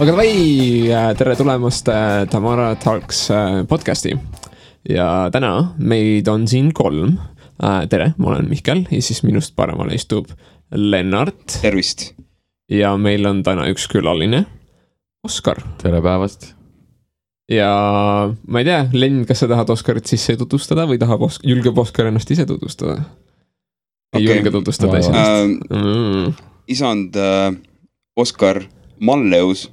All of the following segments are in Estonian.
aga davai, tere tulemast äh, Tamara Talks äh, podcast'i. ja täna meid on siin kolm. tere, ma olen Mihkel ja siis minust paremal istub Lennart. tervist. ja meil on täna üks külaline, Oskar. tere päevast. ja ma ei tea, Len, kas sa tahad Oskarit sisse tutvustada või tahab Osk-, julgeb Oskar ennast ise tutvustada? ei Okei. julge tutvustada Ma- iseennast Äh, mm.. isand äh, Oskar Malleus.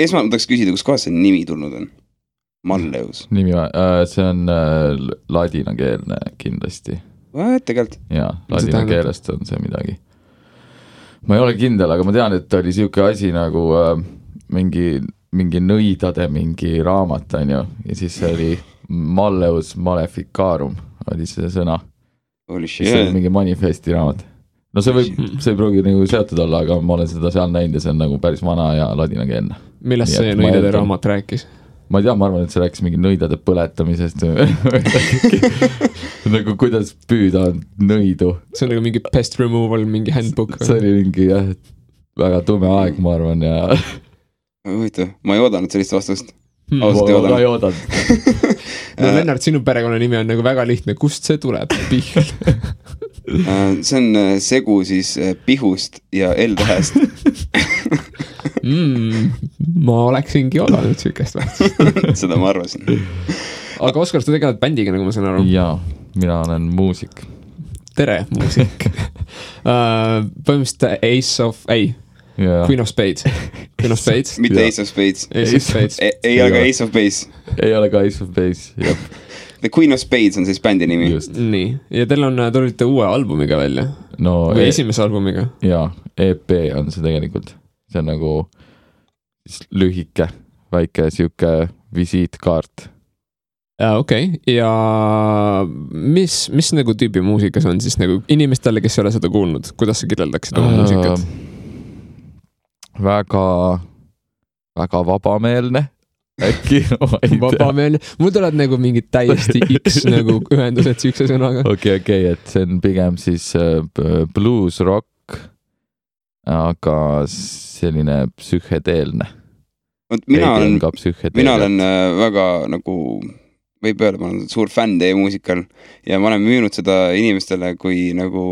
Esmalt ma tahaks küsida, kustkohast see nimi tulnud on? Malleus. nimi äh,, see on äh, ladinakeelne kindlasti tegelikult, ja Mis see ladina keelest on see midagi. ma ei ole kindel, aga ma tean, et oli sihuke asi nagu äh, mingi, mingi nõidade mingi raamat on ju ja siis see oli Malleus Maleficarum oli see sõna, see oli mingi manifesti raamat. No see võib, see ei pruugi nagu seotud olla, aga ma olen seda seal näinud ja see on nagu päris vana ja ladinakeelne. millest see ma nõidade raamat rääkis? ma ei tea, ma arvan, et see rääkis mingi nõidade põletamisest nagu kuidas püüda nõidu. see on nagu mingi pest removal, mingi handbook. see oli mingi jah, väga tume aeg, ma arvan ja huvitav, ma ei oodanud sellist vastust. Hmm. Ausalt ma ei oodanud. ka ei oodanud. no Lennart, sinu perekonnanimi on nagu väga lihtne, kust see tuleb? Pihl. Äh, see on äh, segu siis äh, Pihust ja L-tähest. mm,. ma oleksingi oodanud siukest vastust. seda ma arvasin. aga Oskar, sa tegeled bändiga, nagu ma saan aru. jaa, mina olen muusik. tere, muusik uh. põhimõtteliselt Ace of, ei, ja Queen of Spades. Queen of Spades. mitte. Ace of Spades. Ace of Spades. ei ole ka Ace of Base. ei ole ka Ace of Base, jah, The Queen of Spades on siis bändi nimi. nii, ja teil on, te olite uue albumiga välja no või e esimese albumiga? jaa, EP on see tegelikult, see on nagu siis lühike, väike sihuke visiitkaart jaa, okei okay., ja mis, mis nagu tüüpi muusika see on siis nagu inimestele, kes ei ole seda kuulnud, kuidas sa kirjeldaksid oma muusikat? väga, väga vabameelne äkki, ma ei tea. vabameelne, mul tulevad nagu mingid täiesti X nagu ühendused siukse sõnaga. okei, okei, et see on pigem siis äh, b- blues rock, aga selline psühhedeelne. vot mina olen, mina olen äh, väga nagu, võib öelda, ma olen suur fänn teie muusikal ja ma olen müünud seda inimestele kui nagu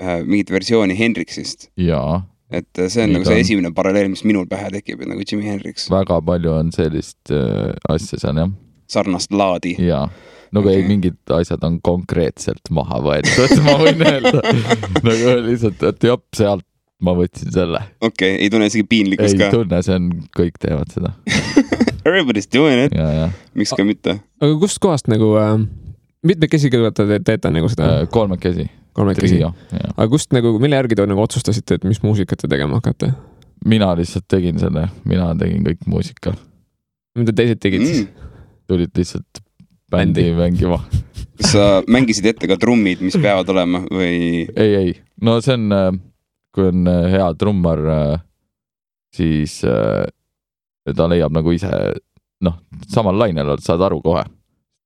äh, mingit versiooni Hendrixist. jaa, et äh, see on Nii nagu see on. esimene paralleel, mis minul pähe tekib, et nagu Jimi Hendrix, väga palju on sellist äh, asja seal jah, sarnast laadi. jaa. no aga Okei. ei, mingid asjad on konkreetselt maha võetud, ma võin öelda. nagu lihtsalt, et jop, sealt ma võtsin selle. okei okay,, ei tunne isegi ei piinlikkust ka. tunne, see on, kõik teevad seda Everybody's doing it, miks ka mitte. aga kustkohast nagu äh,, mitmekesi te te teete nagu seda äh, kolmekesi, kolmekesi? aga kust nagu, mille järgi te nagu otsustasite, et mis muusikat te tegema hakkate? mina lihtsalt tegin selle, mina tegin kõik muusika, mida teised tegid siis? Mm. tulid lihtsalt bändi Bändi. mängima. kas sa mängisid ette ka trummid, mis peavad olema või? ei, ei, no see on, kui on äh, hea trummar, siis äh, ta leiab nagu ise, noh, samal lainel oled, saad aru kohe.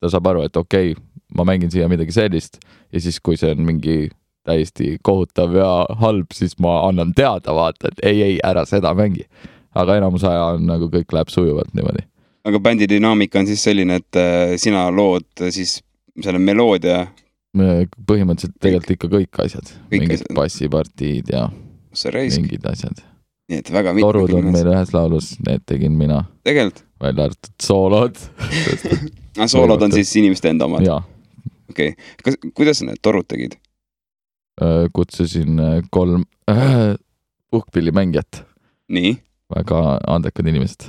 ta saab aru, et okei okay,, ma mängin siia midagi sellist ja siis, kui see on mingi täiesti kohutav ja halb, siis ma annan teada, vaata, et ei, ei, ära seda mängi. aga enamus aja on nagu kõik läheb sujuvalt niimoodi. aga bändi dünaamika on siis selline, et äh, sina lood äh, siis selle meloodia, põhimõtteliselt tegelikult ikka kõik asjad, mingid bassipartiid ja mingid asjad. nii et väga torud on meil ühes laulus, need tegin mina, välja arvatud soolod. soolod on siis inimeste enda omad, ja okei okay.. kas, kuidas sa need torud tegid? öö, kutsusin öö, kolm äh, puhkpillimängijat, nii, väga andekad inimesed.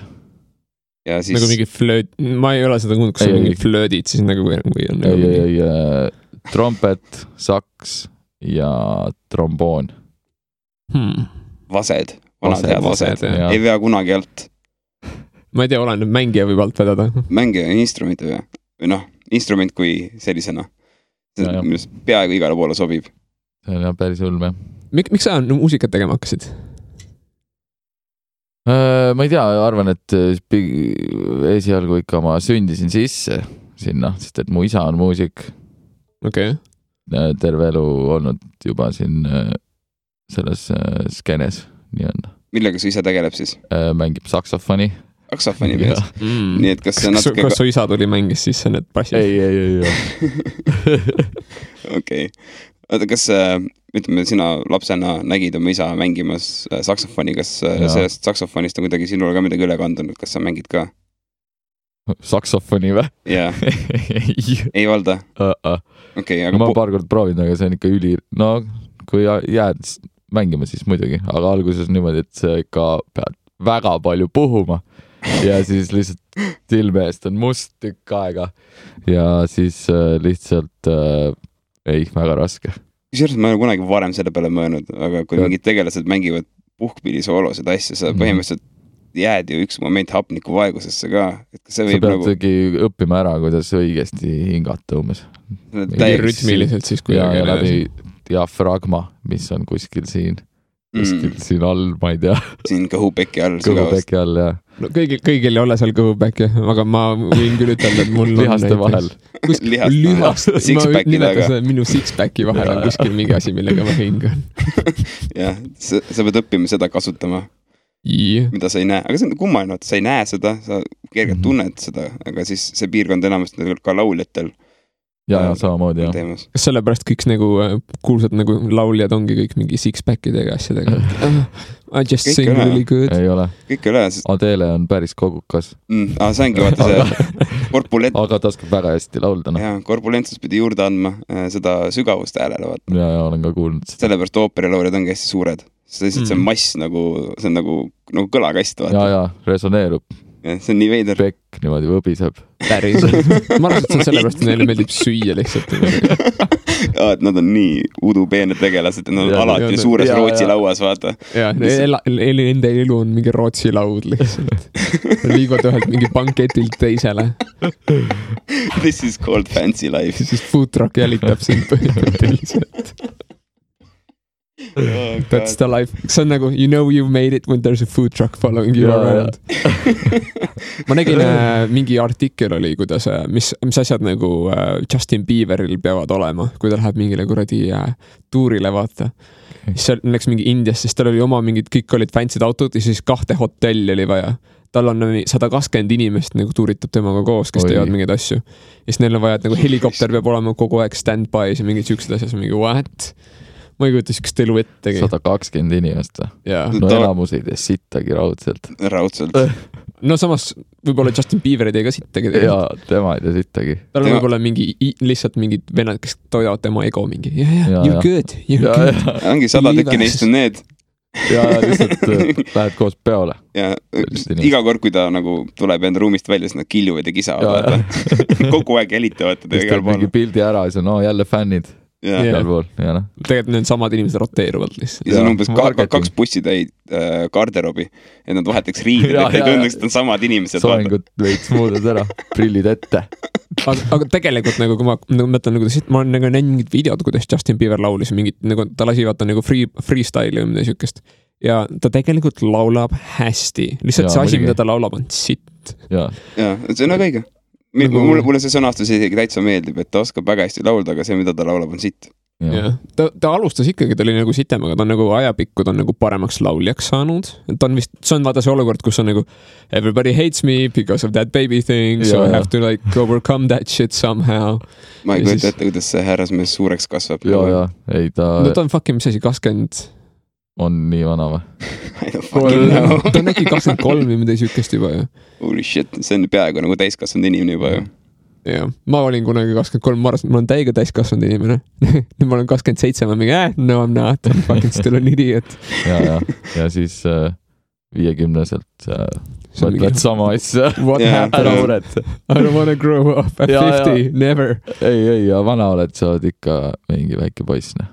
ja siis nagu mingi flööt, ma ei ole seda kuulnud, kas Ei, on ei, mingid flöödid siis nagu või, või on ei, nagu ei, mingi- ei, trompet, saks ja tromboon. hmm.. vased, vanad Vased, head vased, vased, ei vea kunagi alt. ma ei tea, oleneb, mängija võib alt vedada. mängija ja instrument ei vea, või noh, instrument kui sellisena. see jah. minu arust peaaegu igale poole sobib. see on jah päris ulme. miks, miks sa muusikat tegema hakkasid? Äh, ma ei tea, arvan, et äh, esialgu ikka ma sündisin sisse sinna, sest et mu isa on muusik, okei terve elu olnud juba siin äh, selles skeenes nii-öelda. millega su isa tegeleb siis? mängib saksofoni. Saksofoni mees. mm. nii et kas see natuke kas su isa tuli mängis sisse need bassid? ei, ei, ei, ei. okei oota, kas äh, ütleme, sina lapsena nägid oma isa mängimas äh, saksofoni, kas äh, Jaa. sellest saksofonist on kuidagi sinule ka midagi üle kandunud, kas sa mängid ka? saksofoni või? jaa, ei, valda, okei okay,, aga ma olen paar korda proovinud, aga see on ikka üli, no kui jääd mängima, siis muidugi, aga alguses niimoodi, et sa ikka pead väga palju puhuma ja siis lihtsalt silme eest on must tükk aega. Ja siis äh, lihtsalt äh, ei, väga raske. kusjuures ma ei ole kunagi varem selle peale mõelnud, aga kui Ja- mingid tegelased mängivad puhkpillisoolosid asja, sa põhimõtteliselt jääd ju üks moment hapnikuvaegusesse ka, et kas see sa võib nagu peadki õppima ära, kuidas õigesti hingata umbes. Rütmiliselt siis ja, kuidagi ja läbi diafragma, mis on kuskil siin, kuskil mm, siin all, ma ei tea, siin kõhupeki all kõhupeki all ja no kõigil, kõigil ei ole seal kõhupäkki, aga ma võin küll ütelda, et mul lihaste vahel. Lihaste lihast, vahel. ma Six-pack'i nimetan seda minu six-pack'i vahel on kuskil mingi asi, millega ma hingan. jah, sa, sa pead õppima seda kasutama, mida sa ei näe, aga see on kummaline, vaata, sa ei näe seda, sa kergelt Mhm. tunned seda, aga siis see piirkond enamasti ka lauljatel ja, ja samamoodi jah. kas sellepärast kõik nagu äh, kuulsad nagu lauljad ongi kõik mingi six-pack idega asjadega? I just Kõik sing ole. really good. ei ole, kõik ei ole, sest Adele on päris kogukas, mm,, aa, see ongi vaata see korpulent, aga ta oskab väga hästi laulda noh. jaa, korpulentsus pidi juurde andma äh, seda sügavust häälele, vaata. ja, ja olen ka kuulnud seda. sellepärast ooperilauljad ongi hästi suured, sest lihtsalt see Mm. mass nagu, see on nagu, nagu kõlakast, ja, vaata. ja resoneerub, see on nii veider. pekk niimoodi võbiseb. päriselt. ma arvan, et see on sellepärast, et neile meeldib süüa lihtsalt. aa, et nad on nii udupeened tegelased, et nad on Ja, alati ja, suures ja, Rootsi ja. lauas, vaata. ja, nende elu on mingi Rootsi laud lihtsalt. liiguvad ühelt mingi banketilt teisele, This is called fancy life. siis food truck jälitab sind põhimõtteliselt. That's the life, see on nagu you know you made it when there is a food truck following you ja. around. ma nägin äh, mingi artikkel oli, kuidas äh,, mis, mis asjad nagu äh, Justin Bieberil peavad olema, kui ta läheb mingile kuradi äh, tuurile, vaata. siis seal läks mingi Indiasse, siis tal oli oma mingid, kõik olid fancy'd autod ja siis kahte hotelli oli vaja tal on sada kakskümmend inimest nagu tuuritab temaga koos, kes teevad mingeid asju. ja siis neil on vaja, et nagu helikopter peab olema kogu aeg stand-by's ja mingid siuksed asjad, mingi what? Ma ei kujuta siukest elu ettegi. sada kakskümmend inimest või? jaa, no Ta- enamus ei tee sittagi raudselt. raudselt. no samas võib-olla Justin Bieber ei tee ka sittagi. ja tema ei tee sittagi. tal on võib-olla mingi lihtsalt mingid vennad, kes toidavad tema ego mingi yeah,, yeah, Ja, you good, you ja, are good. ongi sada tükki neist on need ja lihtsalt äh, lähed koos peole. ja iga kord, kui ta nagu tuleb enda ruumist välja, siis nad kiljuvad ja kisavad, vaata. kogu aeg jälitavad teda igal teeb mingi pool. pildi ära ja siis on no, jälle fännid ja Jah. igal pool ja noh. tegelikult needsamad inimesed roteeruvad lihtsalt. ja see on Ja, umbes ka, marketing. kaks bussitäit äh, garderoobi, et nad vahetaks riideid, Ja, et ei ja, ja. tunduks, et on samad inimesed. soengut veits muudad ära, prillid ette. aga, aga tegelikult nagu, kui ma nagu mõtlen nagu, ma olen nagu näinud mingid videod, kuidas Justin Bieber laulis mingit nagu ta lasi vaata nagu free, freestyle'i või midagi siukest. ja ta tegelikult laulab hästi, lihtsalt Jaa, see asi, mida ta laulab, on sitt. ja, ja see on väga õige. Nagu- mulle, mulle see sõnastus isegi täitsa meeldib, et ta oskab väga hästi laulda, aga see, mida ta laulab, on sitt. ja, jah, ta, ta alustas ikkagi, ta oli nagu sitem, aga ta on nagu ajapikku, ta on nagu paremaks lauljaks saanud. ta on vist, see on vaata see olukord, kus on nagu everybody hates me because of that baby thing, so I have to like overcome that shit somehow. ma ei kujuta siis- ette, kuidas see härrasmees suureks kasvab. ja, ja ei ta no ta on fucking, mis asi, kakskümmend on nii vana või? Ta on äkki kakskümmend kolm või midagi siukest juba ju. Holy shit, see on peaaegu nagu täiskasvanud inimene juba ju. jah, ma olin kunagi kakskümmend kolm, ma arvasin, et ma olen täiega täiskasvanud inimene. nüüd ma olen kakskümmend seitse, ma mingi äh, no I m not, I m fucking still an idiot. ja, ja, ja siis äh, viiekümneselt äh, mõtled sama asja. What Jaa. happened ära muretse. I don't wanna grow up at Ja, fifty, never. ei, ei ja vana oled, sa oled ikka mingi väike poiss, noh.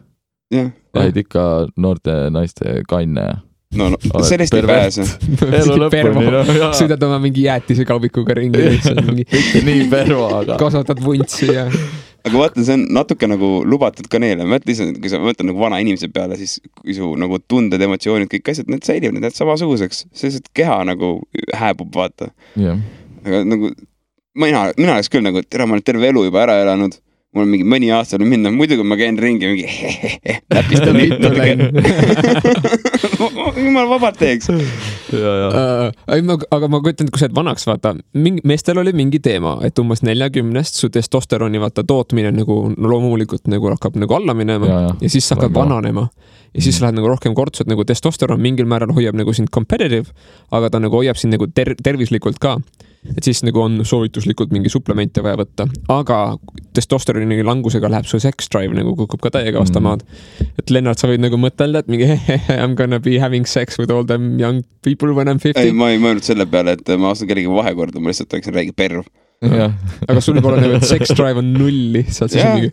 jah, oled ikka noorte naiste kanne ja no, no Oled sellest ei pervert. pääse. elu lõpuni, noh, sõidad oma mingi jäätisekaubikuga ringi lihtsalt mingi, mitte nii pervo, aga kasvatad vuntsi ja. aga vaata, see on natuke nagu lubatud ka neile, mõtle ise, kui sa mõtled nagu vana inimese peale, siis kui su nagu tunded, emotsioonid, kõik asjad, need säilivad, need jäävad samasuguseks, see lihtsalt keha nagu hääbub, vaata. jah, aga nagu mina, mina oleks küll nagu, tere, ma olen terve elu juba ära elanud. Mul on mingi mõni aasta veel minna, muidugi ma käin ringi mingi näpistan Vittu jumal vabalt teeks. ja, äh,. ei, ma, aga ma kujutan ette, kui sa oled vanaks, vaata, mingi, meestel oli mingi teema, et umbes neljakümnest su testosteroni vaata tootmine nagu no loomulikult nagu hakkab nagu alla minema Ja, ja. ja siis sa hakkad vananema. ja siis sa lähed nagu rohkem kortsud, nagu testosteron mingil määral hoiab nagu sind competitive, aga ta nagu hoiab sind nagu ter-, tervislikult ka et siis nagu on soovituslikult mingi suplemente vaja võtta, aga testosteroni langusega läheb su sex drive nagu kukub ka täiega vastu Mhm. maad. et Lennart, sa võid nagu mõtelda, et mingi I m gonna be having sex with all them young people when I m ei, fifty. ma ei mõelnud selle peale, et ma astun kellegi vahekorda, ma lihtsalt rääkisin räige perv. jah, aga sul olla nagu, et sex drive on null lihtsalt, siis on mingi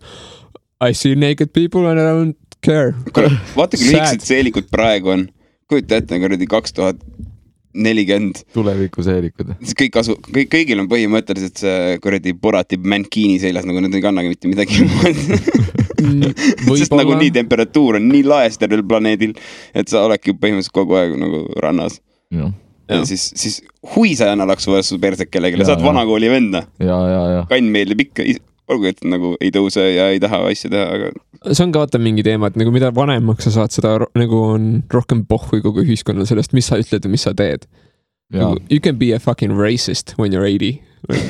I see naked people and I don't care. kuule, vaata kui lühikesed seelikud praegu on. kujuta ette, kuradi kaks tuhat nelikümmend, tuleviku seelikud. siis kõik asu-, kõik, kõigil on põhimõtteliselt see kuradi Borati mankiini seljas, nagu nad ei kannagi mitte midagi muud. sest nagu nii temperatuur on nii laes tervel planeedil, et sa oledki põhimõtteliselt kogu aeg nagu rannas. ja, ja siis, siis huisajana laksu vastu perset kellelegi, saad jaa. vanakooli ja, kann meeldib ikka, olgu, et nagu ei tõuse ja ei taha asju teha, aga see on ka vaata mingi teema, et nagu mida vanemaks sa saad, seda nagu on rohkem pohhui kogu ühiskonnal sellest, mis sa ütled ja mis sa teed. Nagu,, you can be a fucking racist when you are eighty.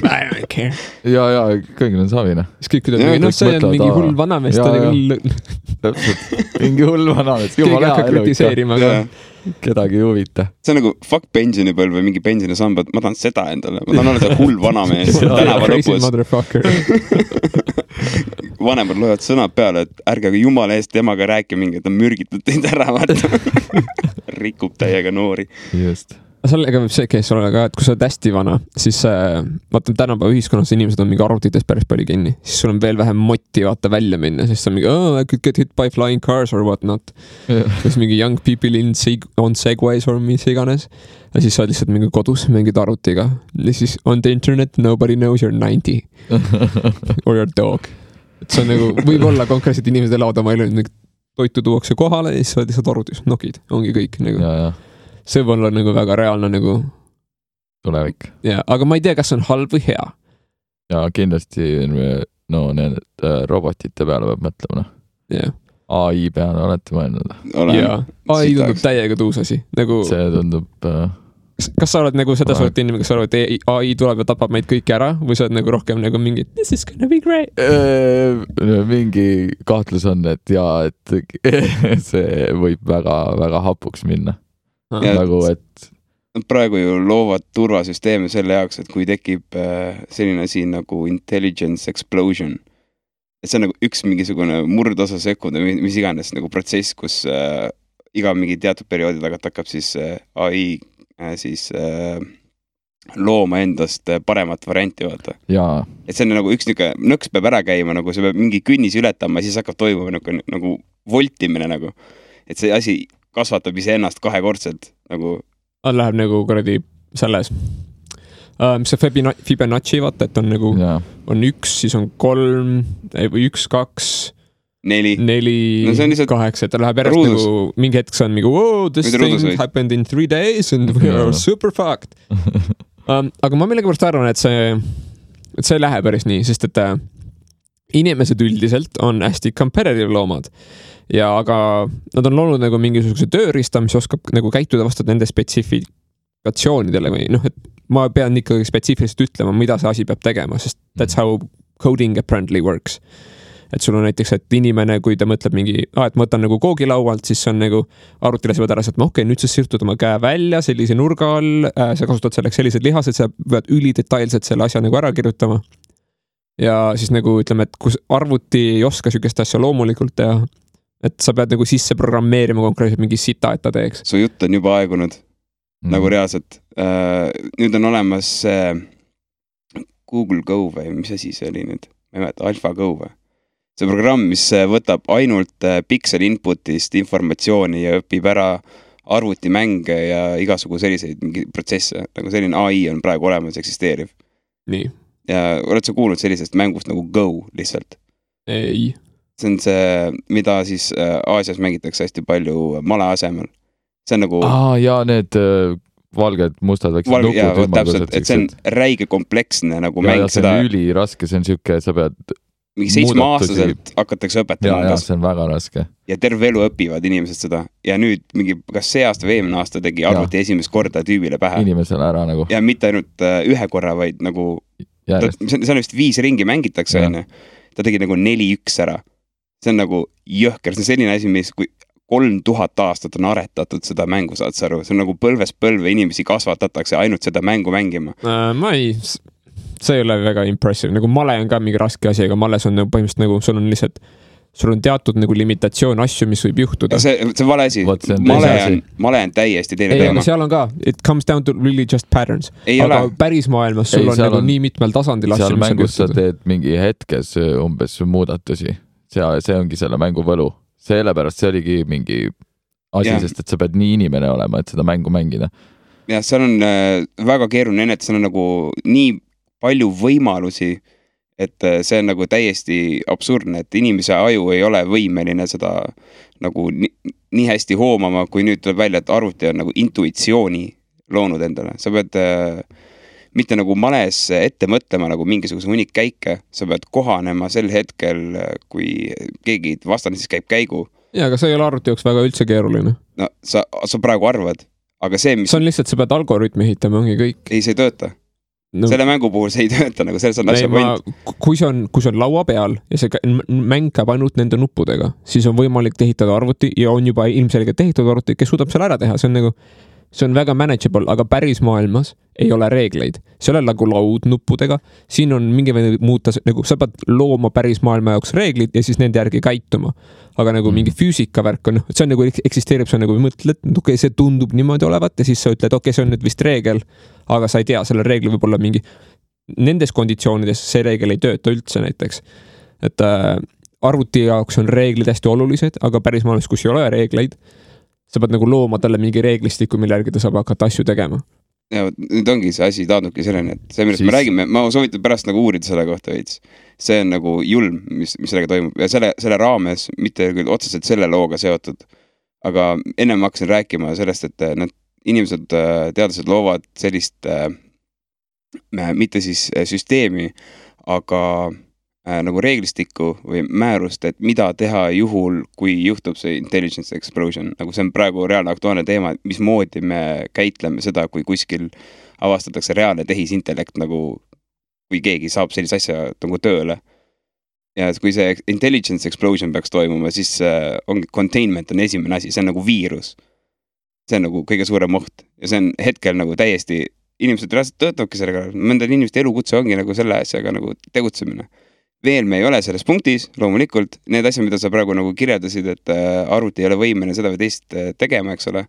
I don't care. ja, ja kõigil on savine. siis kõik ütlevad noh, see on mingi hull vanamees, ta on jaa. küll, täpselt, mingi hull vanamees, keegi ei jumala hakka hea elu ikka, kritiseerima ka. Kedagi ei huvita. see on nagu fuck pensionipõlv või mingi pensionisambad, ma tahan seda endale, ma tahan olla see hull vanamees tänava lõpus. vanemad loevad sõnad peale, et ärge jumala eest temaga rääkige mingi, ta on mürgitanud teid ära, vaata. rikub täiega noori. just, sellega võib see case olla ka, et kui sa oled hästi vana, siis äh, vaata tänapäeva ühiskonnas inimesed on mingi arvutites päris palju kinni, siis sul on veel vähem motti vaata välja minna, sest sa mingi oh, I could get hit by flying cars or what not. siis mingi young people in seg- on segways or mis iganes. ja siis sa oled lihtsalt mingi kodus mängid arvutiga ja siis on the internet nobody knows you are ninety or your dog. et see on nagu, võib-olla konkreetselt inimesed elavad oma elu, toitu tuuakse kohale ja siis sa oled lihtsalt arvutis, nokid, ongi kõik nagu. ja, ja see võib olla nagu väga reaalne nagu tulevik ja, aga ma ei tea, kas see on halb või hea. ja kindlasti no need äh, robotite peale peab mõtlema, noh. jah, ai peale olete mõelnud? ja ai tundub täiega tuus asi, nagu see tundub äh,, kas sa oled nagu seda Kohe. sorti inimene, kes arvab, et ai tuleb ja tapab meid kõiki ära või sa oled nagu rohkem nagu mingi this is gonna be great. mingi kahtlus on, et jaa, et see võib väga-väga hapuks minna. Ja- nagu, et Nad praegu ju loovad turvasüsteeme selle jaoks, et kui tekib äh, selline asi nagu intelligence explosion, et see on nagu üks mingisugune murdosa sekund või mis iganes nagu protsess, kus äh, iga mingi teatud perioodi tagant hakkab siis äh, ai äh, siis äh, looma endast äh, paremat varianti, vaata. et see on nagu üks niisugune nõks peab ära käima, nagu see peab mingi künnis ületama ja siis hakkab toimuma niisugune nagu voltimine nagu. et see asi kasvatab iseennast kahekordselt nagu Läheb nagu kuradi selles mis see Fibina- Fibonacci vaata, et on nagu, jaa, on üks, siis on kolm või üks, kaks, neli. neli No kaheksa, et ta läheb järjest ruudus. nagu, mingi hetk see on nagu wow, this ruudus thing või? happened in three days and we are Jaa. super fucked um,. aga ma millegipärast arvan, et see, et see ei lähe päris nii, sest et äh, inimesed üldiselt on hästi competitive loomad ja aga nad on loonud nagu mingisuguse tööriista, mis oskab nagu käituda vastavalt nende spetsifikatsioonidele või noh, et ma pean ikkagi spetsiifiliselt ütlema, mida see asi peab tegema, sest that's how coding apparently works. et sul on näiteks, et inimene, kui ta mõtleb mingi, et ma võtan nagu koogilaualt, siis see on nagu arvutile sa pead ära sealt, okei okay,, nüüd sa sirtud oma käe välja sellise nurga all äh,, sa kasutad selleks sellised lihased, sa pead ülidetailselt selle asja nagu ära kirjutama. Ja siis nagu ütleme, et kus arvuti ei oska sihukest asja loomulikult teha, et sa pead nagu sisse programmeerima konkreetselt mingi sita, et ta teeks. su jutt on juba aegunud Mm. nagu reaalselt äh,. nüüd on olemas äh, Google Go või mis asi see oli nüüd, ma ei mäleta, AlphaGo või? see programm, mis äh, võtab ainult äh, piksel input'ist informatsiooni ja õpib ära arvutimänge ja igasugu selliseid mingi protsesse, nagu selline ai on praegu olemas, eksisteeriv. nii, ja oled sa kuulnud sellisest mängust nagu Go lihtsalt? ei, see on see, mida siis äh, Aasias mängitakse hästi palju male asemel. see on nagu aa jaa, need äh, valged, mustad väiksed vot nukud täpselt, et see on räige kompleksne nagu ja, mäng ja, see seda on üliraske, see on siuke, sa pead mingi seitsmeaastaselt hakatakse ja, õpetama ja kas- see on väga raske. ja terve elu õpivad inimesed seda ja nüüd mingi, kas see aasta või eelmine aasta tegi arvuti esimest korda tüübile pähe. inimesele ära nagu ja mitte ainult äh, ühe korra, vaid nagu, see on, see on vist viis ringi mängitakse, onju. ta tegi nagu neli-üks ära. see on nagu jõhker, see on selline asi, mis, kui kolm tuhat aastat on aretatud seda mängu, saad sa aru, see on nagu põlvest põlve inimesi kasvatatakse ainult seda mängu mängima. Äh, ma ei, see ei ole väga impressive, nagu male on ka mingi raske asi, aga males on nagu põhimõtteliselt nagu sul on lihtsalt, sul on teatud nagu limitatsioon asju, mis võib juhtuda. see, see on vale asi male on male on täiesti teine teema. seal on ka, it comes down to really just patterns. ei aga ole, päris maailmas sul Ei, on nagu on- nii mitmel tasandil asju, mis saab mängus sa juhtuda. teed mingi hetkes umbes muudatusi. see, see ongi selle mängu võlu. sellepärast see oligi mingi asi Jah., sest et sa pead nii inimene olema, et seda mängu mängida. jah, seal on äh, väga keeruline enne, et seal on nagu nii palju võimalusi, et äh, see on nagu täiesti absurdne, et inimese aju ei ole võimeline seda nagu nii, nii hästi hoomama, kui nüüd tuleb välja, et arvuti on nagu intuitsiooni loonud endale, sa pead äh, mitte nagu males ette mõtlema nagu mingisuguse hunnik käike, sa pead kohanema sel hetkel, kui keegi vastane siis käib käigu. ja, aga see ei ole arvuti jaoks väga üldse keeruline. no sa, sa praegu arvad, aga see, mis see on lihtsalt, sa pead algoritmi ehitama, ongi kõik ei, see ei tööta no,. selle mängu puhul see ei tööta nagu selles on asja point., kui see on, kui see on laua peal ja see mäng käib ainult nende nuppudega, siis on võimalik ehitada arvuti ja on juba ilmselgelt ehitatud arvuti, kes suudab selle ära teha, see on nagu, see on väga manageable, aga päris maailmas ei ole reegleid. seal on nagu laud nuppudega, siin on mingi muuta, nagu sa pead looma päris maailma jaoks reeglid ja siis nende järgi käituma. aga nagu mingi füüsikavärk on, noh, see on nagu eksisteerib, sa nagu mõtled, okei okay,, see tundub niimoodi olevat ja siis sa ütled, okei okay,, see on nüüd vist reegel, aga sa ei tea, sellel reeglil võib olla mingi nendes konditsioonides see reegel ei tööta üldse näiteks. et äh, arvuti jaoks on reeglid hästi olulised, aga päris maailmas, kus ei ole reegleid, sa pead nagu looma talle mingi reeglistiku, mille järgi ta saab hakata asju tegema. ja vot nüüd ongi see asi taandubki selleni, et see, millest Siis- me räägime, ma soovitan pärast nagu uurida selle kohta veits. see on nagu julm, mis, mis sellega toimub ja selle, selle raames, mitte küll otseselt selle looga seotud, aga ennem ma hakkasin rääkima sellest, et äh, nad, inimesed, teadlased loovad sellist äh,, mitte siis äh, süsteemi, aga äh, nagu reeglistikku või määrust, et mida teha juhul, kui juhtub see intelligence explosion, nagu see on praegu reaalne aktuaalne teema, et mismoodi me käitleme seda, kui kuskil avastatakse reaalne tehisintellekt nagu, kui keegi saab sellise asja nagu tööle. ja kui see intelligence explosion peaks toimuma, siis äh, ongi containment on esimene asi, see on nagu viirus. see on nagu kõige suurem oht ja see on hetkel nagu täiesti, inimesed reaalselt töötavadki selle kallal, mõndade inimeste elukutse ongi nagu selle asjaga nagu tegutsemine veel me ei ole selles punktis, loomulikult need asjad, mida sa praegu nagu kirjeldasid, et äh, arvuti ei ole võimeline seda või teist äh, tegema, eks ole.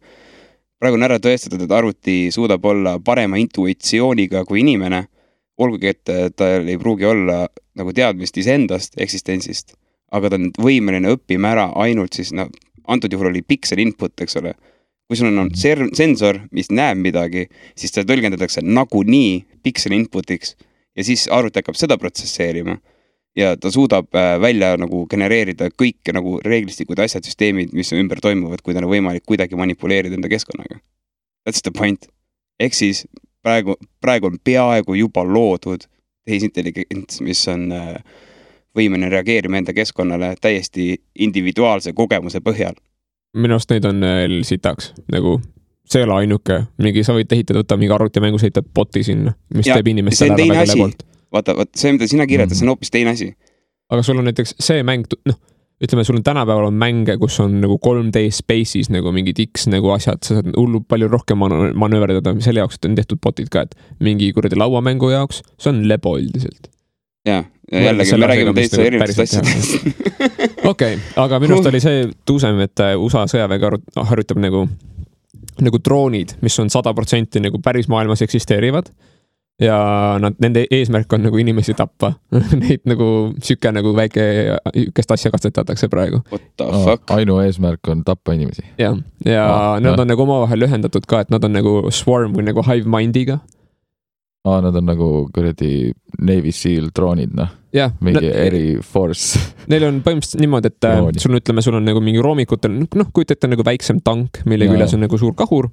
praegu on ära tõestatud, et arvuti suudab olla parema intuitsiooniga kui inimene, olgugi et äh, tal ei pruugi olla nagu teadmist iseendast, eksistentsist, aga ta on võimeline õppima ära ainult siis noh, antud juhul oli piksel input, eks ole. kui sul on ser-, sensor, mis näeb midagi, siis seda tõlgendatakse nagunii piksel input'iks ja siis arvuti hakkab seda protsesseerima ja ta suudab äh, välja nagu genereerida kõik nagu reeglistikud, asjad, süsteemid, mis ümber toimuvad, kui tal on võimalik kuidagi manipuleerida enda keskkonnaga. That's the point. ehk siis praegu, praegu on peaaegu juba loodud tehisintelligents, mis on äh, võimeline reageerima enda keskkonnale täiesti individuaalse kogemuse põhjal. minu arust neid on veel sitaks, nagu see ei ole ainuke, mingi sa võid ehitada, võta mingi arvutimängus, ehitad bot'i sinna, mis Ja teeb inimestele ära väga asi. lebalt. vaata, vot see, mida sina kirjeldasid, see on hoopis teine asi. aga sul on näiteks see mäng, noh, ütleme, sul on tänapäeval on mänge, kus on nagu 3D space'is nagu mingid X nagu asjad, sa saad hullult palju rohkem manööverdada, selle jaoks, on tehtud bot'id ka, et mingi kuradi lauamängu jaoks, see on lebo üldiselt. ja, ja jällegi me räägime nagu erinevatest asjadest. okei aga minu arust oli see tuusem, et äh, USA sõjavägi arut- harjutab nagu, nagu droonid, mis on sada protsenti nagu päris maailmas eksisteerivad. Ja nad, nende eesmärk on nagu inimesi tappa. Neid nagu sihuke nagu väike, sihukest asja katsetatakse praegu. What the fuck? ainueesmärk on tappa inimesi. jah, ja Ah, nad jah. on nagu omavahel ühendatud ka, et nad on nagu swarm või nagu hive mind'iga. aa, nad on nagu kuradi Navy Seal droonid, noh, mingi eri force. Neil on põhimõtteliselt niimoodi, et äh, Droonid. sul on, ütleme, sul on nagu mingi roomikutel, noh, kujuta ette nagu väiksem tank, mille küljes on nagu suur kahur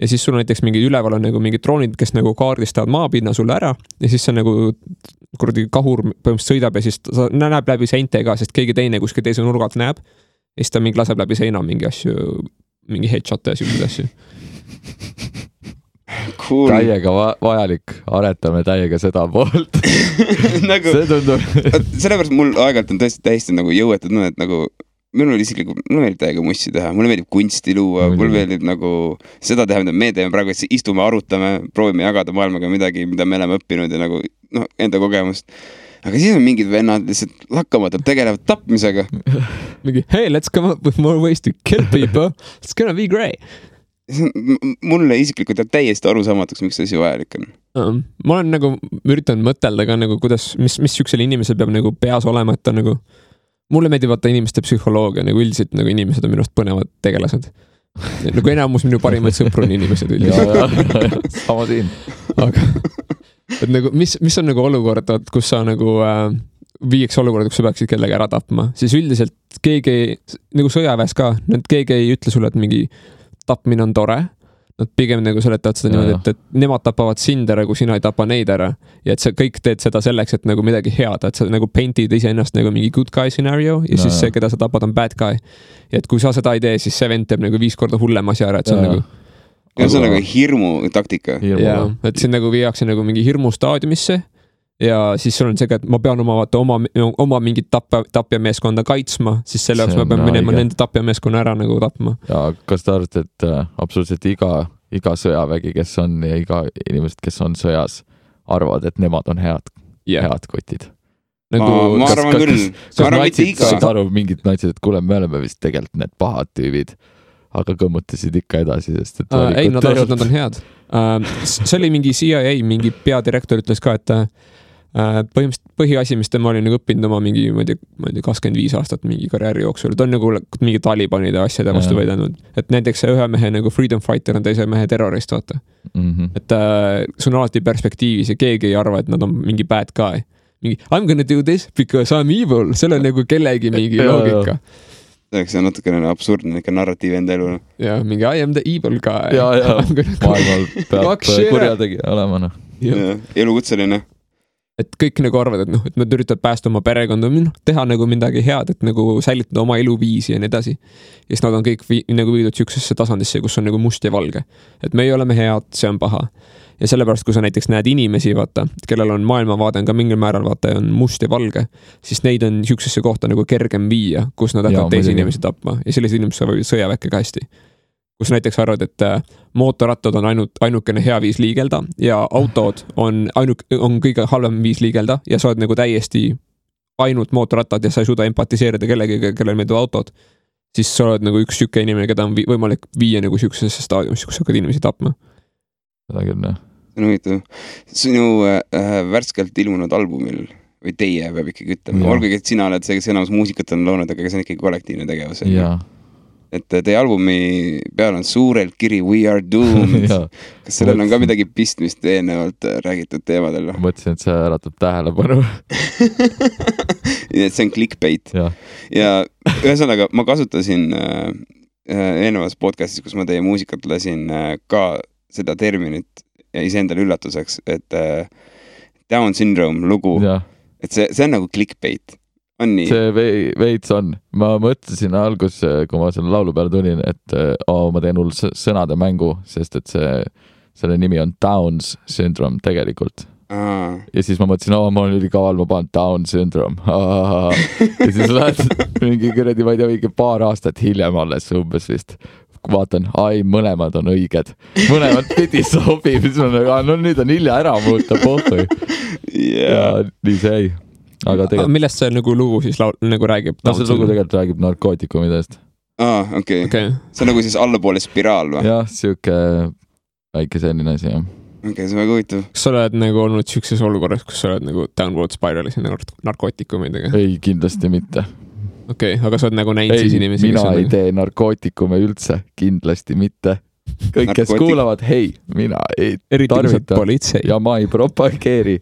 ja siis sul näiteks mingi üleval on nagu mingid droonid, kes nagu kaardistavad maapinna sulle ära ja siis see nagu kuradi kahur põhimõtteliselt sõidab ja siis ta ta näeb läbi seinte ka, sest keegi teine kuskil teise nurga alt näeb. ja siis ta mingi laseb läbi seina mingi asju, mingi headshot'e ja siukseid asju. cool. täiega va vajalik, aretame täiega seda poolt. nagu see tundub, sellepärast mul aeg-ajalt on tõesti täiesti nagu jõuetu tunne, et nagu minul isiklikult, mulle meeldib täiega mussi teha, mulle meeldib kunsti luua, mulle meeldib nagu seda teha, mida me teeme praegu, et istume, arutame, proovime jagada maailmaga midagi, mida me oleme õppinud ja nagu noh, enda kogemust. aga siis on mingid vennad lihtsalt lakkamatult tegelevad tapmisega. mingi hey, let's come up with more ways to kill people, it's gonna be great. mulle isiklikult jääb täiesti arusaamatuks, miks see asi vajalik on. um,. ma olen nagu üritanud mõtelda ka nagu kuidas, mis, mis siuksel inimesel peab nagu peas olema, et ta nagu. Mulle meeldib vaata inimeste psühholoogia nagu üldiselt nagu inimesed on minu arust põnevad tegelased. nagu enamus minu parimaid sõpru on inimesed üldiselt. sama siin. aga, et nagu mis, mis on nagu olukord, vaat kus sa nagu äh, viiakse olukorda, kus sa peaksid kellegi ära tapma, siis üldiselt keegi ei- nagu sõjaväes ka, keegi ei ütle sulle, et mingi tapmine on tore. Nad pigem nagu seletavad seda Ja, niimoodi, et, et nemad tapavad sind ära, kui sina ei tapa neid ära. ja et sa kõik teed seda selleks, et nagu midagi head, et sa nagu paint'id iseennast nagu mingi good guy scenario ja Ja, siis see, keda sa tapad, on bad guy. ja et kui sa seda ei tee, siis see vend teeb nagu viis korda hullema asja ära, et see on Ja. nagu ühesõnaga hirmu taktika. jaa, et sind nagu viiakse nagu mingi hirmustaadiumisse ja siis sul on see ka, et ma pean oma vaata oma, oma mingit tapja, tapjameeskonda kaitsma, siis selle jaoks ma pean on minema haige. nende tapjameeskonna ära nagu tapma. ja kas te arvate, et äh, absoluutselt iga, iga sõjavägi, kes on ja iga inimesed, kes on sõjas, arvavad, et nemad on head, jah, head kotid? ma, nagu ma kas- arvan kas- küll, kas ma arvan mitte natsid iga said. aru, mingid natsid, et kuule, me oleme vist tegelikult need pahad tüübid, aga kõmmutasid ikka edasi, sest et uh,. ei, nad arvavad, et nad on head uh,. see oli mingi CIA mingi peadirektor ütles ka, et uh, põhimõtteliselt põhiasi, mis tema oli nagu õppinud oma mingi, ma ei tea, ma ei tea, kakskümmend viis aastat mingi karjääri jooksul, ta on nagu mingi Talibanide asjade vastu Jaa. võidelnud. et näiteks see ühe mehe nagu freedom fighter on teise mehe terrorist, vaata. mm. -hmm. et äh, see on alati perspektiivis ja keegi ei arva, et nad on mingi bad guy. mingi I m gonna do this because I m evil, seal on nagu kellegi mingi loogika. see on natukene absurdne ikka narratiiv enda elu. ja mingi I am the evil guy. ja, ja maailmal peab kurjategija olema, noh. elukutseline. Et kõik nagu arvavad, et noh, et nad üritavad päästa oma perekonda, noh, teha nagu midagi head, et nagu säilitada oma eluviisi ja nii edasi. ja siis nad on kõik vii, nagu viidud siuksesse tasandisse, kus on nagu must ja valge. et meie oleme head, see on paha. ja sellepärast, kui sa näiteks näed inimesi, vaata, kellel on maailmavaade on ka mingil määral vaata on must ja valge, siis neid on siuksesse kohta nagu kergem viia, kus nad hakkavad teisi inimesi tapma ja sellised inimesed saavad sõjaväkke ka hästi kus näiteks arvad, et äh, mootorrattad on ainult, ainukene hea viis liigelda ja autod on ainuk-, on kõige halvem viis liigelda ja sa oled nagu täiesti ainult mootorrattad ja sa ei suuda empatiseerida kellegagi, kellele meeldivad autod, siis sa oled nagu üks sihuke inimene, keda on vi võimalik viia nagu siuksesse staadiumisse, kus sa hakkad inimesi tapma. seda küll, jah. see on huvitav. sinu äh, värskelt ilmunud albumil või teie peab ikkagi ütlema, olgugi et sina oled see, kes enamus muusikat on loonud, aga see on ikkagi kollektiivne tegevus. jaa, et teie albumi peal on suurelt kiri We are doomed. kas sellel on ka midagi pistmist eelnevalt äh, räägitud teemadel või? mõtlesin, et see äratab tähelepanu. nii et see on clickbait jah, ja ühesõnaga ma kasutasin äh, äh, eelnevas podcast'is, kus ma teie muusikat lasin äh, ka seda terminit ja iseendale üllatuseks, et äh, Down syndrome lugu, et see, see on nagu clickbait? See vei- veits on, ma mõtlesin alguses, kui ma selle laulu peale tulin, et oo, ma teen hull sõnade mängu, sest et see, selle nimi on Downs syndrome tegelikult. Aa, ja siis ma mõtlesin, oo, ma olen ülikaval, ma panen Down syndrome. ja siis lähed mingi kuradi, ma ei tea, mingi paar aastat hiljem alles umbes vist vaatan, ai, mõlemad on õiged, mõlemad pidi sobib, siis ma nagu, no nüüd on hilja ära muuta, pohhui. ja jaa, nii see jäi. Aga tegelikult, millest see nagu lugu siis laul-, nagu räägib? no see lugu tegelikult räägib narkootikumidest. aa, okei, okei, see on nagu siis allapoole spiraal või? jah, sihuke väike selline asi jah. okei, see on väga huvitav. kas sa oled nagu olnud siukses olukorras, kus sa oled nagu downward spiral'is nende narkootikumidega? ei, kindlasti mitte. okei okay,, aga sa oled nagu näinud ei siis, inimesi, mina ei nagu- tee narkootikume üldse, kindlasti mitte. kõik, kes kuulavad, hei, mina ei eriti tarvita. ja ma ei propageeri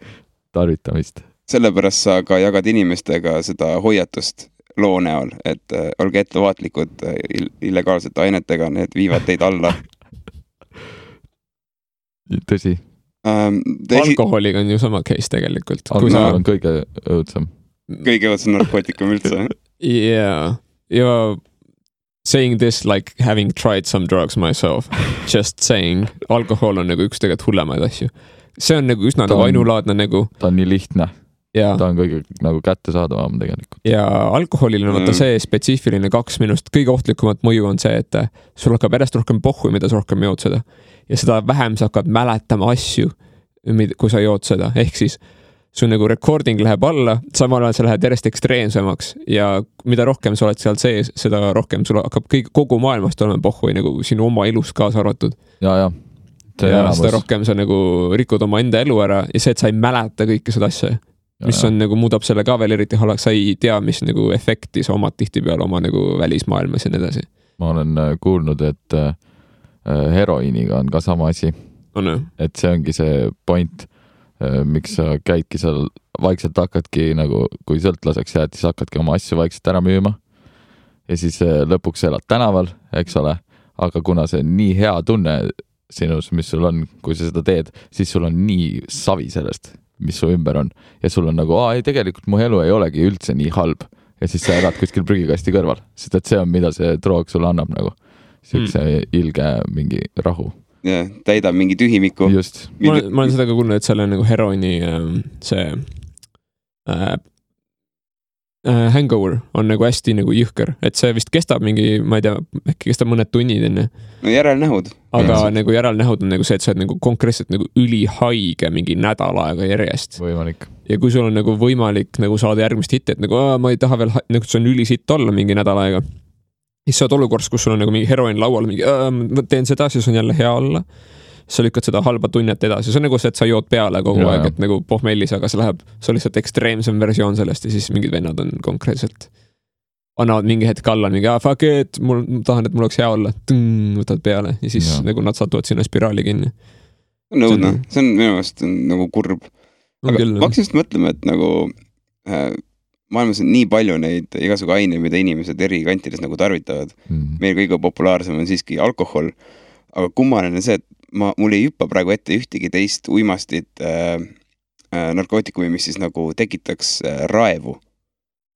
tarvitamist. Sellepärast sa ka jagad inimestega seda hoiatust loo näol, et äh, olge ettevaatlikud äh, ill- illegaalsete ainetega, need viivad teid alla. tõsi, ähm,. ta esi-, alkoholiga on ju sama case tegelikult. alkohol on kõige õudsem. kõige õudsem narkootikum üldse. yeah ja saying this like having tried some drugs myself just saying alkohol on nagu üks tegelikult hullemaid asju see on nagu üsna nagu ainulaadne nagu ta on nii lihtne, ja ta on kõige nagu kättesaadavam tegelikult. ja alkoholil on vaata Mm. see spetsiifiline kaks minu arust kõige ohtlikumat mõju on see, et sul hakkab järjest rohkem pohhu, mida sa rohkem jood seda. ja seda vähem sa hakkad mäletama asju, kui sa jood seda, ehk siis su nagu recording läheb alla, samal ajal sa lähed järjest ekstreemsemaks ja mida rohkem sa oled seal sees, seda rohkem sul hakkab kõik, kogu maailmast olema pohhu nagu sinu oma elus kaasa arvatud. ja, ja. ja seda enamus, rohkem sa nagu rikud oma enda elu ära ja see, et sa ei mäleta kõike seda asja, mis on nagu muudab selle ka veel eriti halvaks, sa ei tea, mis nagu efekti sa omad tihtipeale oma nagu välismaailmas ja nii edasi. ma olen äh, kuulnud, et äh, heroiiniga on ka sama asi, ju? et see ongi see point, miks sa käidki seal, vaikselt hakkadki nagu, kui sõltlaseks jääd, siis hakkadki oma asju vaikselt ära müüma. ja siis äh, lõpuks elad tänaval, eks ole, aga kuna see on nii hea tunne sinus, mis sul on, kui sa seda teed, siis sul on nii savi sellest, mis su ümber on. Ja sul on nagu, aa ei, tegelikult mu elu ei olegi üldse nii halb. Ja siis sa elad kuskil prügikasti kõrval, sest et see on, mida see droog sulle annab nagu, siukse mm. ilge mingi rahu, jah, täidab mingi tühimiku. just. Ma olen, ma olen seda ka kuulnud, et selle nagu heroini ähm, see äh, hangover on nagu hästi nagu jõhker, et see vist kestab mingi, ma ei tea, äkki kestab mõned tunnid onju. no järelnähud. aga Jaa. nagu järelnähud on nagu see, et sa oled nagu konkreetselt nagu ülihaige mingi nädal aega järjest. võimalik. ja kui sul on nagu võimalik nagu saada järgmist hitti, et nagu ma ei taha veel, nagu see on ülisitt olla mingi nädal aega. siis sa oled olukorras, kus sul on nagu mingi heroin laual, mingi ma teen seda, siis on jälle hea olla. Sa lükkad seda halba tunnet edasi, see on nagu see, et sa jood peale kogu Jaa, aeg, et nagu pohmellis, aga see läheb, see on lihtsalt ekstreemsem versioon sellest ja siis mingid vennad on konkreetselt. annavad mingi hetk alla mingi, aa fuck it, mul, ma tahan, et mul oleks hea olla, võtad peale ja siis ja. nagu nad satuvad sinna spiraali kinni. see on õudne See on-, minu meelest on nagu kurb. aga ma. hakkasin just mõtlema, et nagu äh, maailmas on nii palju neid igasugu aineid, mida inimesed eri kantides nagu tarvitavad. Mm. meil kõige populaarsem on siiski alkohol. aga kummaline on see, et ma, mul ei hüppa praegu ette ühtegi teist uimastit äh, äh, narkootikumi, mis siis nagu tekitaks äh, raevu.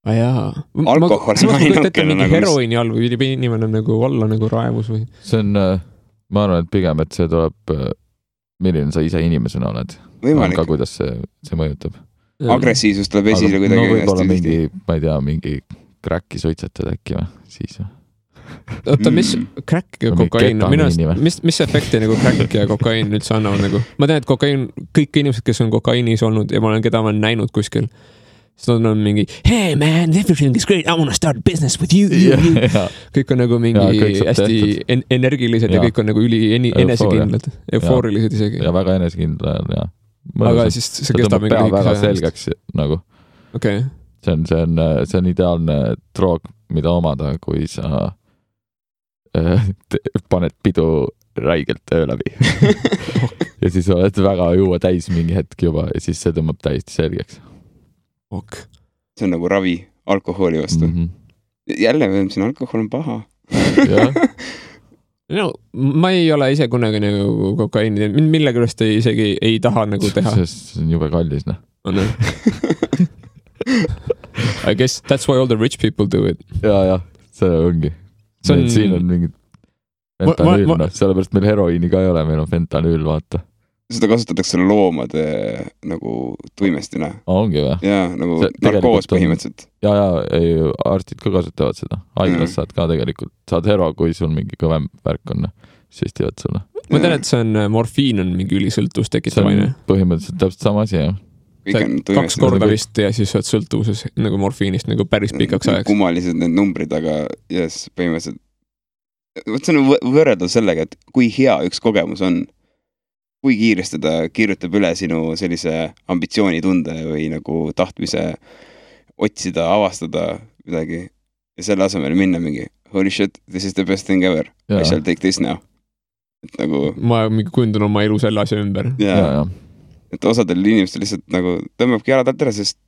aa jaa. Alkohol on ma kujutan ette mingi nagu, heroiini all või inimene nagu olla nagu raevus või? see on, ma arvan, et pigem, et see tuleb, milline sa ise inimesena oled, on ka,, kuidas see, see mõjutab. agressiivsus tuleb esile kuidagi no võib-olla mingi ma ei tea, mingi kräkki suitsetad äkki või, siis või? oota, mis Mm. crack ja kokaiin, minu arust mis, mis efekti nagu crack ja kokaiin üldse annavad nagu? ma tean, et kokaiin, kõik inimesed, kes on kokaiinis olnud ja ma olen, keda ma olen näinud kuskil, siis nad on mingi hey man, everything is great, I wanna start business with you, you, you. kõik on nagu mingi saab hästi en energilised ja, ja kõik on nagu üli Eufooria. enesekindlad, eufoorilised isegi. ja väga enesekindlal ja. aga siis see kestab mingi lühikese aja. selgeks nagu, okei, see on, see on, see on ideaalne droog, mida omada, kui sa paned pidu räigelt öö läbi ja siis oled väga juua täis mingi hetk juba ja siis see tõmbab täiesti selgeks ok. see on nagu ravi alkoholi vastu mm. mm. -hmm. jälle me ütlesime, alkohol on paha. jah, no ma ei ole ise kunagi nagu kokaiini teinud, mind millegipärast ei isegi ei taha nagu teha. see on jube kallis noh. on ju? I guess that's why all the rich people do it. ja, jah, see ongi. See on- siin on mingid fentanüül noh, sellepärast meil heroiini ka ei ole, meil on fentanüül, vaata. seda kasutatakse loomade nagu tuimestina ongi või? ja nagu narkoos põhimõtteliselt. ja, ja ei, arstid ka kasutavad seda, haiglas mm. saad ka tegelikult, saad hero, kui sul mingi kõvem värk on, süstivad sulle. ma tean, et see on, morfiin on mingi ülisõltuvust see tekitav aine. põhimõtteliselt täpselt sama asi jah. Kaks tuimestatud. korda vist ja siis sa oled sõltuvuses nagu morfiinist nagu päris pikaks ajaks. kummalised need numbrid, aga jess, põhimõtteliselt. vot see on võ- võrreldav sellega, et kui hea üks kogemus on. kui kiiresti ta kirjutab üle sinu sellise ambitsioonitunde või nagu tahtmise otsida, avastada midagi ja selle asemel minna mingi holy shit, this is the best thing ever, I shall take this now. et nagu ma mingi kujundan oma elu selle asja ümber. ja, jaa, ja et osadel inimestel lihtsalt nagu tõmbabki jalad alt ära, sest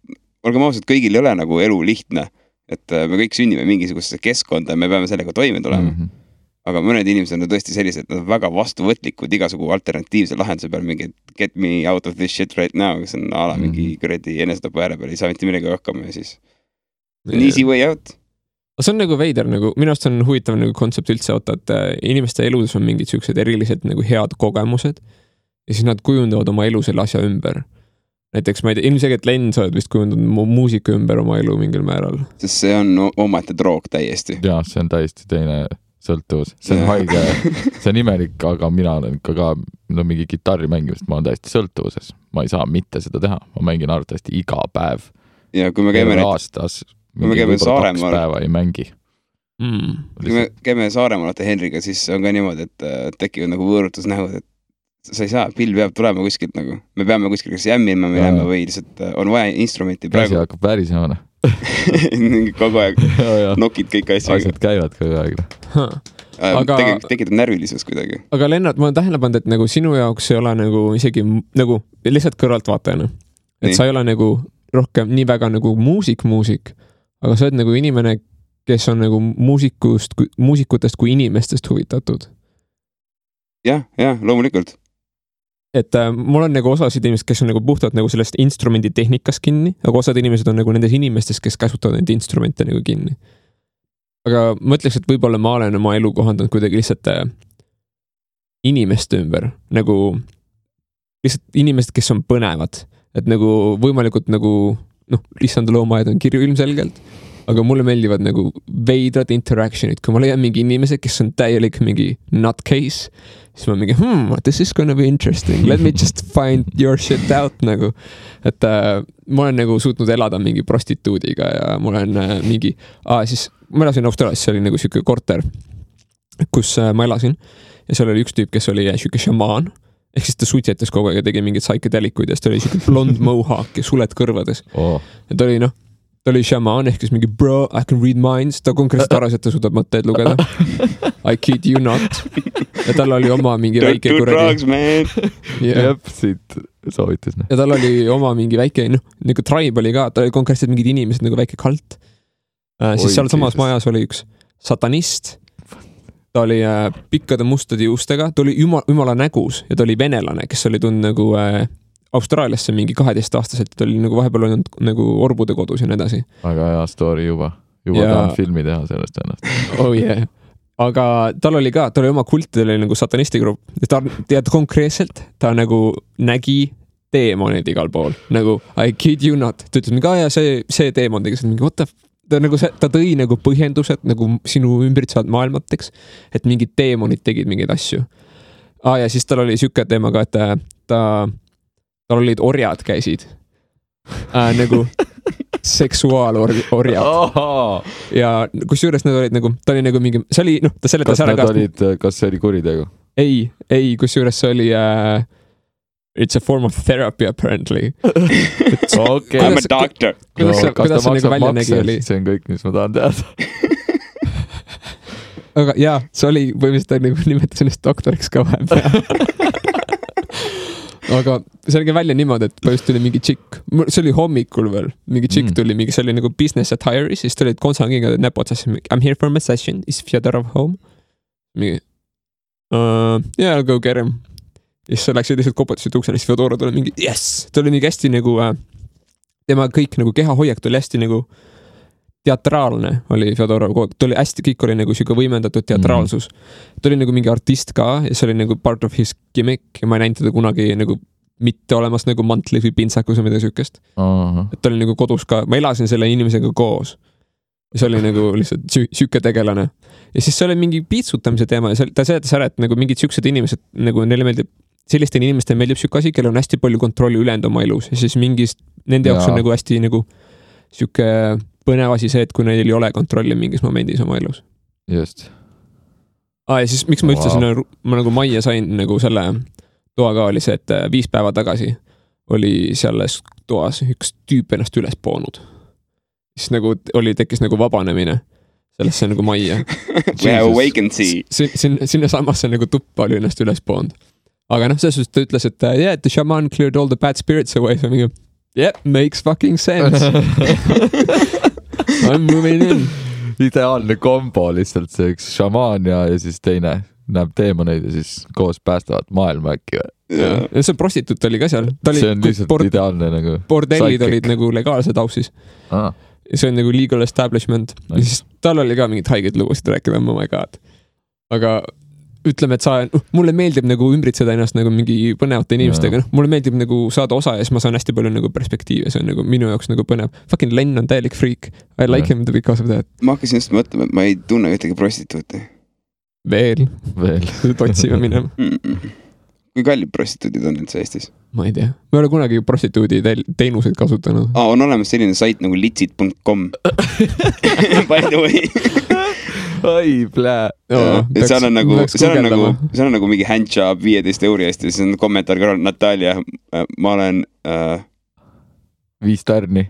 olgem ausad, kõigil ei ole nagu elu lihtne. et äh, me kõik sünnime mingisugusesse keskkonda ja me peame sellega toime tulema mm. Mhm. aga mõned inimesed on tõesti sellised, nad on väga vastuvõtlikud igasugu alternatiivse lahenduse peal, mingi get me out of this shit right now, kes on a la mingi kuradi enesetapu ääre peal, ei saa mitte millegagi hakkama ja siis an easy way out. aga see on nagu veider nagu, minu arust on huvitav nagu kontsept üldse vaata, et äh, inimeste elus on mingid siuksed erilised nagu head kogemused. Ja siis nad kujundavad oma elu selle asja ümber. näiteks ma ei tea, ilmselgelt Len, sa oled vist kujundanud mu muusika ümber oma elu mingil määral. sest see on omaette droog täiesti. jah, see on täiesti teine sõltuvus, see on haige, see on imelik, aga mina olen ikka ka, no mingi kitarri mängimist, ma olen täiesti sõltuvuses. ma ei saa mitte seda teha, ma mängin arvatavasti iga päev, ja kui me käime nüüd, aastas. kui me käime Saaremaal- päeva ei mängi. Mm. kui me käime Saaremaal vaata Henriga, siis on ka niimoodi, et äh, tekivad nagu võõrutusnähud, et sa ei saa, pill peab tulema kuskilt nagu, me peame kuskil kas jämmima minema või lihtsalt äh, on vaja instrumenti käsi praegu hakkab värisema, noh. kogu aeg nokid kõik asju. asjad käivad kogu aeg. noh. Aga- tegelikult tekitab närvilisust kuidagi. aga Lennart, ma olen tähele pannud, et nagu sinu jaoks ei ole nagu isegi nagu lihtsalt kõrvaltvaatajana. et Nii. sa ei ole nagu rohkem nii väga nagu muusik, muusik, aga sa oled nagu inimene, kes on nagu muusikust, muusikutest kui inimestest huvitatud. jah, jah, loomulikult. Et äh, mul on nagu osasid inimesi, kes on nagu puhtalt nagu sellest instrumendi tehnikast kinni, aga osad inimesed on nagu nendes inimestes, kes käsutavad neid instrumente nagu kinni. aga ma ütleks, et võib-olla ma olen oma elu kohandanud kuidagi lihtsalt äh, inimeste ümber, nagu lihtsalt inimesed, kes on põnevad, et nagu võimalikult nagu noh, issand loomaaed on kirju ilmselgelt, aga mulle meeldivad nagu veidrad interaction'id, kui ma leian mingi inimese, kes on täielik mingi nutcase, siis ma mingi hmm, this is gonna be interesting, let me just find your shit out nagu. et äh, ma olen nagu suutnud elada mingi prostituudiga ja ma olen äh, mingi ah,, siis ma elasin Austraalias, see oli nagu sihuke korter, kus äh, ma elasin ja seal oli üks tüüp, kes oli äh, sihuke šamaan ehk siis ta suitsetas kogu aeg ja tegi mingeid psychedelikuid ja siis ta oli sihuke blond mohawk ja suled kõrvades Oh. ja ta oli noh, ta oli šamaan ehk siis mingi bro, I can read minds, ta konkreetselt arvas, et ta suudab mõtteid lugeda. I kid you not. ja tal oli oma mingi väike do kuradi drugs, man. yeah. jah, siit soovitus, noh. ja tal oli oma mingi väike noh, nagu tribe oli ka, ta oli konkreetselt mingid inimesed nagu väike kalt äh,. siis sealsamas majas oli üks satanist. ta oli äh, pikkade mustade juustega, ta oli jumal, jumala nägus ja ta oli venelane, kes oli tulnud nagu äh, Austraaliasse mingi kaheteistaastaselt, ta oli nagu vahepeal olnud nagu orbude kodus ja nii edasi. väga hea story juba, juba Ja- tahan filmi teha sellest ennast. oh yeah. aga tal oli ka, tal oli oma kult, tal oli nagu satanisti grupp ja ta, tead konkreetselt, ta nagu nägi teemonid igal pool, nagu I kid you not, ta ütles mingi, aa jaa, see, see teemon tegi mingi what the f- ta nagu ta tõi nagu põhjendused nagu sinu ümbritsevad maailmateks, et mingid teemonid tegid mingeid asju. aa ja siis tal oli sihuke teema ka, et äh, ta, tal olid orjad käisid äh, nagu seksuaalorjad ja kusjuures need olid nagu, ta oli nagu mingi, see oli noh, ta seletas kas ära need ka, olid, kas see oli kuritegu? ei, ei, kusjuures see oli äh,. It's a form of therapy apparently. okei I m a doctor. kuidas see, kuidas see nagu välja nägi, oli, see on kõik, mis ma tahan teada. aga jaa, see oli põhimõtteliselt ta nagu nimetas ennast doktoriks ka vahepeal. Aga see nägi välja niimoodi, et põhimõtteliselt tuli mingi tšikk, see oli hommikul veel, mingi tšikk Mm. tuli mingi, see oli nagu business atire'is, siis tulid kontsangiga näpu otsas, I m here for my session, is Fjodorov home? mingi uh,. Yeah, I will go get him. ja siis sa läksid lihtsalt koputasid uksele, siis Fjodorov tuli mingi yes, ta oli mingi hästi nagu äh,, tema kõik nagu kehahoiak tuli hästi nagu teatraalne oli Fjodorov kogu aeg, ta oli hästi, kõik oli nagu sihuke võimendatud teatraalsus mm.. ta oli nagu mingi artist ka ja see oli nagu part of his gimmick ja ma ei näinud teda kunagi nagu mitte olemas nagu mantlis või pintsakus või midagi siukest. et ta oli nagu kodus ka, ma elasin selle inimesega koos. ja see oli nagu lihtsalt sihuke tegelane. ja siis see oli mingi piitsutamise teema ja see, ta seletas ära, et nagu mingid siuksed inimesed nagu neile meeldib, sellistele inimestele meeldib sihuke asi, kellel on hästi palju kontrolli ülejäänud oma elus ja siis mingis, nende jaoks Jaa. on nagu hästi nagu sihuke põnev asi see, et kui neil ei ole kontrolli mingis momendis oma elus. just. aa, ja siis miks ma üldse Vau. sinna, ma nagu majja sain nagu selle toa ka oli see, et äh, viis päeva tagasi oli selles toas üks tüüp ennast üles poonud. siis nagu oli, tekkis nagu vabanemine sellesse nagu majja. Sinna, sinnasamasse nagu tuppa oli ennast üles poonud. aga noh, selles suhtes ta ütles, et äh, yeah, the shaman cleared all the bad spirits away, siis ma mingi yeah, makes fucking sense. I m moving in. ideaalne kombo lihtsalt see üks šamaan ja, ja siis teine näeb teemoneid ja siis koos päästavad maailma äkki või? ja see prostituut oli ka seal, see on lihtsalt bord- ideaalne nagu. bordellid olid nagu legaalsed Aussis. ah,. see on nagu legal establishment ja Nice. siis tal oli ka mingeid haigeid lugusid rääkida, oh my god. aga ütleme, et sa, mulle meeldib nagu ümbritseda ennast nagu mingi põnevate inimestega, noh, mulle meeldib nagu saada osa ja siis ma saan hästi palju nagu perspektiivi, see on nagu minu jaoks nagu põnev. Fucking Len on täielik friik. I like Jah. him because of that. ma hakkasin just mõtlema, et ma ei tunne ühtegi prostituuti veel, veel. otsima minema, mm. -mm. Kui kallid prostituudid on üldse Eestis ma ei tea. ma ei ole kunagi prostituudi teenuseid kasutanud. ah,? on olemas selline sait nagu litsid.com By the way, oi, plää. ja seal on nagu, seal on nagu, seal on nagu mingi handjob viieteist euri eest ja siis on kommentaar kõrval, Natalja, ma olen äh,, viis tärni.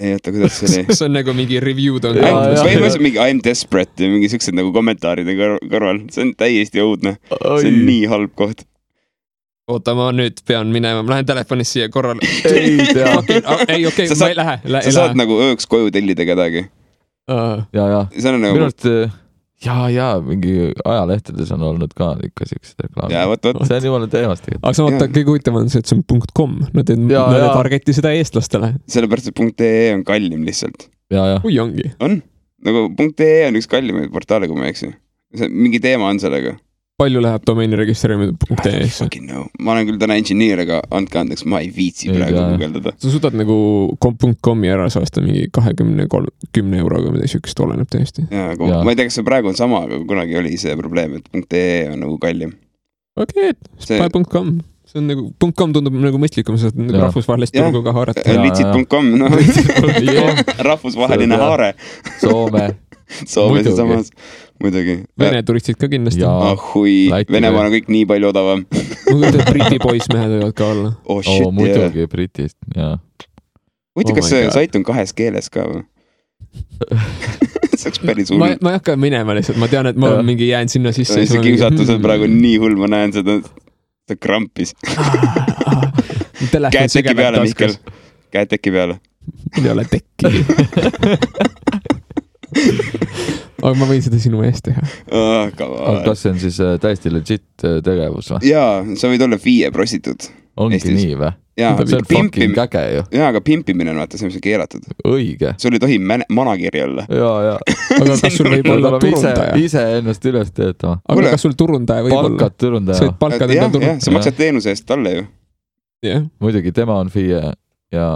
ei oota, kuidas see oli? see on nagu mingi review'd on põhimõtteliselt mingi I m desperate ja mingi siuksed nagu kommentaarid on kõr- kõrval, see on täiesti õudne, see on nii halb koht. oota, ma nüüd pean minema, ma lähen telefonist siia korrale. ei tea. ei, okei, ma ei lähe, sa ei saad lähe. nagu ööks koju tellida kedagi, ja, ja see on minu nagu, arust ja, ja mingi ajalehtedes on olnud ka ikka siuksed ja reklaamid. vot, vot, see on jumala teemast tegelikult. aga sa vaata Jaa., kõige huvitavam on see, et see on punkt kom, nad ei, nad ei target'i seda eestlastele. sellepärast et punkt ee on kallim lihtsalt, kui ongi. on, nagu punkt ee on üks kallimaid portaale, kui ma ei eksi. see mingi teema on sellega. Palju läheb domeeni registreerimine punkt ee-sse? Fucking no, ma olen küll täna inseneer, aga andke andeks, ma ei viitsi Ei praegu guugeldada. sa suudad nagu komi ära saasta mingi kahekümne kolm, kümne euroga või midagi siukest, oleneb täiesti. ja, aga Jaa. ma ei tea, kas see praegu on sama, aga kunagi oli see probleem, et ee on nagu kallim. okei, et See- spy punkt kom, see on nagu, kom tundub nagu mõistlikum, saad nagu Jaa. rahvusvahelist turgu ka haarata. Jaa, litsid.com, noh rahvusvaheline haare, Soome Soomes ja samas, muidugi. Vene turistid ka kindlasti. ahui, Läti Venemaal on kõik nii palju odavam. ma kujutan ette, Briti poissmehed võivad ka olla. oh oh, shit, yeah. muidugi Britist ja huvitav, Oh kas see sait on kahes keeles ka või? see oleks päris ma hull., ma ei hakka minema lihtsalt, ma tean, et ma Jaa. mingi jään sinna sisse. see kiusatus on praegu nii hull, ma näen seda, ta krampis. käed teki peale, Mihkel. käed teki peale. mul ei ole tekki. Aga ma võin seda sinu eest teha. aga kas see on siis äh, täiesti legit äh, tegevus või? jaa, sa võid olla FIE prostituut. ongi Eestis. nii või? jaa, see on fucking äge ju, jaa, aga pimpimine on vaata, see on keelatud. õige. sul ei tohi man- managiri olla. ja, ja. aga kas sul võib olla ise, turundaja? iseennast üles töötama. aga kas sul turundaja võib olla? palkad sa turundaja võid, palkada jah, endale jah, sa turundaja. maksad teenuse eest talle ju. jah, muidugi tema on FIE ja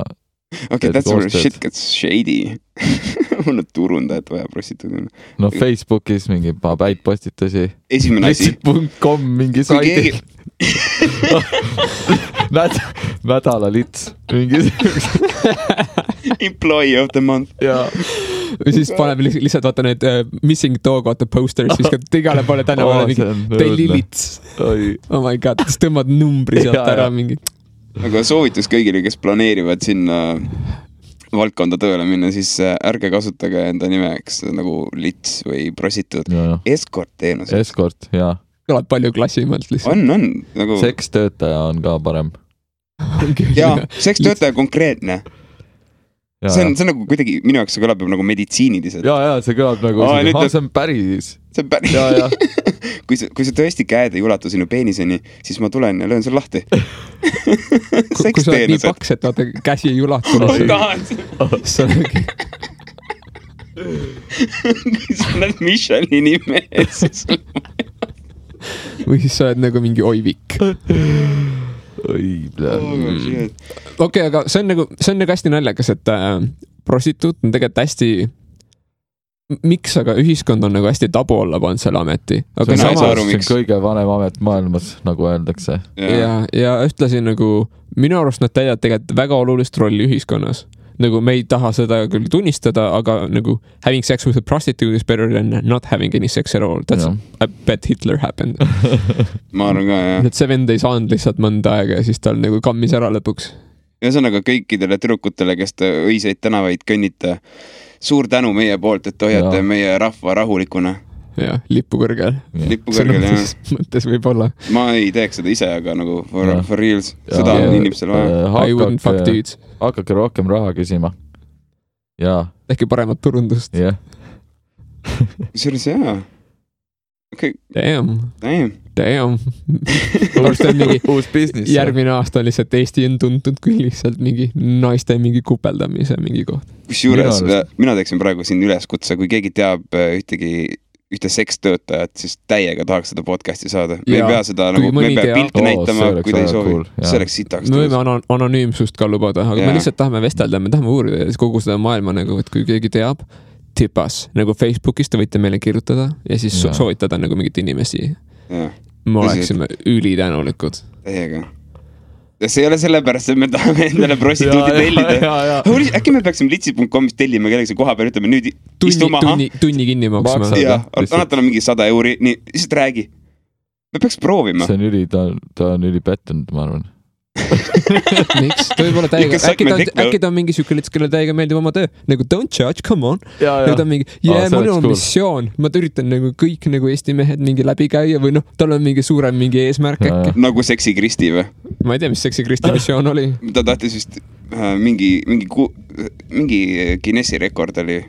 okei that's where shit gets shady. mul on turundajat vaja prostituudina. no Facebookis mingi paar häid postitusi. esimene asi, litsid.com mingi kui keegi näd-, nädalalits, mingi employee of the month. ja või siis paneb li- lihtsalt vaata need uh, missing dog vaata posters, siis ka igale poole tänavale Oh, mingi see on Daily õudne. Lits. oi, oh my god, siis tõmbad numbri sealt Jaa, ära jaa. mingi. aga soovitus kõigile, kes planeerivad sinna valdkonda tööle minna, siis äh, ärge kasutage enda nimeks nagu lits või prostituut. teenus. eskort ja kõlab palju klassimalt lihtsalt. on, on nagu. sekstöötaja on ka parem. jaa, sekstöötaja konkreetne. ja, see on, see on nagu kuidagi minu jaoks see kõlab nagu meditsiiniliselt. ja, ja see kõlab nagu see on päris. see on päris ja, ja kui sa, kui sa tõesti käed ei ulatu sinu peeniseni, siis ma tulen ja löön sul lahti. kui sa oled nii paks, et vaata käsi ei ulatu, siis sa oledki, kui sa oled Michelini mees, siis sul või siis sa oled nagu mingi oivik. oi, oh, okei, aga see on nagu, see on nagu hästi naljakas, et äh, prostituut on tegelikult hästi miks aga ühiskond on nagu hästi tabu alla pannud selle ameti, aga See on aru, see on kõige vanem amet maailmas, nagu öeldakse. ja, ja ühtlasi nagu minu arust nad täidavad tegelikult väga olulist rolli ühiskonnas. nagu me ei taha seda küll tunnistada, aga nagu having sex with a prostitute is better than not having any sex at all. That's, I bet Hitler happened. ma arvan ka jah. et see vend ei saanud lihtsalt mõnda aega ja siis tal nagu kammis ära lõpuks. ühesõnaga kõikidele tüdrukutele, kes te öiseid tänavaid kõnnite, suur tänu meie poolt, et te hoiate Jaa. meie rahva rahulikuna. jah, lipu kõrgel. lipu kõrgel jah. mõttes võib-olla. ma ei teeks seda ise, aga nagu for for reals, Jaa. seda on Jaa. inimestel vaja. I wouldn't fuck dudes. hakake rohkem raha küsima. ja, tehke paremat turundust. jah. kusjuures jaa. okei, Damn, damn. damn. mingi uus business. järgmine aasta on lihtsalt Eesti on tuntud küll lihtsalt mingi naiste mingi kupeldamise mingi koht. kusjuures mina teeksin praegu siin üleskutse, kui keegi teab äh, ühtegi, ühte sekstöötajat, siis täiega tahaks seda podcast'i saada. me ei pea seda Kui nagu, me ei pea pilti näitama, kui ta ei soovi cool,. see oleks sitaks me võime tõus. ano- anonüümsust ka lubada, aga. Jaa. me lihtsalt tahame vestelda, me tahame uurida kogu seda maailma nagu, et kui keegi teab, tipas nagu Facebookis te võite meile kirjutada ja siis Jaa. soovitada nagu mingeid inimesi. jah, me oleksime ülitänulikud. täiega. ja see ei ole sellepärast, et me tahame endale prostituudi tellida. äkki me peaksime litsi.com'ist tellima kellegi koha peal, ütleme nüüd istu tunni, maha tunni, tunni kinni maksma Maksad.. ja Lihtsalt- anna talle mingi sada euri, nii, lihtsalt räägi. me peaks proovima see. on üli, ta, ta on ülipettunud, ma arvan. miks? ta võib olla täiega, äkki ta on äkki ta on mingi siuke lihtsalt, kellele täiega meeldib oma töö. nagu don't judge, come on. ja, ja ta on mingi, Aa, jaa, mul on cool. missioon, ma üritan nagu kõik nagu Eesti mehed mingi läbi käia või noh, tal on mingi suurem mingi eesmärk äkki. nagu Seksi Kristi või? ma ei tea, mis Seksi Kristi missioon oli. ta tahtis vist äh, mingi, mingi, mingi Guinessi rekord oli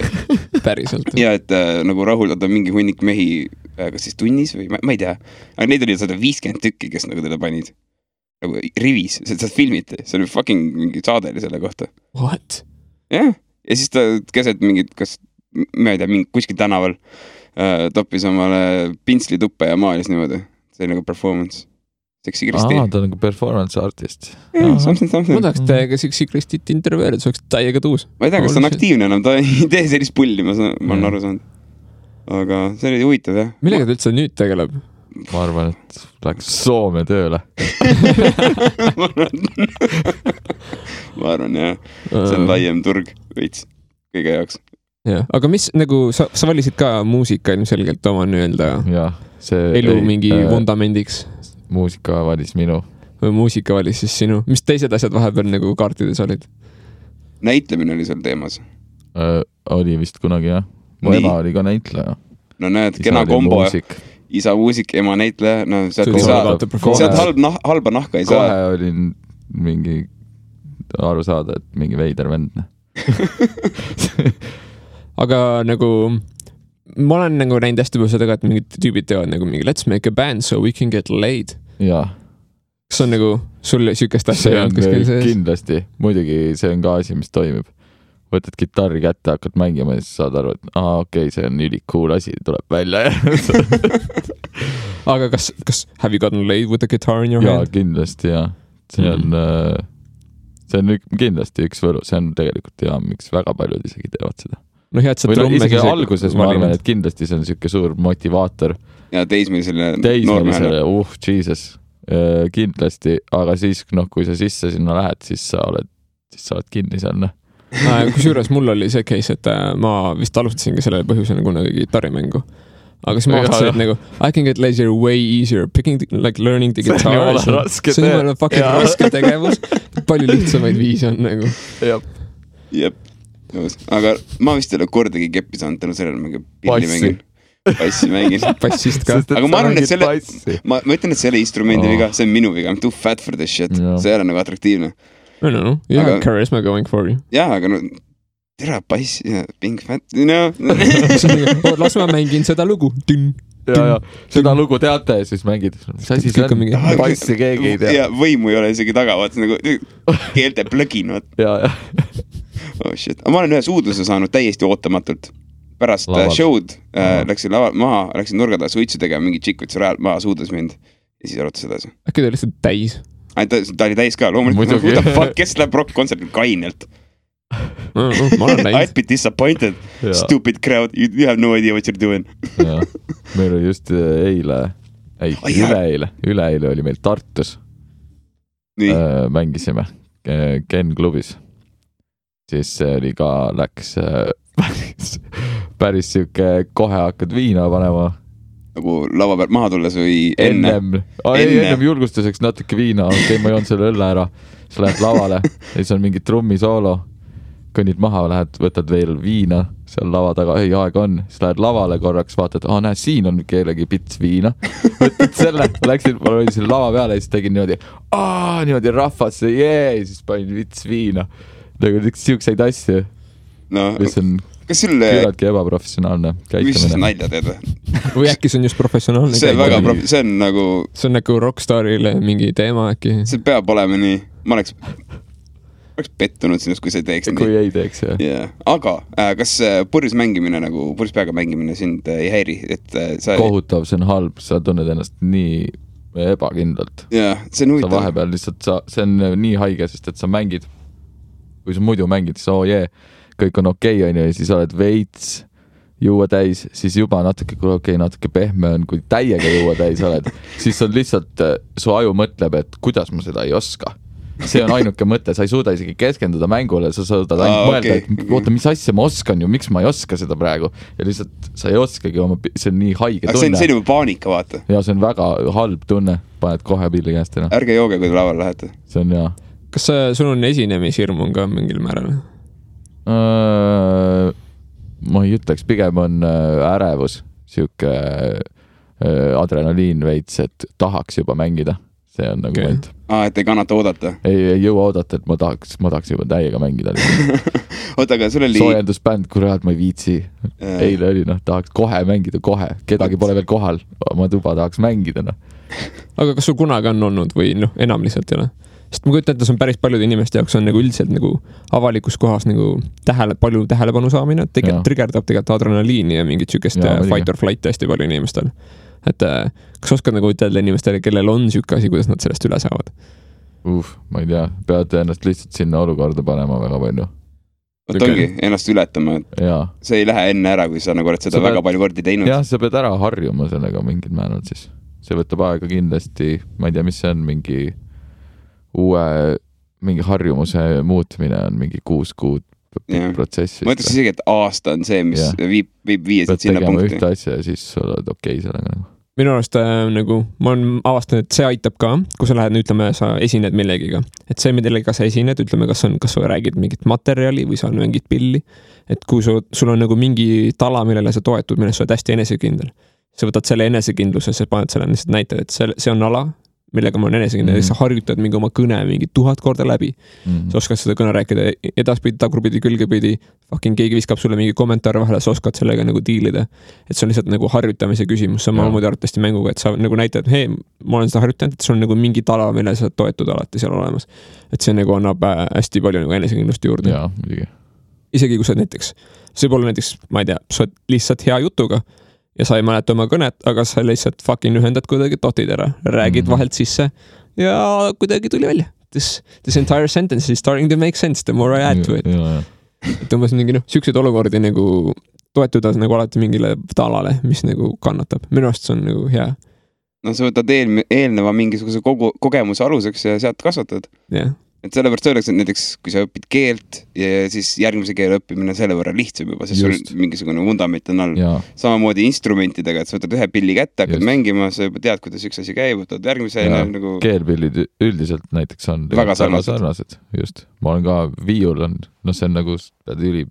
päriselt. ja et äh, nagu rahuldada mingi hunnik mehi, kas siis tunnis või ma, ma ei tea, aga neid oli sada viiskümmend tükki, kes nagu teda panid. Nagu rivis, seda filmiti, see oli fucking mingi saade oli selle kohta. What? jah, ja siis ta keset mingit, kas, ma ei tea, mingi kuskil tänaval äh, toppis omale pintsli tuppa ja maalis niimoodi. see oli nagu performance. Seksi Kristi aa, ta on nagu performance artist. yeah,. something, ma something. tahaks täiega Seksi Kristit intervjueerida, see oleks täiega tuus. ma ei tea, kas ta on aktiivne enam, ta ei tee sellist pulli, ma saan, ma olen aru saanud. aga see oli huvitav jah. millega ta üldse nüüd tegeleb? Ma arvan, et läks Soome tööle. ma arvan, ma arvan jah, see on laiem turg veits kõige jaoks. jah, aga mis nagu sa, sa valisid ka muusika ilmselgelt oma nii-öelda jah, see. elu mingi äh, vundamendiks muusika valis minu. või muusika valis siis sinu, mis teised asjad vahepeal nagu kaartides olid? näitlemine oli seal teemas. oli vist kunagi jah. mu ema oli ka näitleja. no näed, kena kombo, isa muusik, ema näitleja, no sealt ei saa, sealt halb nah-, halba nahka ei saa. kohe olin mingi aru saada, et mingi veider vend. aga nagu ma olen nagu näinud hästi palju seda ka, et mingid tüübid teevad nagu mingi let's make a band so we can get laid. jaa, kas on nagu sul siukest asja see ei on olnud kuskil sees? kindlasti, muidugi see on ka asi, mis toimib. Võtad kitarri kätte, hakkad mängima ja siis saad aru, et aa, okei okay,, see on ülikool asi, tuleb välja. aga kas, kas have you gotten laid with a guitar in your jaa, hand? kindlasti jaa, see on mm., see on ük, kindlasti üks võlu, see on tegelikult hea, miks väga paljud isegi teevad seda. no hea, et sa trumme isegi alguses ma arvan, valinud. et kindlasti see on sihuke suur motivaator ja teismelisele teismelisele, uh, jesus, kindlasti, aga siis noh, kui sa sisse sinna lähed, siis sa oled, siis sa oled kinni seal, noh. Äh, kusjuures mul oli see case, et äh, ma vist alustasingi sellel põhjusel kunagi kitarrimängu. aga siis ma jah. et nagu I can get lazier way easier picking the, like learning the See on guitar. jumala raske see on jumala fucking Jaa. raske tegevus. palju lihtsamaid viise on nagu. jah, jep, nõus, aga ma vist ei ole kordagi keppi saanud tänu sellele, ma pilli mängin. bassi mängin. bassist ka. Aga ma arvan, et selle- selle. ma, ma ütlen, et see ei ole instrumendi Oh. viga, see on minu viga, I m too fat for this shit, see ei ole nagu atraktiivne. No no no, you Aga- have charisma going for you. jaa, aga no tere, bass ja pink fat, no las ma mängin seda lugu. ja, ja seda lugu teate ja siis mängid, mis asi see on bassi keegi ei tea. ja võimu ei ole isegi taga, vaata nagu keelte plõgin, vaata. ja, ja, oh shit, aga ma olen ühe suudluse saanud täiesti ootamatult. pärast Laval. Laval. show'd äh, läksin lava maha, läksin nurga taha suitsu tegema, mingi tšikk võttis rajalt maha, suudles mind ja siis arutas edasi. äkki ta oli lihtsalt täis. Ta, ta oli täis ka, loomulikult, Muidugi. who the fuck, kes läheb rokkkontserdil kainelt? ma olen I'd läinud. be disappointed, ja, stupid crowd, you, have no idea what you are doing. meil oli just äh, eile, ei jaa. üleeile, üleeile oli meil Tartus äh,, mängisime äh, Ken klubis. siis see oli ka, läks äh, päris, päris sihuke, kohe hakkad viina panema. Nagu lava pealt maha tulles või enne? ennem, ei Enne. ennem julgustuseks natuke viina, okei okay,, ma joon selle õlle ära, siis lähed lavale ja siis on mingi trummisoolo. kõnnid maha, lähed, võtad veel viina seal lava taga, ei aega on, siis lähed lavale korraks, vaatad, aa näe, siin on kellegi pits viina. võtad selle, läksin, ma olin selle lava peale ja siis tegin niimoodi, aa niimoodi rahvas, jee, siis panin vits viina. nagu siukseid asju, no mis on kas sul, küllaltki ebaprofessionaalne mis sa käitumine. nalja teed või? või äkki see on just professionaalne see on väga käitumine?, see on nagu, see on nagu rokkstaarile mingi teema äkki. see peab olema nii, ma oleks, oleks pettunud sinust, kui sa ei teeks kui nii. ei teeks jah. jah, aga äh, kas äh, purjus mängimine nagu, purjus peaga mängimine sind äh, ei häiri, et äh, sa, kohutav, see on halb, sa tunned ennast nii ebakindlalt. jah, see on sa huvitav. vahepeal lihtsalt sa, see on nii haige, sest et sa mängid, kui sa muidu mängid, siis oo oh, jee, kõik on okei okay,, onju, ja siis oled veits juua täis, siis juba natuke, kuule okei okay,, natuke pehme on, kui täiega juua täis oled, siis on lihtsalt, su aju mõtleb, et kuidas ma seda ei oska. see on ainuke mõte, sa ei suuda isegi keskenduda mängule, sa suudad ainult ah, mõelda okay., et oota, mis asja ma oskan ju, miks ma ei oska seda praegu ja lihtsalt sa ei oskagi oma, see on nii haige aga see on, tunne see on juba paanika, vaata. ja see on väga halb tunne, paned kohe pilli käest ära, ärge jooge, kui te lavale lähete. see on hea kas sul on esinemishirm on ka mingil määral? Äh, ma ei ütleks, pigem on äh, ärevus, sihuke äh, adrenaliin veits, et tahaks juba mängida, see on nagu point. aa, et ei kannata oodata. ei, ei jõua oodata, et ma tahaks, ma tahaks juba täiega mängida. oota, aga sul oli. soojendusbänd, kurat, ma ei viitsi. eile oli noh, tahaks kohe mängida, kohe, kedagi pole veel kohal, oma tuba tahaks mängida noh. aga kas sul kunagi on olnud või noh, enam lihtsalt ei ole? Sest ma kujutan ette, see on päris paljude inimeste jaoks on nagu üldiselt nagu avalikus kohas nagu tähele, palju tähelepanu saamine, tegelikult trigerdab tegelikult adrenaliini ja mingit siukest äh, fight or flight'i hästi palju inimestel. et äh, kas oskad nagu ütelda inimestele, kellel on siuke asi, kuidas nad sellest üle saavad? uh, ma ei tea, pead ennast lihtsalt sinna olukorda panema väga palju vot ongi, ennast ületama, et ja see ei lähe enne ära, kui sa nagu oled seda Sa pead- väga palju kordi teinud. jah, sa pead ära harjuma sellega mingil määral siis. see võtab aega kindlasti, ma ei tea, mis see on, mingi uue, mingi harjumuse muutmine on mingi kuus kuud pikk protsess. ma ütleks isegi, et aasta on see, mis Jah. viib, viib sind sinna punkti ühte. asja ja siis sa oled okei okay sellega nagu. minu arust äh, nagu ma olen avastanud, et see aitab ka, kui sa lähed, ütleme, sa esined millegiga, et see, millega sa esined, ütleme, kas on, kas sa räägid mingit materjali või sa mängid pilli. et kui su, sul on nagu mingi tala, millele sa toetud, milles sa oled hästi enesekindel, sa võtad selle enesekindluse, sa paned selle lihtsalt näite, et see, see on ala, millega ma olen enesekindel mm. -hmm. sa harjutad mingi oma kõne mingi tuhat korda läbi. Mm. sa oskad seda kõne rääkida edaspidi, tagurpidi, külgepidi, fucking keegi viskab sulle mingi kommentaare vahele, sa oskad sellega nagu diilida. et see on lihtsalt nagu harjutamise küsimus, samamoodi arvatavasti mänguga, et sa nagu näitad, hei, ma olen seda harjutanud, et sul on nagu mingi tala, millele sa toetud alati seal olemas. et see nagu annab äh, hästi palju nagu enesekindlust juurde. jaa, muidugi. isegi kui sa näiteks, see võib olla näiteks, ma ei tea, sa oled lihtsalt hea jutuga ja sa ei mäleta oma kõnet, aga sa lihtsalt fucking ühendad kuidagi dotid ära, räägid mm. -hmm. vahelt sisse ja kuidagi tuli välja. This, this entire sentence is starting to make sense the more I add to it. et umbes mingi noh, siukseid olukordi nagu toetuda nagu alati mingile talale, mis nagu kannatab, minu arust see on nagu hea, no sa võtad eel-, eelneva mingisuguse kogu, kogemuse aluseks ja sealt kasvatad. jah. Et sellepärast öeldakse, et näiteks kui sa õpid keelt ja siis järgmise keele õppimine selle võrra lihtsam juba, sest Just. sul mingisugune vundament on all. samamoodi instrumentidega, et sa võtad ühe pilli kätte, hakkad Just. mängima, sa juba tead, kuidas üks asi käib, võtad järgmise ja Jaa. nagu. keelpillid üldiselt näiteks on Väga sarnased. sarnased, just. ma olen ka, viiul on, noh, see on nagu, pead üli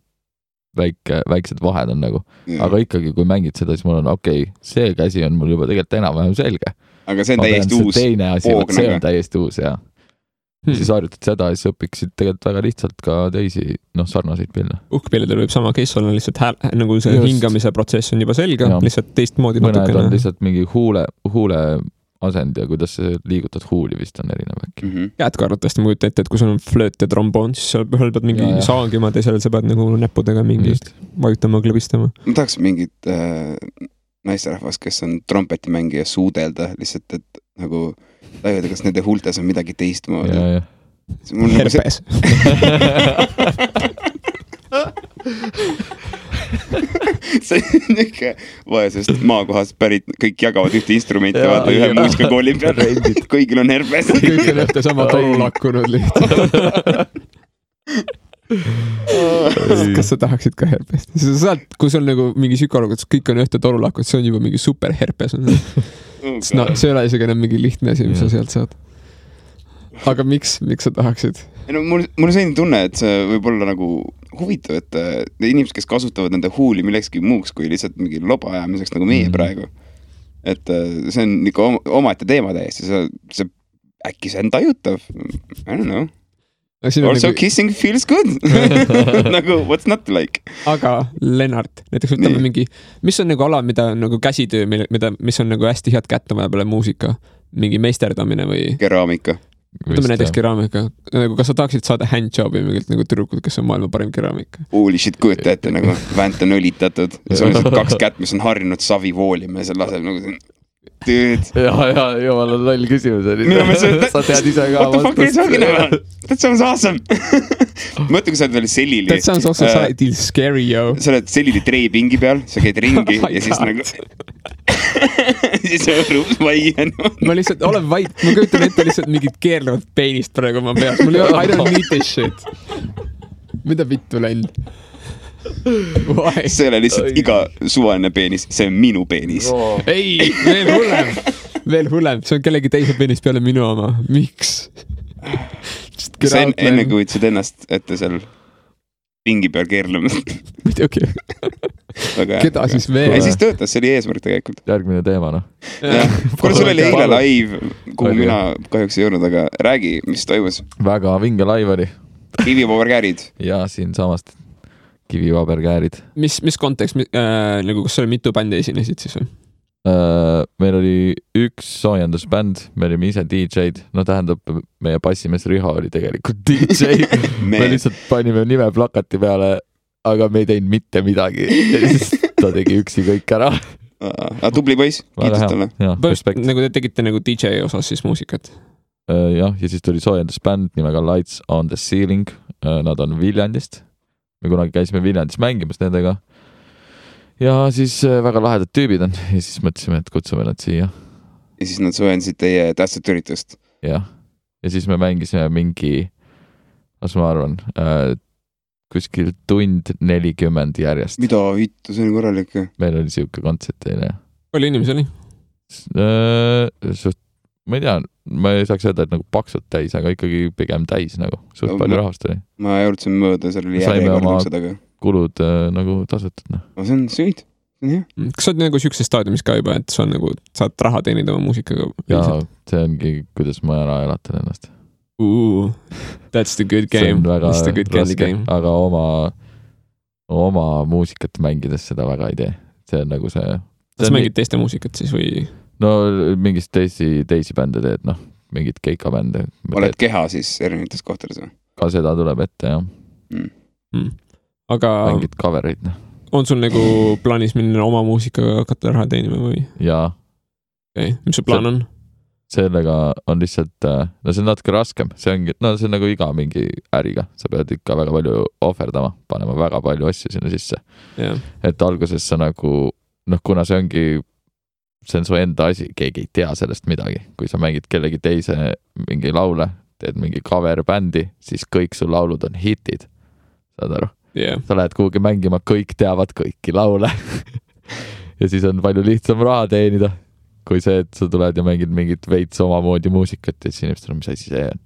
väike, väiksed vahed on nagu, aga ikkagi, kui mängid seda, siis mul on okei okay,, see käsi on mul juba tegelikult enam-vähem selge. aga see on täiesti uus. teine asi, see nagu. on täiesti uus ja siis harjutad seda ja siis õpiksid tegelikult väga lihtsalt ka teisi, noh, sarnaseid pille. uhkpillidel võib sama case olla, lihtsalt hääl, nagu see Just. Hingamise protsess on juba selge lihtsalt teistmoodi natukene. lihtsalt mingi huule, huule asend ja kuidas sa liigutad huuli vist on erinev äkki. Mhm. jääd ka arvatavasti, ma kujutan ette, et kui sul on flööt ja tromboon, siis seal ühel pead mingi ja. saagima, teisel sa pead nagu näppudega mingi just, vajutama, klõbistama. ma tahaks mingit äh, naisterahvast, kes on trompetimängija, suudelda lihtsalt, et nagu tajuda, kas nende huultes on midagi teistmoodi ja,. ja. herpes. see on niuke vaesest maakohast pärit, kõik jagavad ühte instrumenti, Jaa, vaata ühe muusikakooli peal, kõigil on herpes. kõik on ühte sama toru lakkunud lihtsalt. kas sa tahaksid ka herpest? sa saad, kui sul nagu mingi olukord, kus kõik on ühte toru lakkunud, see on juba mingi super herpes. no see ei ole isegi enam mingi lihtne asi, mis sa Jah. sealt saad. aga miks, miks sa tahaksid? ei no mul, mul on selline tunne, et see võib olla nagu huvitav, et äh, need inimesed, kes kasutavad nende huuli millekski muuks kui lihtsalt mingi loba ajamiseks, nagu meie mm. praegu. et äh, see on ikka oma, omaette teema täiesti, see, see, äkki see on tajutav, I don't know. Also nagu, kissing feels good nagu what's not to like. aga Lennart, näiteks võtame Nii. mingi, mis on nagu ala, mida on nagu käsitöö, mida, mis on nagu hästi head kätte vahepeal muusika, mingi meisterdamine või keraamika. ütleme näiteks. keraamika, nagu kas sa tahaksid saada handjob'i mingilt nagu tüdrukult, kes on maailma parim keraamik? Holy shit, kujuta ette nagu vänt on õlitatud ja sul on lihtsalt kaks kätt, mis on harjunud savi voolima ja see laseb nagu. Dude, ja, ja jumala loll küsimus oli sa tead ise ka what the fuck are you talking about? That sounds awesome. mõtle, kui sa oled veel Selili. That sounds also uh, scary yo. sa oled Selili treepingi peal, sa käid ringi Oh ja siis God. nagu, siis õõrub niimoodi. ma lihtsalt olen vait, ma kujutan ette lihtsalt mingit keerlevat peenist praegu oma peas, mul ei ole, I don't need this shit. mida vittu läinud? See ei ole lihtsalt iga suvaline peenis, see on minu peenis. ei, veel hullem, veel hullem, see on kellegi teise peenis peale minu oma, miks? sa enne, enne kujutasid ennast ette seal pingi peal keerlemas. muidugi, väga keda siis veel? Ja? siis töötas, see oli eesmärk tegelikult. järgmine teema, noh. kuule sul oli eile live, kuhu Oli, mina kahjuks ei jõudnud, aga räägi, mis toimus. väga vinge live oli. Kivipaberkäärid, ja siinsamast kivipaberkäärid mis, mis kontekst äh,, nagu kas seal mitu bändi esinesid siis või? äh,. meil oli üks soojendusbänd, me olime ise DJ-d, no tähendab, meie bassimees Riho oli tegelikult DJ. me lihtsalt panime nime plakati peale, aga me ei teinud mitte midagi. ta tegi üksi kõik ära. aga tubli poiss, kiitus talle., nagu te tegite nagu DJ osas siis muusikat? jah, ja siis tuli soojendusbänd nimega Lights on the Ceiling. Nad on Viljandist. Me kunagi käisime Viljandis mängimas nendega. ja siis äh, väga lahedad tüübid on ja siis mõtlesime, et kutsume nad siia, ja siis nad soojendasid teie tähtsat üritust. jah. ja siis me mängisime mingi, las ma arvan äh,, kuskil tund nelikümmend järjest. mida vittu, see on korralik. meil oli sihuke kontsert eile palju inimesi oli? äh,. suht, ma ei tea, ma ei saaks öelda, et nagu paksult täis, aga ikkagi pigem täis nagu, suht No palju rahvast oli. ma jõudsin mööda, seal oli järjekord oma- ukse taga. kulud äh, nagu tasutud, noh. aga see on sweet, see on hea. kas sa oled nagu siukses staadiumis ka juba, et sa on nagu, saad raha teenida oma muusikaga? ja see ongi, kuidas ma ära elatan ennast. That's the good game on. väga That's the good candy game., aga oma, oma muusikat mängides seda väga ei tee. see on nagu see. kas mängid teiste muusikat siis või? No mingist teisi, teisi bände teed, noh, mingit keikabände. oled keha siis erinevates kohtades või? ka seda tuleb ette jah, aga mängid cover eid, noh. on sul nagu plaanis minna oma muusikaga hakata raha teenima või? ja okei okay., mis su plaan on? sellega on lihtsalt, no see on natuke raskem, see ongi, no see on nagu iga mingi äriga, sa pead ikka väga palju ohverdama, panema väga palju asju sinna sisse. jah, et alguses sa nagu noh, kuna see ongi, see on su enda asi, keegi ei tea sellest midagi, kui sa mängid kellegi teise mingi laule, teed mingi cover bändi, siis kõik su laulud on hitid. saad aru, jah, sa lähed kuhugi mängima, kõik teavad kõiki laule. ja siis on palju lihtsam raha teenida, kui see, et sa tuled ja mängid mingit veits omamoodi muusikat ja siis inimestel on, mis asi see on.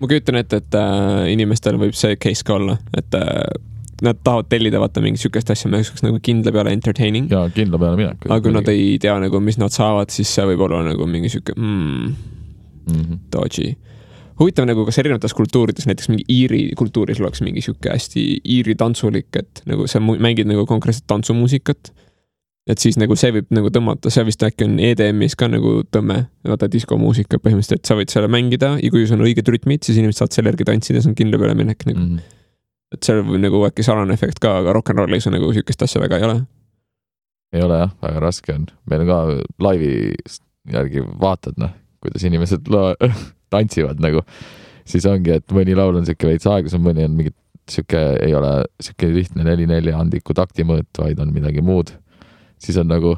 ma kujutan ette, et äh, inimestel võib see case ka olla, et äh, nad tahavad tellida vaata mingit siukest asja, mis oleks nagu kindla peale entertaining. ja kindla peale minek. aga kui nad ei tea nagu, mis nad saavad, siis see võib olla nagu mingi sihuke mm, mm. -hmm. dodgy. huvitav nagu, kas erinevates kultuurides, näiteks mingi Iiri kultuuris oleks mingi sihuke hästi Iiri tantsulik, et nagu sa mängid nagu konkreetset tantsumuusikat. et siis nagu see võib nagu tõmmata, see vist äkki on EDM-is ka nagu tõmme, vaata diskomuusika põhimõtteliselt, et sa võid seal mängida ja kui sul on õiged rütmid, siis inimesed saavad selle järgi tantsida, see on kindla peale minek nagu. Mm -hmm. Et seal võib nagu äkki salane efekt ka, aga rock n rollis on nagu sihukest asja väga ei ole. ei ole jah, väga raske on, meil ka laivi järgi vaatad noh, kuidas inimesed tantsivad nagu, siis ongi, et mõni laul on siuke veits aeglasem, mõni on mingi siuke, ei ole siuke lihtne neli-nelja andiku taktimõõt, vaid on midagi muud. siis on nagu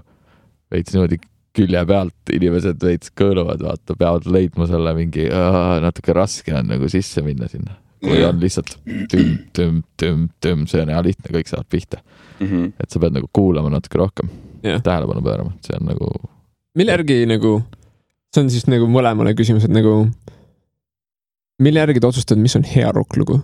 veits niimoodi külje pealt inimesed veits kõõluvad, vaata, peavad leidma selle mingi, natuke raske on nagu sisse minna sinna. Kui on lihtsalt tüm, tüm, tüm, tüm, see on hea lihtne, kõik saavad pihta, Mhm. et sa pead nagu kuulama natuke rohkem tähelepanu pöörama, see on nagu mille järgi nagu, see on siis nagu mõlemale küsimus, et nagu mille järgi te otsustate, mis on hea rokklugu?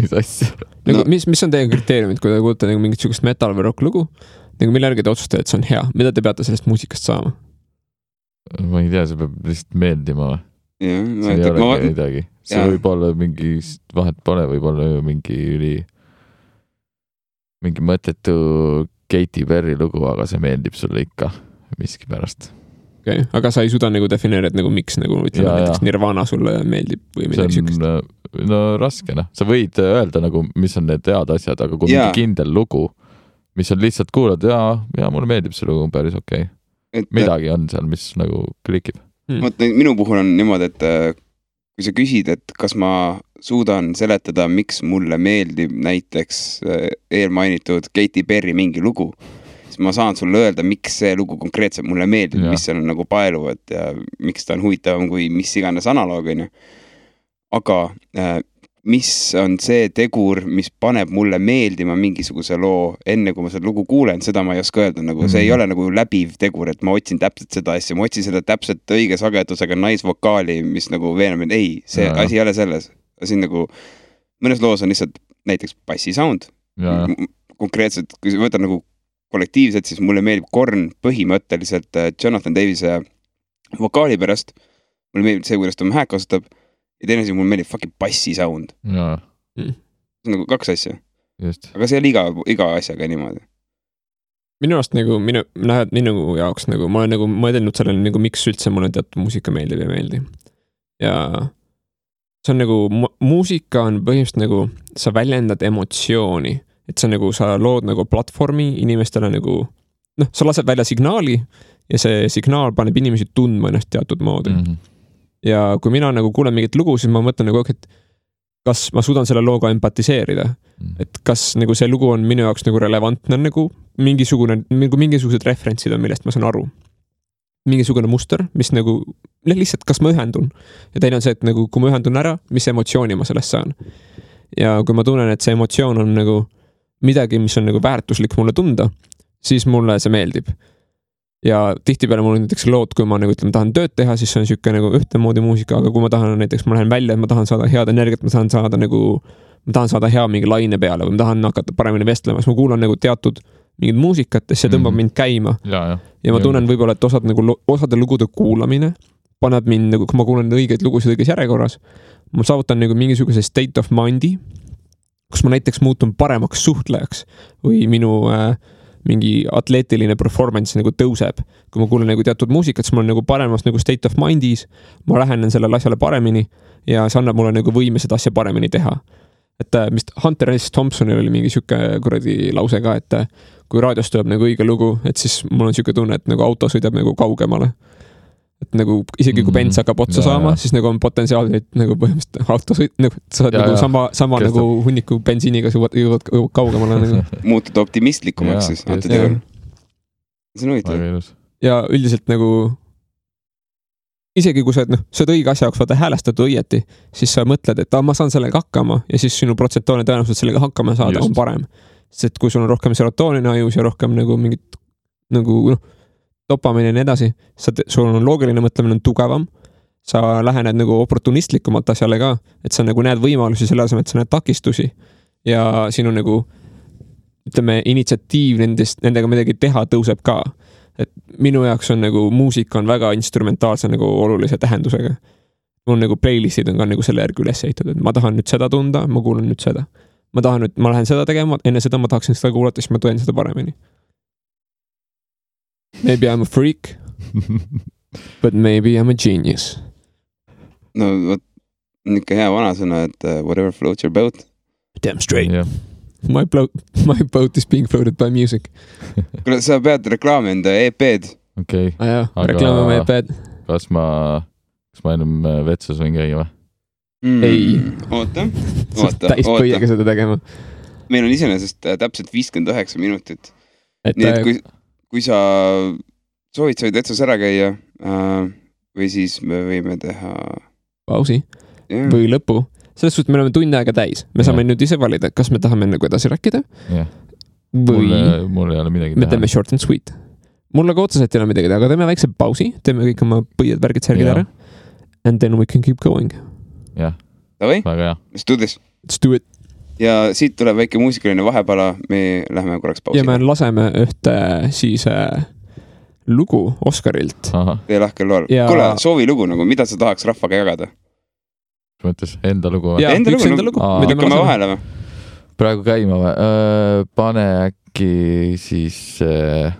mis asja. nagu no. mis, mis on teie kriteeriumid, kui te kuulete nagu mingit sihukest metal või rokklugu? nagu mille järgi te otsustate, et see on hea, mida te peate sellest muusikast saama? Ma ei tea, see peab lihtsalt meeldima või? ma see ei ma olegi vaatan, midagi, see jaa. võib olla mingi, vahet pole, võib olla ju mingi üli, mingi mõttetu Katy Perry lugu, aga see meeldib sulle ikka miskipärast. okei okay., aga sa ei suuda nagu defineerida, et nagu miks nagu ütleme näiteks. Nirvana sulle meeldib või midagi siukest. on, no raske noh, sa võid öelda nagu, mis on need head asjad, aga kui Jaa. mingi kindel lugu, mis on lihtsalt kuulad ja, ja mulle meeldib see lugu, päris okei okay., et midagi on seal, mis nagu klikib. vot minu puhul on niimoodi, et äh, kui sa küsid, et kas ma suudan seletada, miks mulle meeldib näiteks äh, eelmainitud Katy Perry mingi lugu, siis ma saan sulle öelda, miks see lugu konkreetselt mulle meeldib, mis seal on nagu paeluvat ja miks ta on huvitavam kui mis iganes analoog, onju. aga äh, mis on see tegur, mis paneb mulle meeldima mingisuguse loo, enne kui ma seda lugu kuulen, seda ma ei oska öelda, nagu see ei Mhm. ole nagu läbiv tegur, et ma otsin täpselt seda asja, ma otsin seda täpselt õige sagedusega naisvokaali, mis nagu veenab mind, ei, see Jaa. asi ei ole selles. siin nagu mõnes loos on lihtsalt näiteks bassi sound. ja, konkreetselt, kui sa võtad nagu kollektiivselt, siis mulle meeldib Korn põhimõtteliselt äh, Jonathan Davis'e vokaali pärast. mulle meeldib see, kuidas ta oma häält kasutab ja teine asi, mulle meeldib fucking bassi sound. see on nagu kaks asja, aga see ei ole iga, iga asjaga niimoodi. minu arust nagu minu, näed, minu jaoks nagu ma olen nagu mõelnud sellele nagu miks üldse mulle teatud muusika meeldib ja ei meeldi. ja see on nagu, muusika on põhimõtteliselt nagu sa väljendad emotsiooni, et sa nagu, sa lood nagu platvormi inimestele nagu noh, sa lased välja signaali ja see signaal paneb inimesi tundma ennast teatud moodi mm.. Mhm. Ja kui mina nagu kuulen mingit lugu, siis ma mõtlen nagu, et kas ma suudan selle looga empatiseerida, et kas nagu see lugu on minu jaoks nagu relevantne nagu mingisugune, nagu mingisugused referentsid on, millest ma saan aru. mingisugune muster, mis nagu lihtsalt, kas ma ühendun ja teine on see, et nagu kui ma ühendun ära, mis emotsiooni ma sellest saan. ja kui ma tunnen, et see emotsioon on nagu midagi, mis on nagu väärtuslik mulle tunda, siis mulle see meeldib. Ja tihtipeale mul on näiteks lood, kui ma nagu ütleme, tahan tööd teha, siis see on sihuke nagu ühtemoodi muusika, aga kui ma tahan näiteks, ma lähen välja, ma tahan saada head energiat, ma tahan saada nagu ma tahan saada hea mingi laine peale või ma tahan hakata paremini vestlema, siis ma kuulan nagu teatud mingit muusikat ja see tõmbab Mhm. mind käima. Ja, ja, ma tunnen võib-olla, et osad nagu, osade lugude kuulamine paneb mind nagu, kui ma kuulan õigeid lugusid õiges järjekorras, ma saavutan nagu mingisuguse state of mind'i, kus ma näiteks muutun paremaks suhtlejaks või minu äh, mingi atleetiline performance nagu tõuseb. kui ma kuulan nagu teatud muusikat, siis ma olen nagu paremas nagu state of mind'is, ma lähenen sellele asjale paremini ja see annab mulle nagu võime seda asja paremini teha et äh, vist Hunter S Thompsonil oli mingi sihuke kuradi lause ka, et äh, kui raadiost tuleb nagu õige lugu, et siis mul on sihuke tunne, et nagu auto sõidab nagu kaugemale. Et nagu isegi kui Mhm. bens hakkab otsa Jaa, saama siis nagu on potentsiaal, et nagu põhimõtteliselt auto sõit, nagu sa oled Jaa, nagu sama, sama Kestab. nagu hunniku bensiiniga jõuad, jõuad kaugemale nagu. muutud optimistlikumaks siis antud juhul. see on huvitav. ja üldiselt nagu isegi kui sa oled, noh, sa oled õige asja jaoks vaata häälestatud õieti, siis sa mõtled, et aa, ma saan sellega hakkama ja siis sinu protsentuaalne tõenäosus sellega hakkama saada Just. on parem. sest et kui sul on rohkem serotoonini ajus ja rohkem nagu mingit nagu noh, dopamiini ja nii edasi, sa, sul on loogiline mõtlemine on tugevam. sa lähened nagu oportunistlikumalt asjale ka, et sa nagu näed võimalusi selle asemel, et sa näed takistusi ja sinu nagu ütleme, initsiatiiv nendest, nendega midagi teha tõuseb ka et minu jaoks on nagu muusika on väga instrumentaalse nagu olulise tähendusega. mul nagu playlist'id on ka nagu selle järgi üles ehitatud, ma tahan nüüd seda tunda, ma kuulan nüüd seda. ma tahan nüüd, ma lähen seda tegema, enne seda ma tahaksin seda kuulata, siis ma teen seda paremini. Maybe I m a freak, but maybe I m a genius. no vot, niisugune hea vanasõna, et uh, whatever floats your boat. Damn straight, jah, my boat, my boat is being floated by music. kuule, sa pead reklaami enda EP-d. okei, aa jaa, Aga- reklaamime EP-d. kas ma, kas ma ennem äh, vetsus võin käia või? Ei. Hmm. oota, sa oled oota, täis oota põiega, seda tegema. meil on iseenesest äh, täpselt viiskümmend üheksa minutit, et nii et äh, kui, kui sa soovid, sa võid Vetsus ära käia äh, või siis me võime teha. pausi või lõpu. selles suhtes me oleme tund aega täis, me saame Jah. nüüd ise valida, kas me tahame nagu edasi rääkida jah, või mul, mul ei ole midagi me teha teeme. short and sweet. mul nagu otseselt ei ole midagi teha, aga teeme väikse pausi, teeme kõik oma põied, värgid, särgid Jah. ära. And then we can keep going. jah, Davai, väga hea. let's do this. Let's do it. Ja siit tuleb väike muusikaline vahepala, me läheme korraks ja me pausile. laseme ühte siis äh, lugu Oscarilt. tee lahkel loal Ja- kuule, soovi lugu nagu, mida sa tahaks rahvaga jagada? mis mõttes enda lugu või? Enda enda lugu lükkame vahele või? praegu käima või? pane äkki siis äh,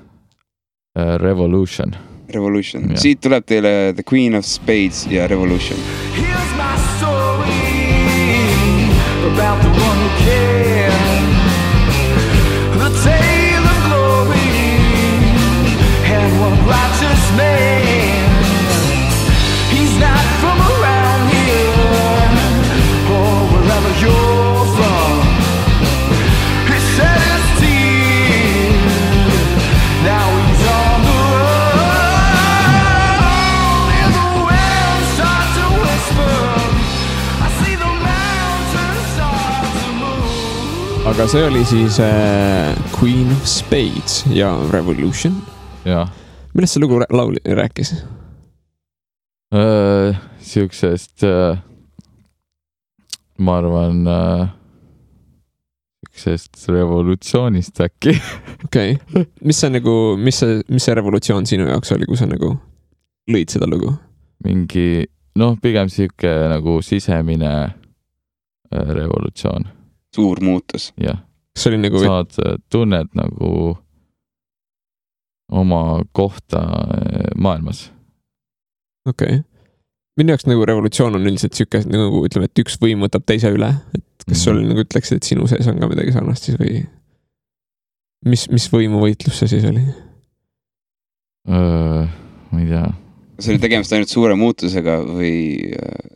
äh, Revolution. Revolution siit tuleb teile The Queen of Spades ja Revolution. Here's my about the one who cared. The tale of glory and one righteous man. Aga see oli siis äh, Queen of Spades ja Revolution. millest see lugu laul rääkis? siuksest, ma arvan, siuksest revolutsioonist äkki. okei mis see nagu, mis see, mis see revolutsioon sinu jaoks oli, kui sa nagu lõid seda lugu? mingi noh, pigem sihuke nagu sisemine äh, revolutsioon, suur muutus. jah. kas see oli nagu, saad, tunned nagu oma kohta äh, maailmas. okei okay.. minu jaoks nagu revolutsioon on üldiselt sihuke nagu ütleme, et üks võim võtab teise üle, et kas sul Mhm. nagu ütleksid, et sinu sees on ka midagi sarnast siis või? mis, mis võimuvõitlus see siis oli? ma ei tea, kas oli tegemist ainult suure muutusega või äh,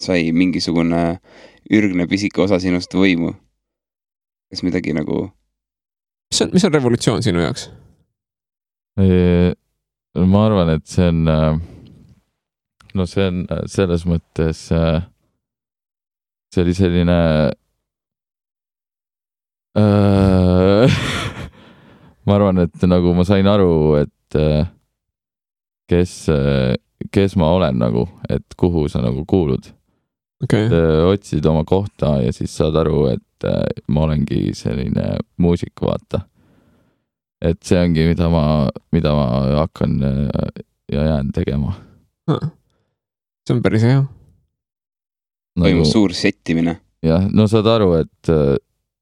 sai mingisugune ürgne pisike osa sinust võimu? kas midagi nagu, mis on, mis on revolutsioon sinu jaoks? ma arvan, et see on, no see on äh, selles mõttes, see oli selline äh, ma arvan, et nagu ma sain aru, et äh, kes, kes ma olen nagu, et kuhu sa nagu kuulud. okay., otsid oma kohta ja siis saad aru, et äh, ma olengi selline muusik, vaata. et see ongi, mida ma, mida ma hakkan äh, ja jään tegema. see on päris hea. toimus nagu, suur settimine. jah, no saad aru, et äh,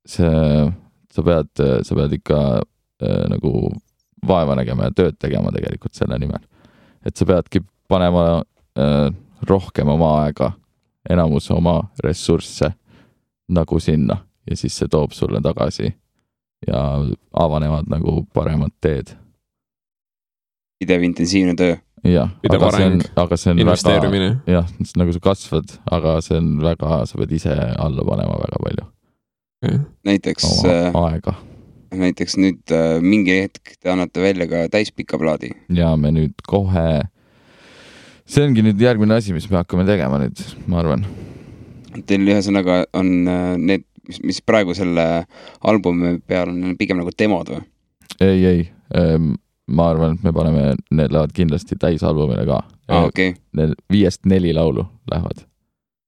see, sa pead, sa pead ikka äh, nagu vaeva nägema ja tööd tegema tegelikult selle nimel. et sa peadki panema äh, rohkem oma aega, enamus oma ressursse nagu sinna ja siis see toob sulle tagasi ja avanevad nagu paremad teed. pidev intensiivne töö. jah, aga see on aga see on väga, jah, nagu sa kasvad, aga see on väga, sa pead ise alla panema väga palju näiteks oma äh,, aega näiteks nüüd äh, mingi hetk te annate välja ka täispika plaadi. ja me nüüd kohe, see ongi nüüd järgmine asi, mis me hakkame tegema nüüd, ma arvan. Teil ühesõnaga on äh, need, mis, mis praegu selle albumi peal on, pigem nagu demod või? ei, ei, ma arvan, et me paneme, need lähevad kindlasti täisalbumile ka aa, okei okay.. Need viiest neli laulu lähevad,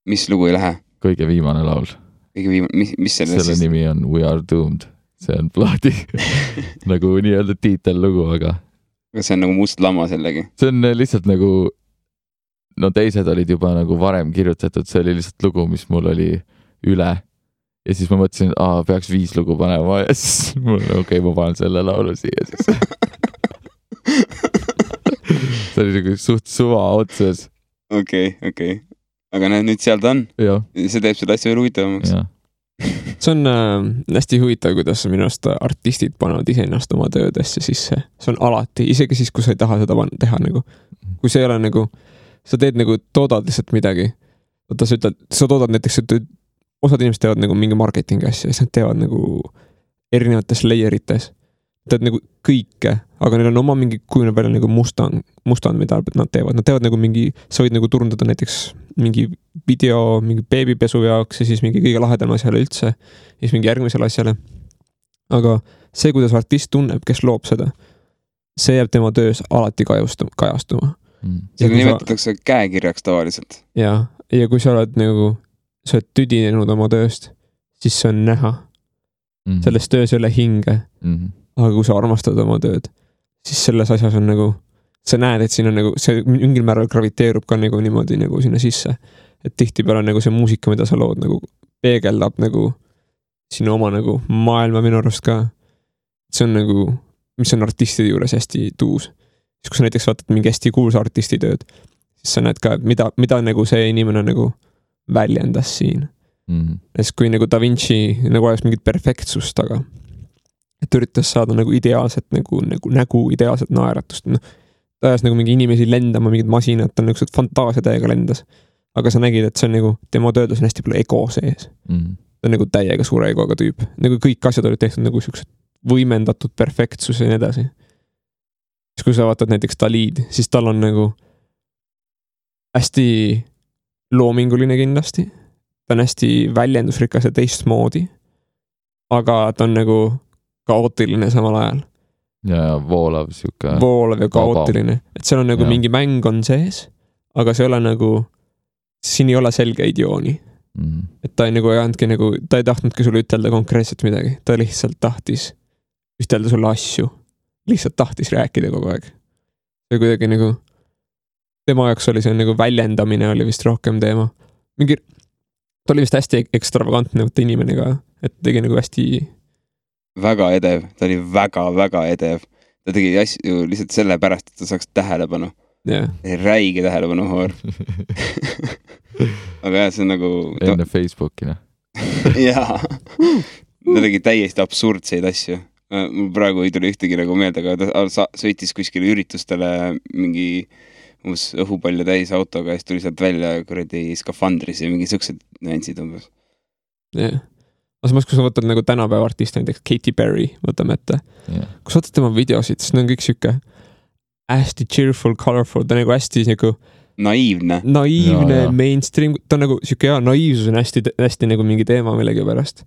mis lugu ei lähe? kõige viimane laul, kõige viimane, mis, mis selle, selle siis, nimi on We are doomed, see on plaadi nagu nii-öelda tiitellugu, aga kas see on nagu must lammas jällegi? see on lihtsalt nagu, no teised olid juba nagu varem kirjutatud, see oli lihtsalt lugu, mis mul oli üle. ja siis ma mõtlesin, et aa, peaks viis lugu panema ja siis mul, okei okay,, ma panen selle laulu siia siis. see oli nagu suht suva otses, okei, okei. aga näed, nüüd seal ta on, see teeb selle asja veel huvitavamaks. see on äh, hästi huvitav, kuidas minu arust artistid panevad iseennast oma töödesse sisse. see on alati, isegi siis, kui sa ei taha seda teha nagu. kui see ei ole nagu, sa teed nagu, toodad lihtsalt midagi. vaata, sa ütled, sa toodad näiteks, osad inimesed teevad nagu mingi marketingi asja ja siis nad teevad nagu erinevates layer ites. teevad nagu kõike, aga neil on oma mingi, kujuneb välja nagu mustand, mustand, mida nad teevad, nad teevad nagu mingi, sa võid nagu turundada näiteks mingi video mingi beebipesu jaoks ja siis mingi kõige lahedama asjale üldse siis mingi järgmisele asjale. aga see, kuidas artist tunneb, kes loob seda, see jääb tema töös alati kajastuma, kajastuma. Mm. seda kui sa- nimetatakse käekirjaks tavaliselt. ja, ja kui sa oled nagu, sa oled tüdinenud oma tööst, siis see on näha, Mhm. selles töös ei ole hinge, aga kui sa armastad oma tööd, siis selles asjas on nagu, sa näed, et siin on nagu see mingil määral graviteerub ka nagu niimoodi nagu sinna sisse. et tihtipeale nagu see muusika, mida sa lood nagu peegeldab nagu sinu oma nagu maailma minu arust ka. see on nagu, mis on artistide juures hästi tuus. Siis kui sa näiteks vaatad mingi hästi kuulsa artisti tööd, siis sa näed ka, et mida, mida nagu see inimene nagu väljendas siin mm.. sest kui nagu Da Vinci nagu oleks mingit perfektsust taga, et üritas saada nagu ideaalset nagu, nagu nägu, ideaalset naeratust, noh. ta ajas nagu mingi inimesi lendama, mingid masinad, ta niisugused fantaasia täiega lendas. aga sa nägid, et see on nagu, tema töödes on hästi palju ego sees. Mm. ta on nagu täiega suure egoga tüüp, nagu kõik asjad olid tehtud nagu siuksed võimendatud perfektsus ja nii edasi. Siis kui sa vaatad näiteks Dalid, siis tal on nagu hästi loominguline kindlasti. ta on hästi väljendusrikas ja teistmoodi. aga ta on nagu kaootiline samal ajal, ja voolav sihuke. voolav ja kaootiline, et seal on nagu Jah. mingi mäng on sees, aga see ei ole nagu, siin ei ole selgeid jooni Mm. et ta ei nagu ei andnudki nagu, ta ei tahtnudki sulle ütelda konkreetselt midagi, ta lihtsalt tahtis ütelda sulle asju. Lihtsalt tahtis rääkida kogu aeg. ja kuidagi nagu, tema jaoks oli see nagu väljendamine oli vist rohkem teema. mingi, ta oli vist hästi ekstravagantne vaata inimene ka, et tegi nagu hästi, väga edev, ta oli väga-väga edev. ta tegi asju lihtsalt sellepärast, et ta saaks tähelepanu, jah, räige tähelepanuhoor. aga jah, see on nagu, enne Facebooki noh. jaa, ta tegi täiesti absurdseid asju. Mul praegu ei tule ühtegi nagu meelde, aga ta sõitis kuskile üritustele mingi umbes õhupalle täis autoga ja siis tuli sealt välja kuradi skafandris ja mingi siuksed nüansid umbes. jah. aga samas, kui sa võtad nagu tänapäeva artiste, näiteks Katy Perry, võtame ette. jah, kui sa vaatad tema videosid, siis need on kõik sihuke hästi cheerful, colorful, ta nagu hästi nagu naiivne, naiivne Jaa, jaa. mainstream, ta on nagu sihuke hea naiivsus on hästi, hästi nagu mingi teema millegipärast.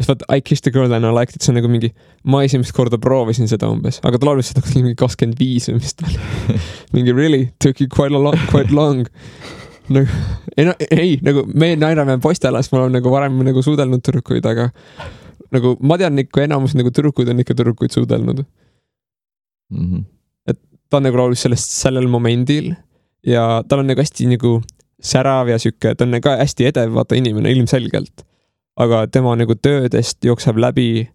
Siis vaata I kissed a girl and I liked it, see on nagu mingi, ma esimest korda proovisin seda umbes, aga ta laulis seda, mingi kakskümmend viis või mis ta oli. mingi really took you quite a long, quite long. nagu ei no ei nagu me naerame poistelas, me oleme nagu varem nagu suudelnud tüdrukuid, aga nagu ma tean ikka enamus nagu tüdrukuid on ikka tüdrukuid suudelnud. Mhm. ta nagu laulis sellest sellel momendil ja tal on nagu hästi nagu särav ja sihuke, ta on ka hästi edev, vaata inimene ilmselgelt. Aga tema nagu töödest jookseb läbi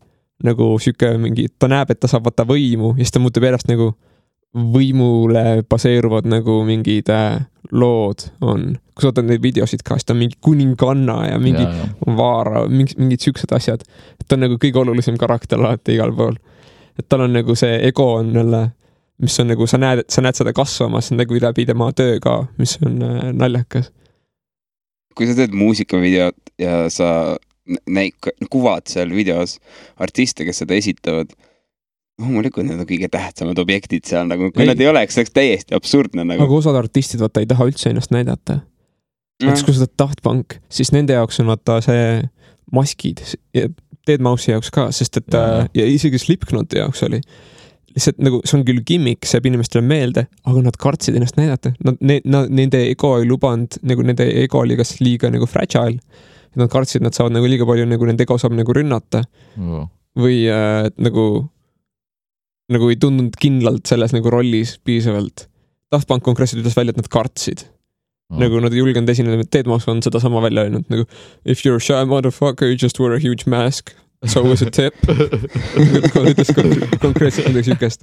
nagu sihuke mingi, ta näeb, et ta saab vaata võimu ja siis ta muutub järjest nagu võimule baseeruvad nagu mingid äh, lood on. kui sa vaatad neid videosid ka, siis ta on mingi kuninganna ja mingi ja, ja. vaara, mingi, mingid siuksed asjad. ta on nagu kõige olulisem karakter alati igal pool. et tal on nagu see ego on jälle, mis on nagu sa näed, sa näed seda kasvamas nagu läbi tema töö ka, mis on äh, naljakas. kui sa teed muusikavideot ja sa näi-, kuvad seal videos artiste, kes seda esitavad, loomulikult need on kõige tähtsamad objektid seal nagu, kui Ei. nad ei oleks, see oleks täiesti absurdne nagu. aga osad artistid vaata ei taha üldse ennast näidata. näiteks kui sa teed Daft Punk, siis nende jaoks on vaata see maskid ja Deadmau5i jaoks ka, sest et ja, ja isegi Slipknoti jaoks oli. lihtsalt nagu see on küll gimmick, see jääb inimestele meelde, aga nad kartsid ennast näidata, nad, nad, nende ego ei lubanud, nagu nende ego oli kas liiga nagu fragile. Nad kartsid, nad saavad nagu liiga palju nagu nende ego saab nagu rünnata või äh, et nagu, nagu ei tundnud kindlalt selles nagu rollis piisavalt. Daft Punk konkreetselt ütles välja, et nad kartsid Oh. nagu nad ei julgenud esineda, Deadmau5 on sedasama välja öelnud nagu if you are a shy motherfucker you just wear a huge mask. So was a tip. ta ütles kon- konkreetselt midagi siukest.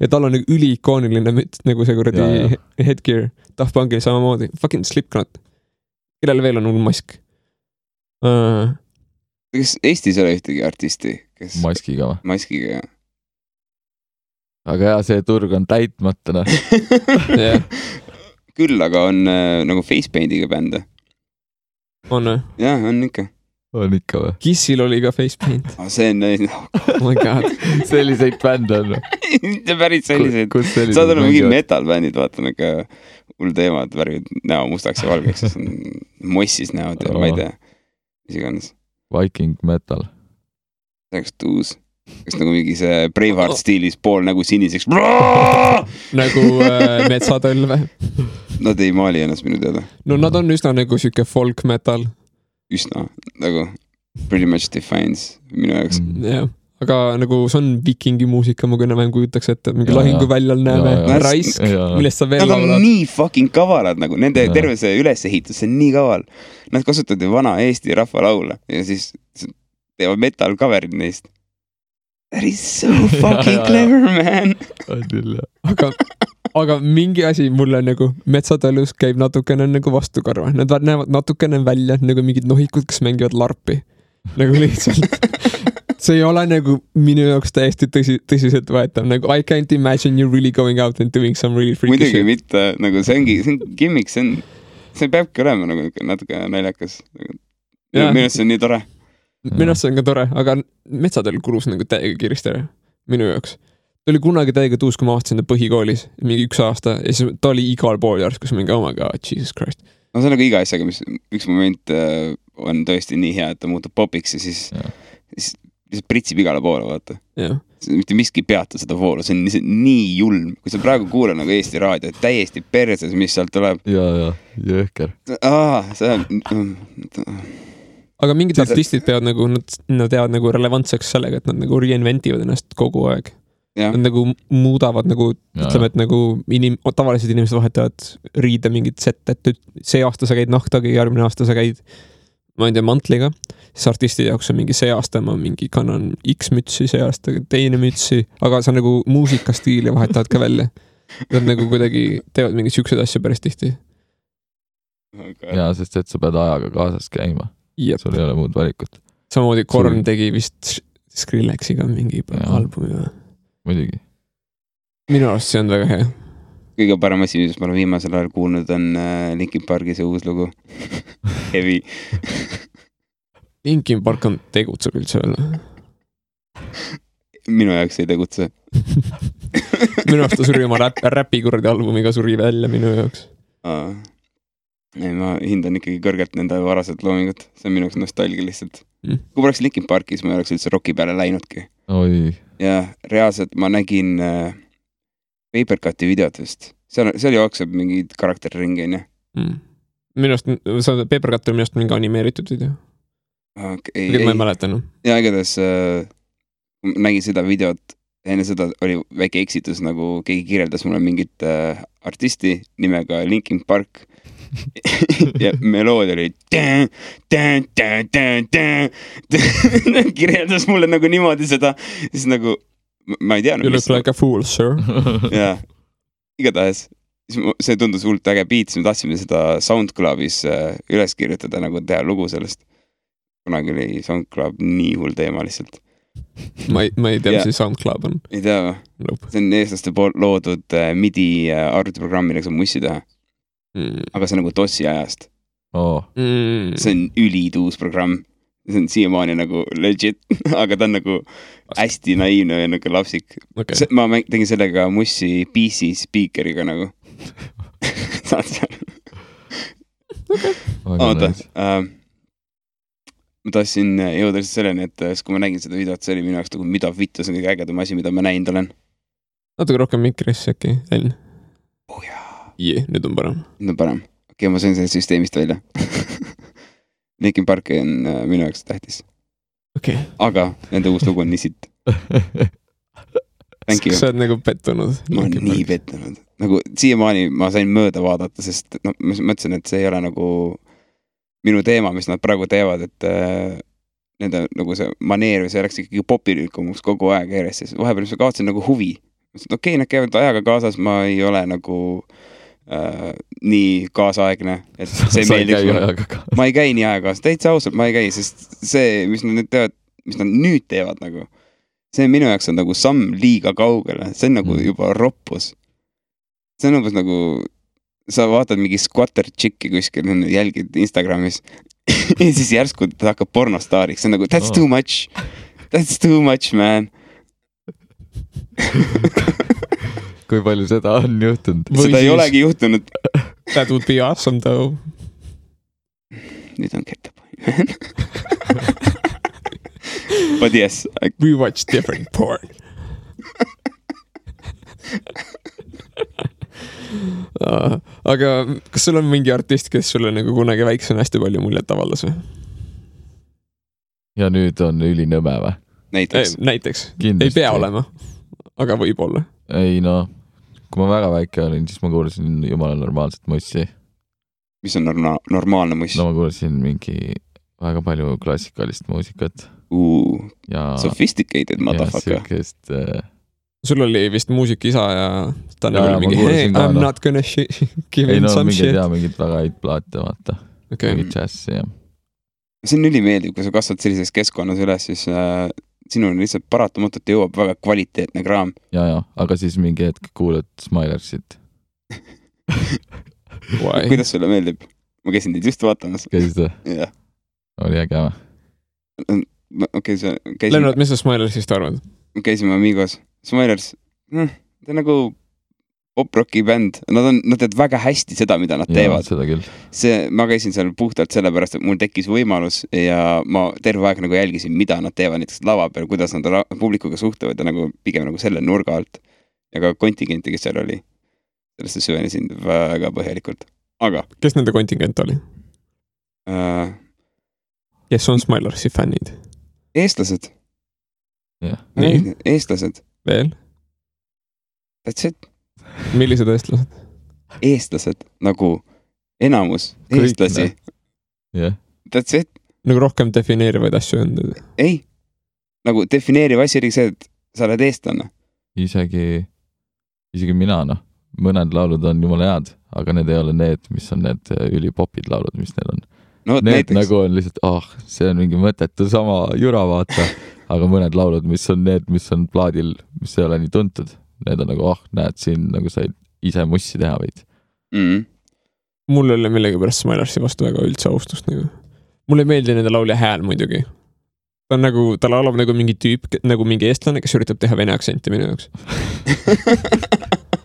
ja tal on nagu üliikooniline müts nagu see kuradi headgear. Daft Punkil samamoodi, fucking Slipknot. kellel veel on hull mask uh,? kas Eestis ei ole ühtegi artisti, kes maskiga või? maskiga aga jaa, see turg on täitmata noh. jah, küll aga on äh, nagu facepaint'iga bände. on või? jah, on ikka on ikka või? Kissil oli ka face paint, oh,. see on no, oh my god. selliseid bände on või? mitte päris selliseid. saad aru, mingid metal-bändid, vaata niuke hull teema, et värvivad näo mustaks ja valgeks siis on mossis näod ja ma ei tea, mis iganes. Viking metal. see oleks tuus. kas nagu mingi see Braveheart stiilis pool nägu siniseks. nagu äh, metsatõlve. Nad ei maali ennast minu teada, no nad on üsna nagu sihuke folk metal, üsna nagu pretty much defines minu jaoks. Mm. jah. Aga nagu see on vikingi muusika, ma küll enam kujutaks ette, mingi lahinguväljal näeme raisk, millest sa veel Nad on laulad. nii fucking kavalad nagu, nende Jaa. terve see ülesehitus, see on nii kaval. Nad kasutavad ju vana Eesti rahvalaule ja siis teevad metal cover'id neist. That is so fucking jaa. clever man. on küll jah. aga, aga mingi asi mulle nagu metsatalus käib natukene nagu vastukarva, nad va- näevad natukene välja nagu mingid nohikud, kes mängivad larpi. nagu lihtsalt. see ei ole nagu minu jaoks täiesti tõsi, tõsiseltvõetav, nagu I can't imagine you really going out and doing some really freaky muidugi shit. mitte, nagu see ongi, see on gimmick, see on, see peabki olema nagu natuke naljakas. Jaa. minu arust see on nii tore. minu arust see on ka tore, aga metsadel kulus nagu täiega kiiresti ära, minu jaoks. ta oli kunagi täiega tuus, kui ma avastasin ta põhikoolis, mingi üks aasta ja siis ta oli igal pool järsku, siis mingi oh my god, jesus christ. no see on nagu iga asjaga, mis üks moment äh, on tõesti nii hea, et ta muutub popiks ja siis, Jah. Lihtsalt pritsib igale poole, vaata. jah, mitte miski ei peata seda voolu, see on lihtsalt nii julm, kui sa praegu kuulad nagu Eesti raadiot, täiesti perses, mis sealt tuleb. ja, ja jõhker. see on, aga mingid See- see- artistid peavad nagu, nad, nad jäävad nagu relevantseks sellega, et nad nagu reinvent ivad ennast kogu aeg. Nad, nagu muudavad nagu, ütleme, et nagu inim-, tavalised inimesed vahetavad riide mingit sette, et see aasta sa käid nahktaga, järgmine aasta sa käid, ma ei tea, mantliga. siis artisti jaoks on mingi see aasta ma mingi kannan X mütsi, see aasta teine mütsi, aga sa nagu muusikastiili vahetavad ka välja. Nad nagu kuidagi teevad mingeid siukseid asju päris tihti. ja sest, et sa pead ajaga kaasas käima, sul ei ole muud valikut, samamoodi Korn Sul- tegi vist Skrillexiga mingi Jaa. albumi või? muidugi. minu arust see on väga hea. Kõige parem asi, mis ma olen viimasel ajal kuulnud, on äh, Linkin Parki see uus lugu. Heavy. Linkin Park on, tegutseb üldse veel või? minu jaoks ei tegutse. minu arust ta suri oma räpp, räpi kuradi albumiga suri välja minu jaoks. ei, ma hindan ikkagi kõrgelt nende varasemat loomingut, see on minu jaoks nostalgia lihtsalt Mm. kui poleks Linkin Parki, siis ma ei oleks üldse roki peale läinudki. oi, ja reaalselt ma nägin äh, Papercuti videot vist, seal, seal jookseb mingi karakter ringi, onju. mm.. minu arust, see Papercut on minu arust mingi animeeritud video. ei, ma ei ei, mäleta enam. ja igatahes äh, nägin seda videot, enne seda oli väike eksitus, nagu keegi kirjeldas mulle mingit äh, artisti nimega Linkin Park. ja meloodia oli. kirjeldas mulle nagu niimoodi seda, siis nagu ma- ei You teadnud, look like a fool, sir. jaa, igatahes see tundus hullult äge beat, siis me tahtsime seda SoundCloudis äh, üles kirjutada, nagu teha lugu sellest. kunagi oli SoundCloud nii hull teema lihtsalt, ma ei, ma ei tea, mis see SoundCloud on. ei tea või? Nope. see on eestlaste poolt loodud äh, midi äh, arvutiprogramm, millega saab mussi teha, Mm. aga see on nagu DOS-i ajast. oo, Mm. see on ülituus programm, see on siiamaani nagu legit, aga ta on nagu hästi naiivne ja nagu lapsik. okei, ma mäng- tegin sellega mussi PC speaker'iga nagu. saad sa aru? väga oota nice. äh,. ma tahtsin jõuda lihtsalt selleni, et äh, siis kui ma nägin seda videot, see oli minu jaoks nagu, mida vittu, see on kõige ägedam asi, mida ma näinud olen. natuke rohkem mikrisse äkki, Enn. oh jaa, jee, nüüd on parem. nüüd on parem. okei okay,, ma sain sellest süsteemist välja. Linkin Park on äh, minu jaoks tähtis, okei okay.. aga nende uus lugu on nii sitt. Thank you sa. oled nagu pettunud. ma olen nii pettunud, nagu siiamaani ma sain mööda vaadata, sest noh, ma mõtlesin, et see ei ole nagu minu teema, mis nad praegu teevad, et äh, nende nagu see maneer või see läks ikkagi popilikumaks kogu aeg järjest ja siis vahepeal ma kaotasin nagu huvi. mõtlesin, et okei okay,, nad käivad ajaga kaasas, ma ei ole nagu äh, nii kaasaegne, et see meeldiks mulle. ma ei käi nii aega kaasas, täitsa ausalt, ma ei käi, sest see, mis nad nüüd teevad, mis nad nüüd teevad nagu, see minu jaoks on nagu samm liiga kaugele, see on nagu Mm. juba roppus. see on umbes nagu, sa vaatad mingi squatter chick'i kuskil, jälgid Instagramis ja siis järsku ta hakkab pornostaariks, see on nagu that's Oh. too much, that's too much man. kui palju seda on juhtunud? Seda ei siis- olegi juhtunud. That would be awesome though. You don't get the point man. But yes, We watch different porn. aga kas sul on mingi artist, kes sulle nagu kunagi väiksena hästi palju muljet avaldas või? ja nüüd on ülinõme või? näiteks. näiteks, ei pea. olema, aga võib-olla. ei noh, kui ma väga väike olin, siis ma kuulasin jumala normaalset mussi. mis on norma-, normaalne muss no ma kuulasin mingi väga palju klassikalist muusikat uh,? ja, Sophisticated ja motherfucker. siukest äh, sul oli vist muusika-isa ja ta jaa, ma mingi hey, I m noh. not gonna shi- give ei in no some shit jaa, mingeid väga häid plaate, vaata, okei mingit džässi ja see on ülimeeldiv, kui sa kasvad sellises keskkonnas üles, siis äh, sinuni lihtsalt paratamatult jõuab väga kvaliteetne kraam. ja, ja, aga siis mingi hetk kuulad Smilersit, kuidas sulle meeldib? ma käisin neid just vaatamas. käisid või? jah, oli äge või? okei, see käisime Lennart, mis sa Smilersist arvad? käisime Amigos, Smilers hm,, ta nagu pop-rocki bänd, nad on, nad teevad väga hästi seda, mida nad teevad. seda küll. see, ma käisin seal puhtalt sellepärast, et mul tekkis võimalus ja ma terve aeg nagu jälgisin, mida nad teevad näiteks lava peal, kuidas nad publikuga suhtlevad ja nagu pigem nagu selle nurga alt. ja ka kontingenti, kes seal oli, sellesse süvenesin väga põhjalikult, aga kes nende kontingent oli? äh, kes on Smilersi fännid? eestlased, nii, eestlased, veel, that's it, millised eestlased? eestlased nagu enamus Kõik eestlasi need., jah, that's it, nagu rohkem defineerivaid asju ei olnud. ei, nagu defineeriv asi oli see, et sa oled eestlane. isegi, isegi mina noh, mõned laulud on jumala head, aga need ei ole need, mis on need äh, ülipopid laulud, mis need on. no Need näiteks nagu on lihtsalt, ah, see on mingi mõttetu sama jura, vaata. aga mõned laulud, mis on need, mis on plaadil, mis ei ole nii tuntud, need on nagu, ah, näed siin nagu said ise mussi teha veidi. mm,. mul ei ole millegipärast Smilersi vastu väga üldse austust nagu. mulle ei meeldi nende laulja hääl muidugi. ta on nagu, ta laulab nagu mingi tüüp, nagu mingi eestlane, kes üritab teha vene aktsenti minu jaoks.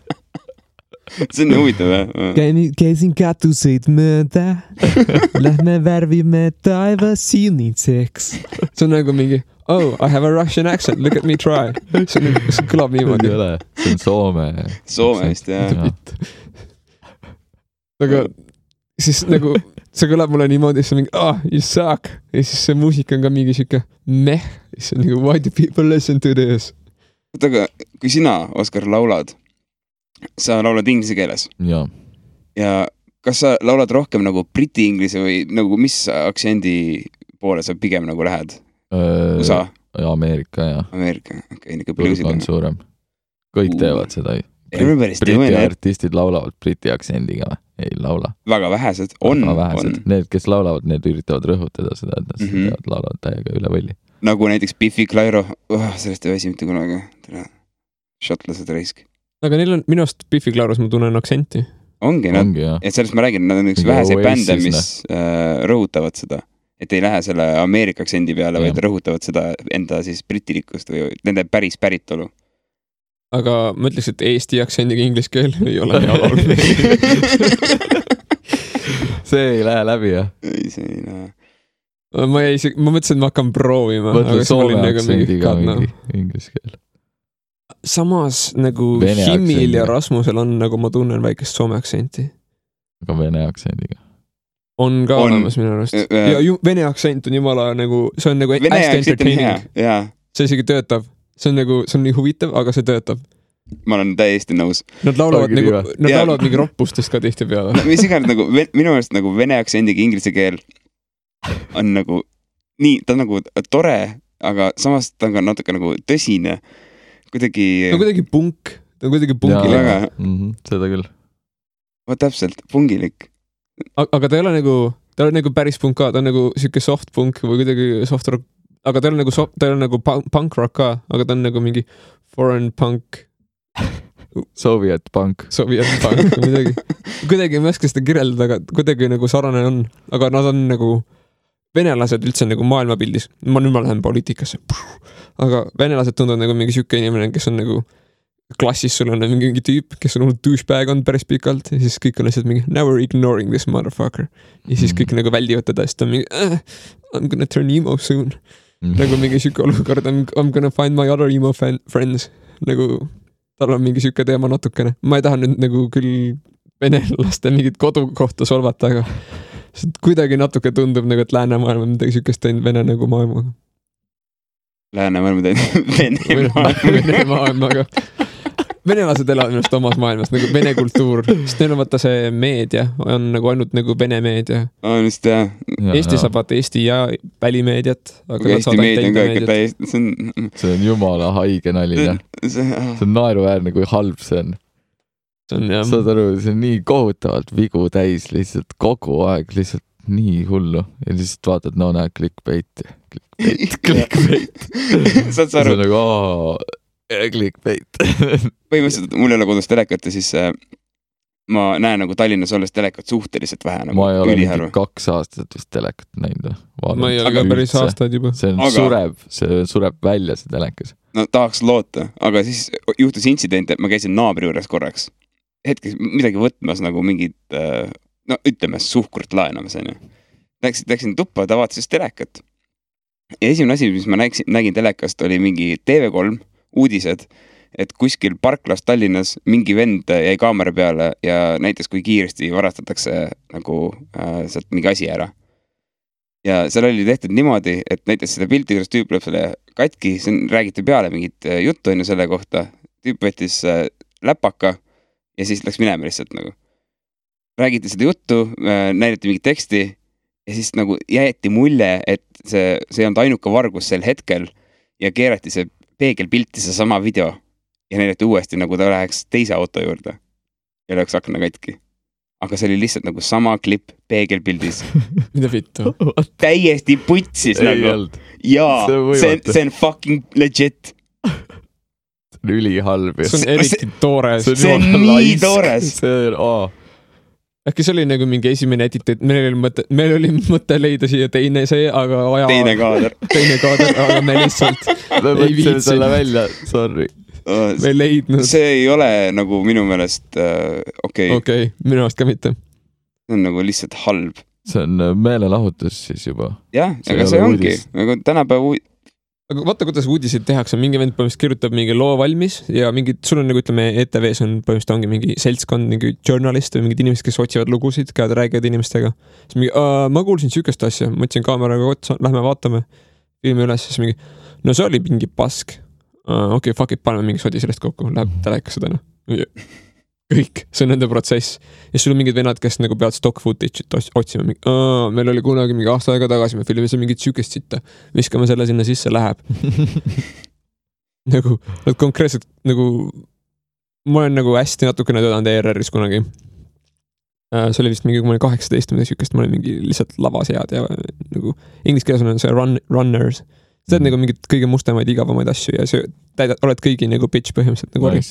see on huvitav jah. käisin katuseid mööda, lähme värvime taevasinitseks. see on nagu mingi oh, I have a Russian accent, look at me try. see on, see kõlab ei niimoodi. ole, see on Soome. Soome vist jah. aga siis nagu see kõlab mulle niimoodi, siis on mingi ah oh,, you suck ja siis see muusika on ka mingi sihuke meh, siis on nagu why do people listen to this. oota, aga kui sina, Oskar, laulad, sa laulad inglise keeles ja, kas sa laulad rohkem nagu briti-inglise või nagu mis aktsendi poole sa pigem nagu lähed? USA, Ameerika ja Ameerika, okei okay,, turg bluusid on suurem. kõik Uh. teevad seda. Doing Briti it, artistid laulavad briti aktsendiga või? ei laula. väga vähesed, on, on need, kes laulavad, need üritavad rõhutada seda, et nad mm -hmm. teevad, laulavad täiega üle võlli. nagu näiteks Biffi Clyro oh,, sellest ei väsi mitte kunagi, tere. šotlased raisk. Aga neil on minu arust Biffi Claros ma tunnen aktsenti. ongi nad, jah, et sellest ma räägin, nad on üks väheseid bände, mis äh, rõhutavad seda, et ei lähe selle Ameerika aktsendi peale, vaid rõhutavad seda enda siis britilikkust või nende päris päritolu. aga ma ütleks, et eesti aktsendiga inglise keel ei ole hea laul. see ei lähe läbi jah. ei, see ei lähe. ma jäi ma mõtlesin, et ma hakkan proovima. mõtle soome nagu aktsendiga mingi inglise keel. Samas nagu Vene Himmil ja aktsendiga. Rasmusel on nagu ma tunnen väikest soome aktsenti. aga vene aktsendiga. on ka On. olemas minu arust. Äh, ja ju, vene aktsent on jumala nagu, see on nagu Vene hästi entertaining., see isegi töötab. see on nagu, see on nii huvitav, aga see töötab. ma olen täiesti nõus. Nad laulavad nagu nad Jaa. laulavad mingi roppustest ka tihtipeale. mis iganes nagu minu meelest nagu vene aktsendiga inglise keel on nagu nii, ta on nagu tore, aga samas ta on ka natuke nagu tõsine. Kuidagi no, kuidagi punk, ta on kuidagi Jaa. punkilik, väga, Mhm, seda küll. vot täpselt, pungilik. aga ta ei ole nagu, ta ei ole nagu päris punk ka, ta on nagu sihuke soft punk või kuidagi soft rock, aga ta ei ole nagu, ta ei ole nagu punk, punk rock ka, aga ta on nagu mingi foreign punk, Soviet pank. Soviet punk või midagi. kuidagi ma ei oska seda kirjeldada, aga kuidagi nagu sarnane on, aga nad on nagu, venelased üldse nagu maailmapildis, ma nüüd ma lähen poliitikasse, aga venelased tunduvad nagu mingi sihuke inimene, kes on nagu klassis sul on mingi, mingi tüüp, kes on olnud douchebag olnud päris pikalt ja siis kõik on lihtsalt mingi now we are ignoring this motherfucker. ja siis kõik nagu väldivad teda ja siis ta on mingi uh, I m gonna turn emo soon. nagu mingi sihuke olukord I m gonna find my other emo fan, friends. nagu tal on mingi sihuke teema natukene, ma ei taha nüüd nagu küll venelaste mingit kodukohta solvata, aga see kuidagi natuke tundub nagu, et läänemaailm on midagi siukest teinud Vene nagu maailmaga. läänemaailma tähendab Vene maailma. Vene maailmaga. venelased elavad minu arust omas maailmas nagu vene kultuur, sest neil on vaata see meedia on nagu ainult nagu vene meedia. on vist jah, Eesti saab vaata Eesti ja välimeediat. aga Eesti meedia on ka ikka täiesti, see on, see on jumala haige nali, jah. on, on, see on naeruväärne, kui halb see on. Saad aru, see on nii kohutavalt vigu täis lihtsalt kogu aeg, lihtsalt nii hullu ja lihtsalt vaatad, no näed, clickbait'i, clickbait, clickbait. saad sa aru on, nagu aa, clickbait. põhimõtteliselt mul ei ole kodus telekat ja siis äh, ma näen nagu Tallinnas olles telekat suhteliselt vähe nagu ma ei ole mingi. kaks aastat vist telekat näinud. ma ei ole ka päris. aastaid juba. see on Aga- aga... sureb, see sureb välja, see telekas. no tahaks loota, aga siis juhtus intsident, et ma käisin naabri juures korraks. Hetkeks midagi võtmas nagu mingit, no ütleme suhkrut laenamas onju. Läksin, läksin tuppa, ta vaatas siis telekat. ja esimene asi, mis ma nägin, nägin telekast, oli mingi TV3 uudised, et kuskil parklas Tallinnas mingi vend jäi kaamera peale ja näitas, kui kiiresti varastatakse nagu äh, sealt mingi asi ära ja seal oli tehtud niimoodi, et näiteks seda pilti, kuidas tüüp lööb selle katki, on, räägiti peale mingit äh, juttu on ju selle kohta. tüüp võttis äh, läpaka ja siis läks minema lihtsalt nagu. räägiti seda juttu äh,, näidati mingit teksti ja siis nagu jäeti mulje, et see, see ei olnud ainuke vargus sel hetkel ja keerati see peegelpilti, seesama video ja näidati uuesti, nagu ta läheks teise auto juurde ja lööks akna katki. aga see oli lihtsalt nagu sama klipp peegelpildis, mida vittu. täiesti putsis nagu jaa, See see on fucking legit. See on ülihalb see on eriti toores. see on nii toores. see on, aa, äkki see oli nagu mingi esimene edit, et meil oli mõte, meil oli mõte leida siia teine see, aga aja. teine kaader. teine kaader, aga me lihtsalt me Ei viitsinud. selle välja, sorry. me ei leidnud. see ei ole nagu minu meelest äh, okei okay., okei okay,, minu arust ka mitte. see on nagu lihtsalt halb. see on äh, meelelahutus siis juba. jah, See aga see ongi nagu tänapäeva aga vaata, kuidas uudiseid tehakse, mingi vend põhimõtteliselt kirjutab mingi loo valmis ja mingid, sul on nagu ütleme, ETV-s on põhimõtteliselt ongi mingi seltskond, mingi journalist või mingid inimesed, kes otsivad lugusid, käivad, räägivad inimestega. siis mingi, ma kuulsin siukest asja, ma võtsin kaameraga otsa, lähme vaatame, filmi üles, siis mingi, no see oli mingi pask. okei okay,, fuck it, paneme mingi sodi sellest kokku, läheb telekasse täna. kõik, see on nende protsess. ja sul on mingid vennad, kes nagu peavad stock footage'it ots- otsima, meil oli kunagi mingi aasta aega tagasi, me filmisime mingit siukest sitta, viskame selle sinna sisse, läheb nagu nad konkreetselt nagu, ma olen nagu hästi natukene töötanud ERR-is kunagi. see oli vist mingi, kui ma olin kaheksateist või midagi siukest, ma olin mingi lihtsalt lavasejad ja nagu inglise keeles on see run, runners. sa teed nagu mingeid kõige mustemaid, igavamaid asju ja sa täidad, oled kõigi nagu bitch põhimõtteliselt nagu ori,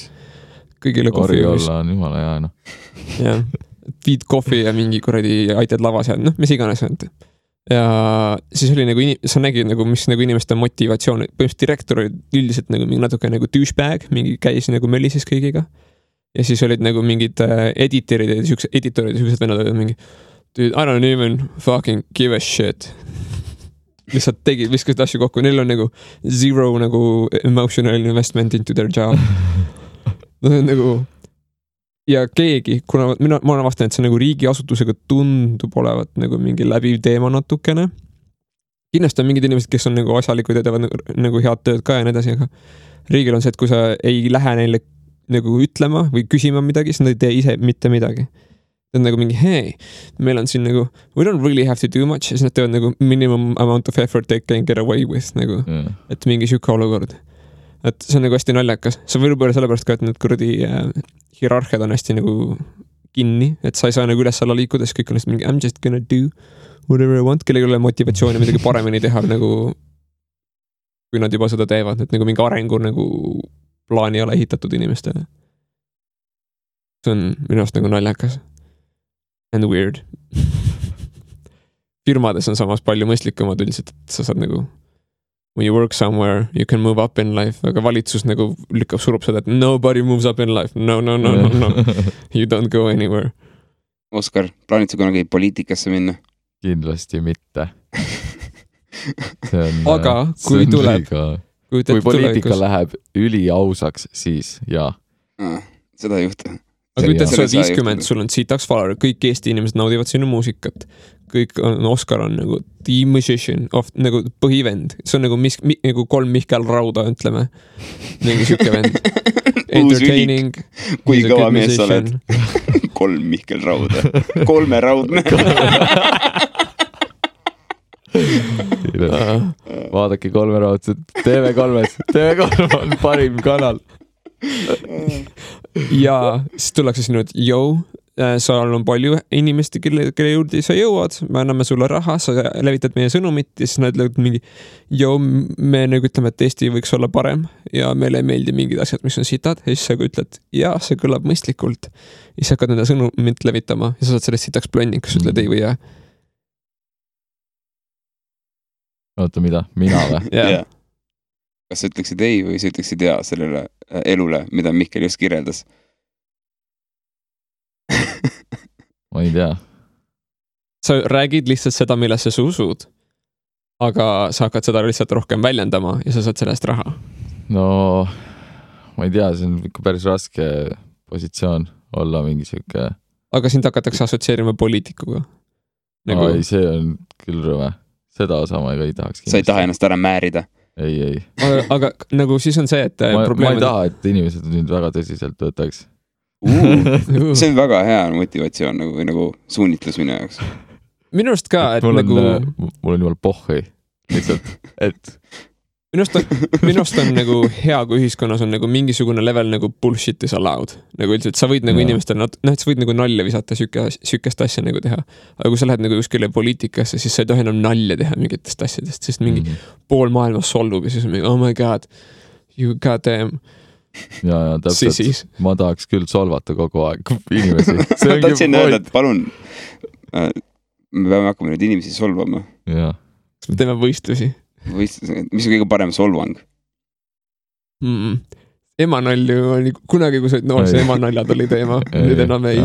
kõigile kohvi ori juues. olla on jumala hea noh. jah, viid kohvi ja mingi kuradi aitad lavas ja noh, mis iganes. ja siis oli nagu, sa nägid nagu, mis nagu inimeste motivatsioon, põhimõtteliselt direktor oli üldiselt nagu mingi natuke nagu douchebag, mingi käis nagu möllises kõigiga. ja siis olid nagu mingid äh, editorid ja siuksed, editorid ja siuksed vennad olid mingi. Dude, I don't even fucking give a shit. lihtsalt tegid, viskasid asju kokku, neil on nagu zero nagu emotional investment into their job. Nad on nagu ja keegi, kuna mina, ma olen avastanud, et see nagu riigiasutusega tundub olevat nagu mingi läbiv teema natukene. kindlasti on mingid inimesed, kes on nagu asjalikud ja teevad nagu, nagu head tööd ka ja nii edasi, aga riigil on see, et kui sa ei lähe neile nagu ütlema või küsima midagi, siis nad ei tee ise mitte midagi. see on nagu mingi hei, meil on siin nagu we don't really have to do much ja siis nad teevad nagu minimum amount of effort they can get away with nagu, et mingi sihuke olukord. Et see on nagu hästi naljakas, see võib olla sellepärast ka, et need kuradi äh, hierarhiad on hästi nagu kinni, et sa ei saa nagu üles-alla liikuda, siis kõik on lihtsalt mingi I m just gonna do whatever I want, kellelgi ei ole motivatsiooni midagi paremini teha nagu kui nad juba seda teevad, et nagu mingi arengu nagu plaan ei ole ehitatud inimestele. see on minu arust nagu naljakas. And weird. firmades on samas palju mõistlikumad üldiselt, et sa saad nagu when you work somewhere you can move up in life, aga valitsus nagu lükkab, surub seda, et nobody moves up in life, no, no, no, no, no, you don't go anywhere. Oskar, plaanid sa kunagi poliitikasse minna? kindlasti mitte. on. Aga kui tuleb- kui poliitika läheb üliausaks, siis jaa. seda ei juhtu. aga ei sa oled viiskümmend, sul on sitaks follower, kõik Eesti inimesed naudivad sinu muusikat. Kõik on, Oscar on nagu the musician of nagu põhivend, see on nagu mis mi,, nagu kolm Mihkel Rauda, ütleme. mingi sihuke vend. Entertaining. kui kõva mees sa oled. kolm Mihkel Rauda, kolmeraudne. vaadake kolmeraudset, TV3-s, TV3 on parim kanal. ja siis tullakse sinna, et jõu, seal on palju inimesi, kelle, kelle juurde sa jõuad, me anname sulle raha, sa levitad meie sõnumit ja siis nad ütlevad mingi. jõu, me nagu ütleme, et Eesti võiks olla parem ja meile ei meeldi mingid asjad, mis on sitad ja siis sa ütled, jaa, see kõlab mõistlikult. ja siis hakkad enda sõnumit levitama ja sa saad sellest sitaks blondiks, sa ütled ei või jah. oota, mida, mina või? jah, kas sa ütleksid ei või sa ütleksid jaa sellele äh, elule, mida Mihkel just kirjeldas? Ma ei tea. sa räägid lihtsalt seda, millesse sa usud. aga sa hakkad seda lihtsalt rohkem väljendama ja sa saad selle eest raha. no ma ei tea, see on ikka päris raske positsioon olla mingi sihuke, aga sind hakatakse assotsieerima poliitikuga. nagu ei, see on küll rõve. seda osa ma ka ei tahaks. sa ei taha? ennast ära määrida? ei, ei. aga, nagu siis on see, et ma, ma probleem ei taha, et inimesed mind väga tõsiselt võtaks. See on väga hea motivatsioon nagu, või nagu suunitlus minu jaoks. minu arust ka, et mul on nagu, nagu..., mul on jumal pohhui lihtsalt, et minu arust on, minu arust on nagu hea, kui ühiskonnas on nagu mingisugune level nagu bullshit is allowed. nagu üldiselt sa võid nagu inimestele, noh, et sa võid nagu nalja visata, sihuke, sihukest asja nagu teha. aga kui sa lähed nagu kuskile poliitikasse, siis sa ei tohi enam nalja teha mingitest asjadest, sest mingi mm. pool maailma solvub ja siis on mingi oh my god, you goddamn ja, ja täpselt, sisis. ma tahaks küll solvata kogu aeg inimesi. ma tahtsin öelda, et palun, me peame hakkama nüüd inimesi solvama. kas me teeme võistlusi või mis on kõige parem solvang? mm? -mm. emanalju oli kunagi, kui sa olid noor, see emanaljad oli teema, nüüd enam ei.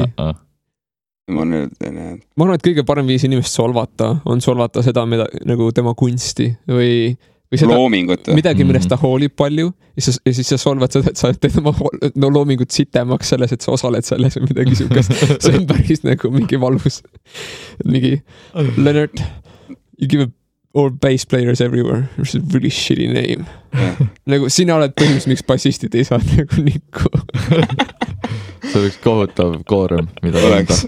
ma nüüd, ma arvan, et kõige parem viis inimest solvata on solvata seda, mida nagu tema kunsti või, või seda midagi, millest Mhm. ta hoolib palju ja siis, ja siis sa solvad seda, et sa teed oma no loomingut sitemaks selles, et sa osaled selles või midagi siukest. see on päris nagu mingi valus. mingi Leonard, you give a all bass players everywhere, which is a really shitty name. nagu sina oled põhjus, miks bassistid ei saa nagu nikku. see oleks kohutav koorem, mida oleks.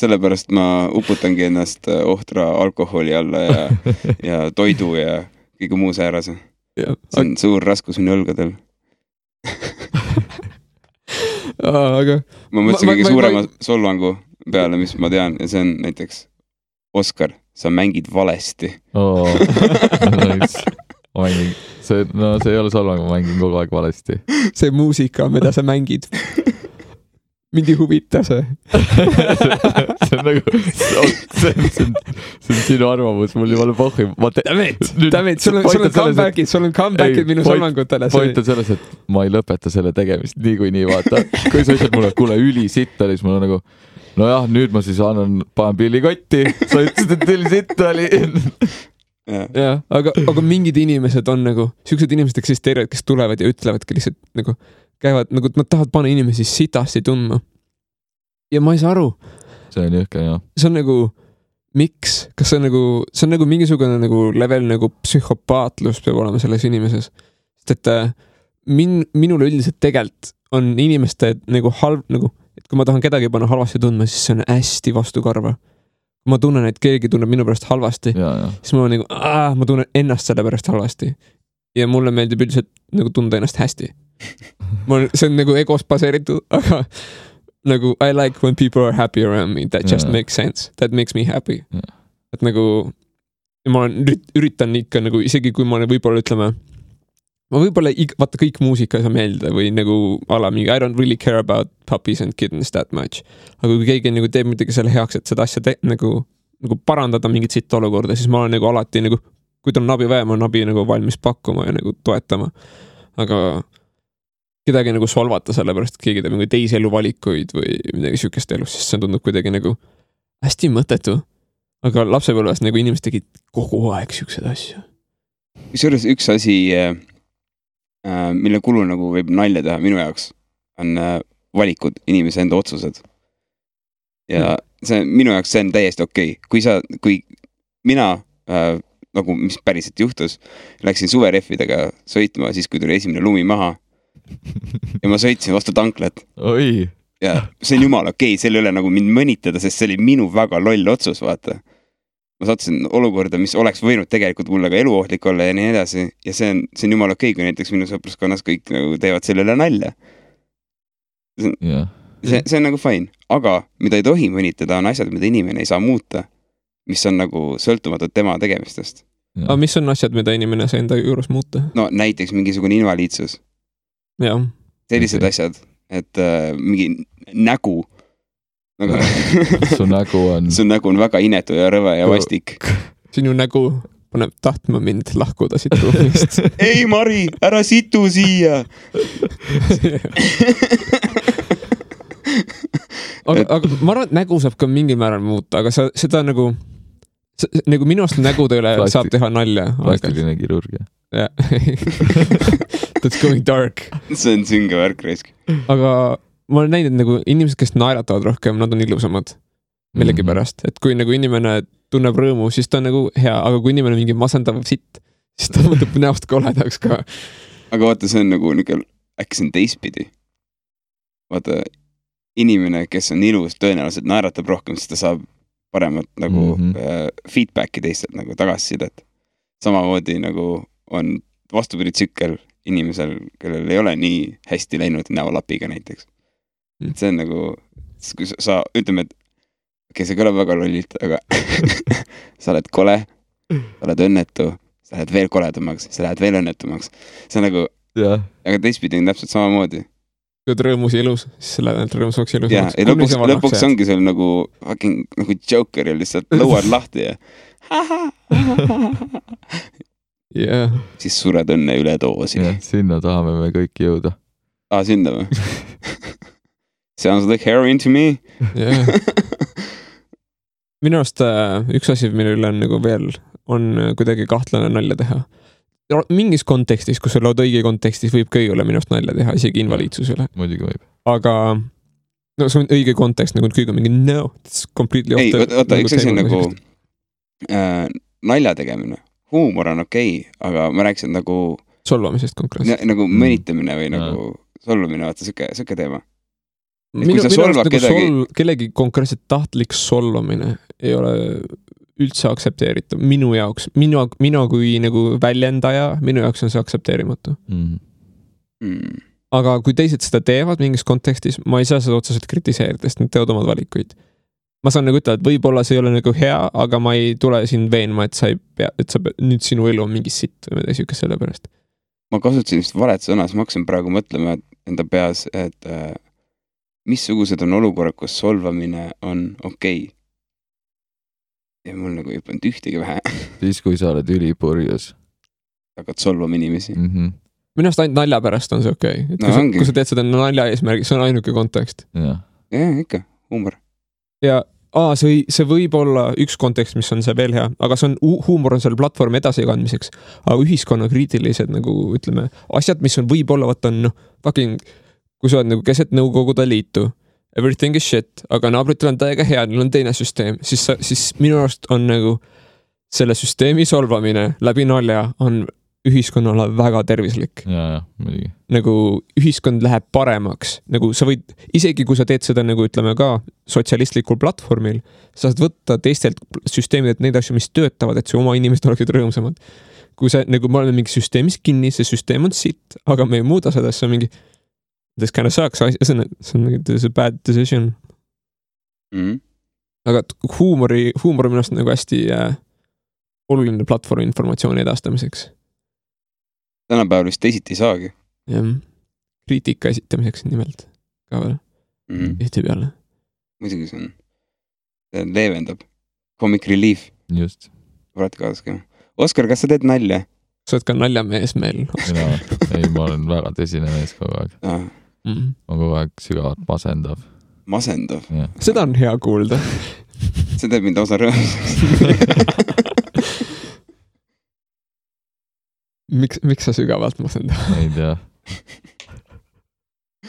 sellepärast ma uputangi ennast äh, ohtra alkoholi alla ja, ja toidu ja kõige muu säärase. see on suur raskus minu õlgadel. aga ma mõtlesin kõige ma- suurema ma- solvangu peale, mis ma tean ja see on näiteks Oskar, sa mängid valesti. oh,. Nice. ma mängin, see, no see ei ole solvang, ma mängin kogu aeg valesti. see muusika, mida sa mängid, mind ei huvita see. see on nagu, see on, see on, see on, sinu arvamus, mul pohhu. ma te-. Dammit, sul on, sul on comeback'id, sul on comeback'id Ei, minu solvangutele. point on selles, et ma ei lõpeta selle tegemist niikuinii, vaata. kui sa ütled mulle, kuule, ülisitt oli, siis mul on nagu nojah, nüüd ma siis annan, panen pilli kotti, sa ütlesid, et ülisitt oli. jah, aga, aga mingid inimesed on nagu, siuksed inimesed eksisteerivad, kes tulevad ja ütlevadki lihtsalt nagu, käivad nagu, nad tahavad panna inimesi sitasti tundma. ja ma ei saa aru, see on jõhker jah. see on nagu, miks, kas see on nagu, see on nagu mingisugune nagu level nagu psühhopaatlus peab olema selles inimeses. sest et äh, min-, minule üldiselt tegelikult on inimeste nagu halb nagu, et kui ma tahan kedagi panna halvasti tundma, siis see on hästi vastukarva. ma tunnen, et keegi tunneb minu pärast halvasti, siis ma olen nagu, ma tunnen ennast selle pärast halvasti. Ja mulle meeldib üldiselt nagu tunda ennast hästi. mul, see on nagu egos baseeritud, aga nagu I like when people are happy around me, that just Jaa. makes sense, that makes me happy Jaa.. et nagu ma üritan ikka nagu isegi kui ma olen võib-olla ütleme, ma võib-olla vaata kõik muusika ei saa meeldida või nagu a la mingi I don't really care about puppies and kittens that much. aga kui keegi nagu teeb midagi selle heaks, et seda asja te- nagu, nagu parandada mingit siit olukorda, siis ma olen nagu alati nagu, kui tal on abi vaja, ma olen abi nagu valmis pakkuma ja nagu toetama. aga kedagi nagu solvata sellepärast, et keegi teeb nagu teisi eluvalikuid või midagi siukest elus, siis see tundub kuidagi nagu hästi mõttetu. aga lapsepõlves nagu inimesed tegid kogu aeg siukseid asju. kusjuures üks asi, mille kulul nagu võib nalja teha minu jaoks, on äh, valikud, inimese enda otsused. ja see on minu jaoks, see on täiesti okei okay., kui sa, kui mina äh, nagu, mis päriselt juhtus, läksin suverehvidega sõitma siis, kui tuli esimene lumi maha ja ma sõitsin vastu tanklat oi, ja see on jumala okei okay., selle üle nagu mind mõnitada, sest see oli minu väga loll otsus, vaata. ma sattusin olukorda, mis oleks võinud tegelikult mulle ka eluohtlik olla ja nii edasi ja see on, see on jumala okei okay,, kui näiteks minu sõpruskonnas kõik nagu teevad selle üle nalja. jah, see, see on nagu fine, aga mida ei tohi mõnitada, on asjad, mida inimene ei saa muuta. Mis on nagu sõltumatud tema tegemistest. aga mis on asjad, mida inimene sai enda juures muuta? no näiteks mingisugune invaliidsus, jah, sellised okay. asjad, et äh, mingi nägu nagu su nägu on, su nägu on väga inetu ja rõve ja vastik. sinu nägu paneb tahtma mind lahkuda siit ruumist. ei, Mari, ära situ siia. aga Et-, aga ma arvan, et nägu saab ka mingil määral muuta, aga sa seda nagu, nagu minu arust nägude üle Plastik- saab teha nalja. plastiline kirurgia. That's going dark. see on sünge värk raisk. aga ma olen näinud nagu inimesed, kes naeratavad rohkem, nad on ilusamad millegipärast, et kui nagu inimene tunneb rõõmu, siis ta on nagu hea, aga kui inimene on mingi masendav sitt, siis ta muutub näost koledaks ka. aga vaata, see on nagu niuke, äkki see on teistpidi. vaata, inimene, kes on ilus, tõenäoliselt naeratab rohkem, sest ta saab paremat nagu mm. -hmm. feedback'i teistelt nagu tagasisidet. samamoodi nagu on vastupidi tsükkel inimesel, kellel ei ole nii hästi läinud näolapiga näiteks. Mm. et see on nagu, kui sa, ütleme, et okei okay,, see kõlab väga lollilt, aga sa oled kole, sa oled õnnetu, sa lähed veel koledamaks, sa lähed veel õnnetumaks. see on nagu, jah, aga teistpidi on täpselt samamoodi. Kui oled rõõmus ja ilus, siis sa lähed rõõmsaks ja ilusamaks. ja lõpuks, lõpuks. ongi sul nagu fucking nagu Jokeril lihtsalt lõuad lahti ja jah, siis sured õnne üledoosi. sinna tahame me kõik jõuda. aa, sinna või? Sounds like heroin to me. jah. minu arust äh, üks asi, mille üle on nagu veel, on äh, kuidagi kahtlane nalja teha. Mingis kontekstis, kus sa lood õige kontekstis, võib kõige üle minu arust nalja teha, isegi invaliidsuse üle, muidugi võib. aga no see on õige kontekst nagu kõige on mingi no, it's completely ei, off the- oota, üks asi on nagu äh, nalja tegemine. huumor on okei okay,, aga ma rääkisin nagu, solvamisest konkreetselt. nagu Mm. mõnitamine või nagu solvumine, vaata sihuke, sihuke teema. minu, minu arust nagu kedagi- sol-, kellegi konkreetselt tahtlik solvamine ei ole üldse aktsepteeritav minu jaoks, minu, mina kui nagu väljendaja, minu jaoks on see aktsepteerimatu. Mhm. Mm. aga kui teised seda teevad mingis kontekstis, ma ei saa seda otseselt kritiseerida, sest nad teevad omad valikuid. ma saan nagu ütelda, et võib-olla see ei ole nagu hea, aga ma ei tule sind veenma, et sa ei pea, et sa, nüüd sinu elu on mingi sitt või midagi siukest selle pärast. ma kasutasin vist valet sõna, siis ma hakkasin praegu mõtlema enda peas, et äh, missugused on olukorrad, kus solvamine on okei okay.. Ja mul nagu ei pannud ühtegi pähe, siis, kui sa oled ülipurjus hakkad solvama inimesi. mm. -hmm. minu arust ainult nalja pärast on see okei okay., et No kui, sa, kui sa teed seda nalja eesmärgil, see on ainuke kontekst. jah, jah, ikka, huumor. ja aa, see, see võib olla üks kontekst, mis on see veel hea, aga see on, huumor on selle platvormi edasikandmiseks. aga ühiskonnakriitilised nagu ütleme, asjad, mis on võib-olla vaata on noh, fucking, kui sa oled nagu keset Nõukogude Liitu, everything is shit, aga naabritel on täiega hea, neil on teine süsteem, siis siis minu arust on nagu selle süsteemi solvamine läbi nalja on ühiskonnale väga tervislik. Nagu ühiskond läheb paremaks, nagu sa võid, isegi kui sa teed seda nagu ütleme ka sotsialistlikul platvormil, sa saad võtta teistelt süsteemidelt neid asju, mis töötavad, et su oma inimesed oleksid rõõmsamad. kui sa nagu, me oleme mingis süsteemis kinni, see süsteem on sitt, aga me ei muuda on mingi this kind of sucks, see on, see on nagu this is a bad decision. Mm. aga t- huumori, huumor on minu arust nagu hästi äh, oluline platvorm informatsiooni edastamiseks. tänapäeval vist teisiti ei saagi jah, kriitika esitamiseks nimelt ka veel mm.. tihtipeale. muidugi see on, leevendab. Comic relief, just, olete kaasas ka? Oskar, kas sa teed nalja sa oled ka naljamees meil mina, ei, ma olen väga tõsine mees kogu aeg, ah,? mm.. ma kogu aeg sügavalt masendav, masendav, jah. seda on hea kuulda. see teeb mind lausa rõõmsaks. miks, miks sa sügavalt masendad? ei tea,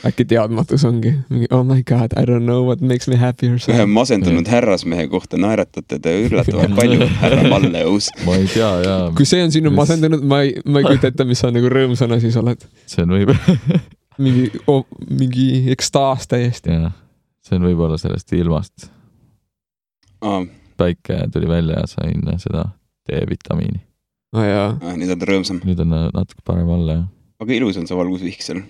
äkki teadmatus ongi mingi oh my god, I don't know what makes me happy or ühe something. masendunud härrasmehe kohta naeratate te üllatavalt palju, härra Malleus. ma ei tea ja kui see on sinu Mis- masendunud, ma ei, ma ei kujuta ette, mis sa nagu rõõmsana siis oled. see on võib-, mingi oh,, mingi ekstaas täiesti. jah, see on võib-olla sellest ilmast. päike tuli välja ja sain seda D-vitamiini. aa oh, jaa, Ah, nüüd on ta rõõmsam, nüüd on natuke parem olla jah. aga ilus on see valgusvihk seal.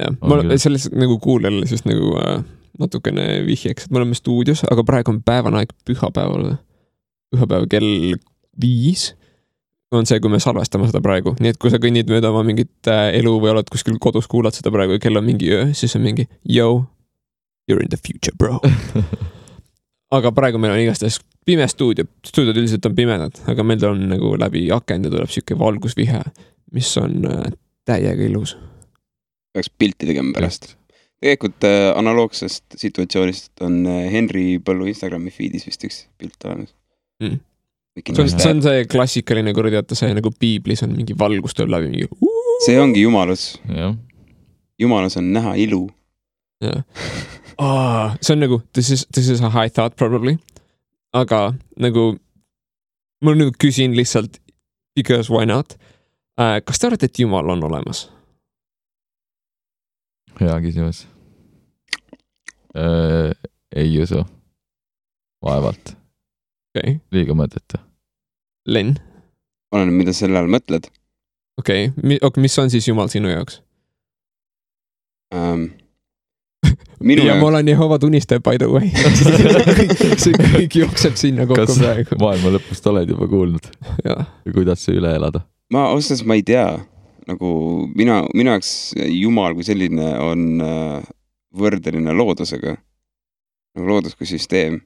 jah, On ma küll. sellest nagu kuulajale siis nagu äh, natukene vihjeks, et me oleme stuudios, aga praegu on päevane aeg pühapäeval. pühapäev kell viis on see, kui me salvestame seda praegu, nii et kui sa kõnnid mööda oma mingit äh, elu või oled kuskil kodus, kuulad seda praegu ja kell on mingi öö, siis on mingi yo, you are in the future bro. aga praegu meil on igastahes pime stuudio, stuudiod üldiselt on pimedad, aga meil on nagu läbi akende tuleb sihuke valgusvihe, mis on äh, täiega ilus. peaks pilti tegema pärast. tegelikult äh, analoogsest situatsioonist on Henri Põllu Instagrami feed'is vist üks pilt olemas Mm. See on, see on see klassikaline kuradi, vaata see nagu piiblis on mingi valgus tuleb läbi mingi. see ongi jumalus, jumalus on näha ilu. jah, see on nagu this is, this is a high thought probably, aga nagu ma nüüd küsin lihtsalt because why not. kas te arvate, et Jumal on olemas? hea küsimus. ei usu. vaevalt, okay., liiga mõttetu. Len, oleneb, mida selle all mõtled okei okay., mis on siis Jumal sinu jaoks? ähm,. minu ja ma jaoks, olen Jehova tunnistaja by the way see kõik jookseb sinna kokku kas praegu. maailma lõpust oled juba kuulnud ja kuidas see üle elada? ma ausalt öeldes ma ei tea, nagu mina, minu jaoks Jumal kui selline on äh, võrdeline loodusega. nagu loodus kui süsteem.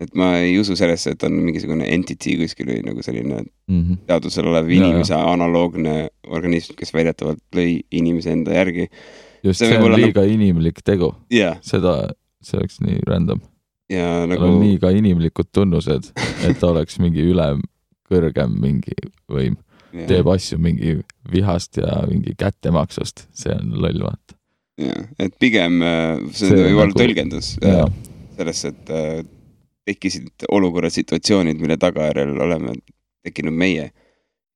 Et ma ei usu sellesse, et on mingisugune entity kuskil või nagu selline Mhm. teadvusel olev Ja, inimese analoogne organism, kes väidetavalt lõi inimese enda järgi. just See see, on liiga inimlik tegu, ja, seda, see oleks nii random. ja tal nagu on nii ka inimlikud tunnused, et oleks mingi ülem, kõrgem mingi võim, teeb asju mingi vihast ja mingi kättemaksust, see on loll vaata. jah, et pigem äh, see, See on võib olla nagu- tõlgendus jaa, sellesse, et äh, tekkisid olukorrad, situatsioonid, mille tagajärjel oleme tekkinud meie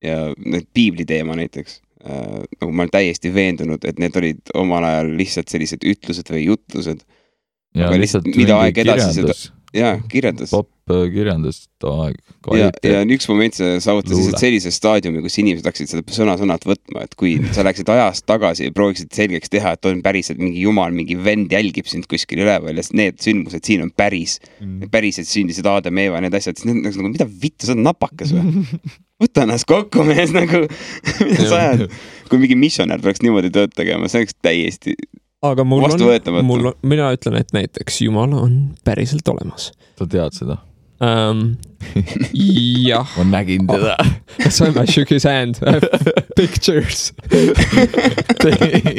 ja need piibli teema näiteks. Äh,, nagu ma olen täiesti veendunud, et need olid omal ajal lihtsalt sellised ütlused või jutlused. Ja Aga lihtsalt mida aeg edasi seda- kirjandus, ja kirjeldus. Äh, kirjandus too aeg, ja, ja kvaliteet, üks moment sa saavutasid lihtsalt sellise staadiumi, kus inimesed hakkasid seda sõna-sõnalt võtma, et kui sa läksid ajas tagasi ja prooviksid selgeks teha, et on päriselt mingi jumal, mingi vend jälgib sind kuskil üleval ja need sündmused siin on päris, päriselt sündisid Aadam, Eeva, need asjad, siis need nagu mida vittu, sa oled napakas või? võta ennast kokku, mees, nagu mida sa ajad, kui mingi missionär peaks niimoodi tööd tegema, see oleks täiesti, aga mul on, mul on, mina ütlen, et näiteks Jumal on päriselt olemas. Sa tead seda? um,. jah, ma nägin teda. so I shook his hand, pictures.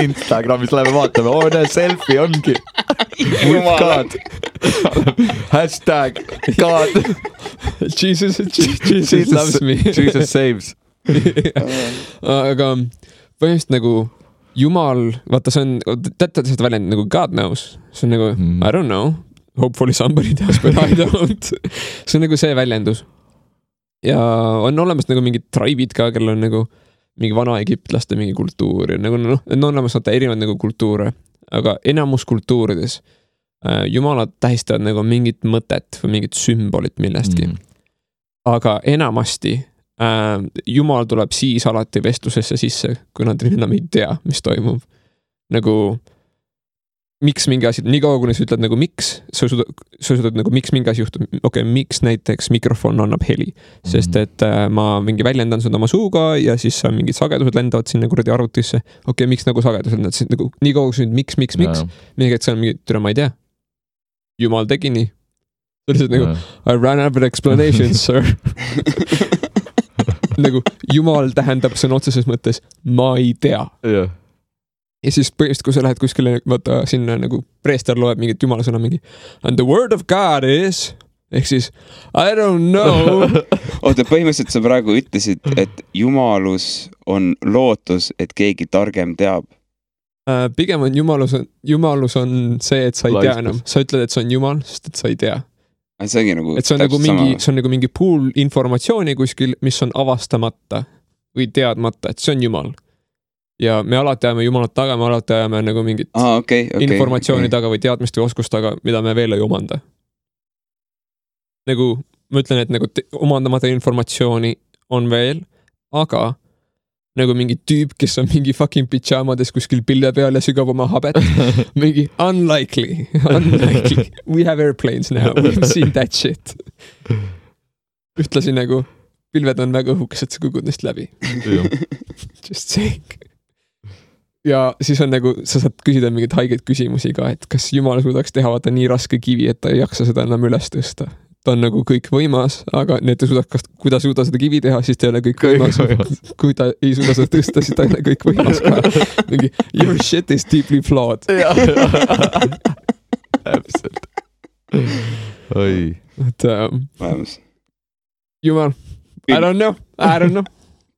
Instagramis läheme vaatame, oo näe, selfie ongi. God. hashtag God. Jesus, Jesus loves me. Jesus saves. aga põhimõtteliselt nagu Jumal, vaata, see on, teate seda väljendit nagu God knows, see on nagu mm. I don't know, hopefully somebody does but I don't. see on nagu see väljendus. ja on olemas nagu mingid tribe'id ka, kellel on nagu mingi vana-egiptlaste mingi kultuur ja nagu noh, on olemas vaata erinevaid nagu kultuure, aga enamus kultuurides äh, jumalad tähistavad nagu mingit mõtet või mingit sümbolit millestki mm.. aga enamasti äh, jumal tuleb siis alati vestlusesse sisse, kui nad enam ei tea, mis toimub. nagu miks mingi asi, niikaua kuni sa ütled nagu miks, sa suudad, sa suudad nagu miks mingi asi juhtub, okei okay,, miks näiteks mikrofon annab heli. sest et äh, ma mingi väljendan seda oma suuga ja siis äh, mingid sagedused lendavad sinna kuradi arvutisse. okei okay,, miks nagu sagedused lendavad, siis nagu niikaua kui sa nüüd miks, miks, miks, mingi hetk sa on mingi, türa ma ei tea. jumal tegi nii. on lihtsalt nagu I ran out of explanations, sir. nagu jumal tähendab sõna otseses mõttes ma ei tea. jah, ja siis põhimõtteliselt, kui sa lähed kuskile, vaata sinna nagu preester loeb mingit jumala sõna mingi and the word of God is ehk siis I don't know. oota, põhimõtteliselt sa praegu ütlesid, et jumalus on lootus, et keegi targem teab. uh,. pigem on jumalus, jumalus on see, et sa ei tea Laiskus. enam, sa ütled, et see on jumal, sest et sa ei tea. see ongi nagu. et see on nagu mingi, see on nagu mingi pool informatsiooni kuskil, mis on avastamata või teadmata, et see on jumal. Ja me alati ajame jumalat taga, me alati ajame nagu mingit aa, okei, okei. informatsiooni taga või teadmist või oskust taga, mida me veel ei omanda. nagu ma ütlen, et nagu omandamata informatsiooni on veel, aga nagu mingi tüüp, kes on mingi fucking pidžaamades kuskil pilve peal ja sügab oma habet, mingi unlikely, unlikely, we have airplanes now, we have seen that shit. ühtlasi nagu pilved on väga õhukesed, sa kukud neist läbi. Just saying. Ja siis on nagu, sa saad küsida mingeid haigeid küsimusi ka, et kas jumal suudaks teha vaata nii raske kivi, et ta ei jaksa seda enam üles tõsta. ta on nagu kõikvõimas, aga nii et ta suudaks, kas, kui ta ei suuda seda kivi teha, siis ta ei ole kõikvõimas. kui ta ei suuda seda tõsta, siis ta ei ole kõikvõimas ka. mingi your shit is deeply flawed. täpselt. oi, et olemas. jumal, I don't know, I don't know.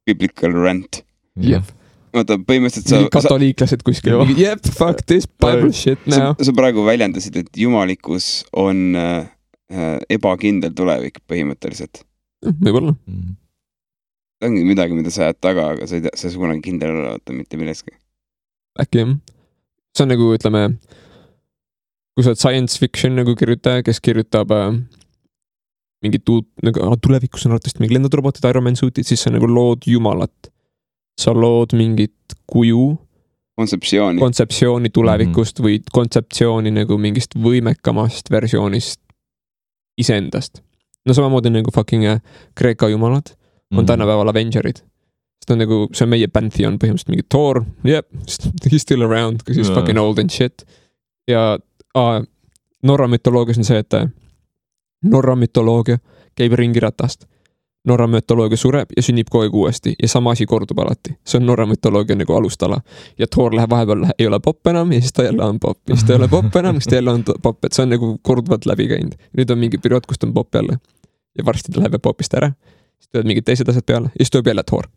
Biblical rant. Jep. vaata, põhimõtteliselt sa katoliiklased kuskil, jep, fuck this bible shit now., sa praegu väljendasid, et jumalikkus on äh, äh, ebakindel tulevik põhimõtteliselt. võib-olla. see ongi midagi, mida sa ajad taga, aga sa ei tea, sa ei saa kunagi kindel olla vaata mitte milleski. äkki jah. see on nagu ütleme, kui sa oled science fiction nagu kirjutaja, kes kirjutab äh, mingit uut nagu tulevikus on arvatavasti mingi lendavad robotid, Ironman suit'id, siis sa nagu lood jumalat. Sa lood mingit kuju, kontseptsiooni. kontseptsiooni tulevikust mm -hmm. või kontseptsiooni nagu mingist võimekamast versioonist iseendast. no samamoodi nagu fucking äh, Kreeka jumalad on tänapäeval Avengerid. sest on nagu, see on meie pantheon põhimõtteliselt mingi Thor, jep, he is still around, because he is Jaa. fucking old and shit. ja aa, Norra mütoloogias on see, et äh, Norra mütoloogia käib ringiratast. Norra mütoloogia sureb ja sünnib kogu aeg uuesti ja sama asi kordub alati, see on Norra mütoloogia nagu alustala. ja Thor läheb vahepeal, ei ole popp enam ja siis ta jälle on popp ja siis ta ei ole popp enam, siis ta jälle on popp, et see on nagu korduvalt läbi käinud. nüüd on mingi periood, kus ta on popp jälle. ja varsti ta läheb popist ära, siis tulevad mingid teised asjad peale ja siis tuleb jälle Thor.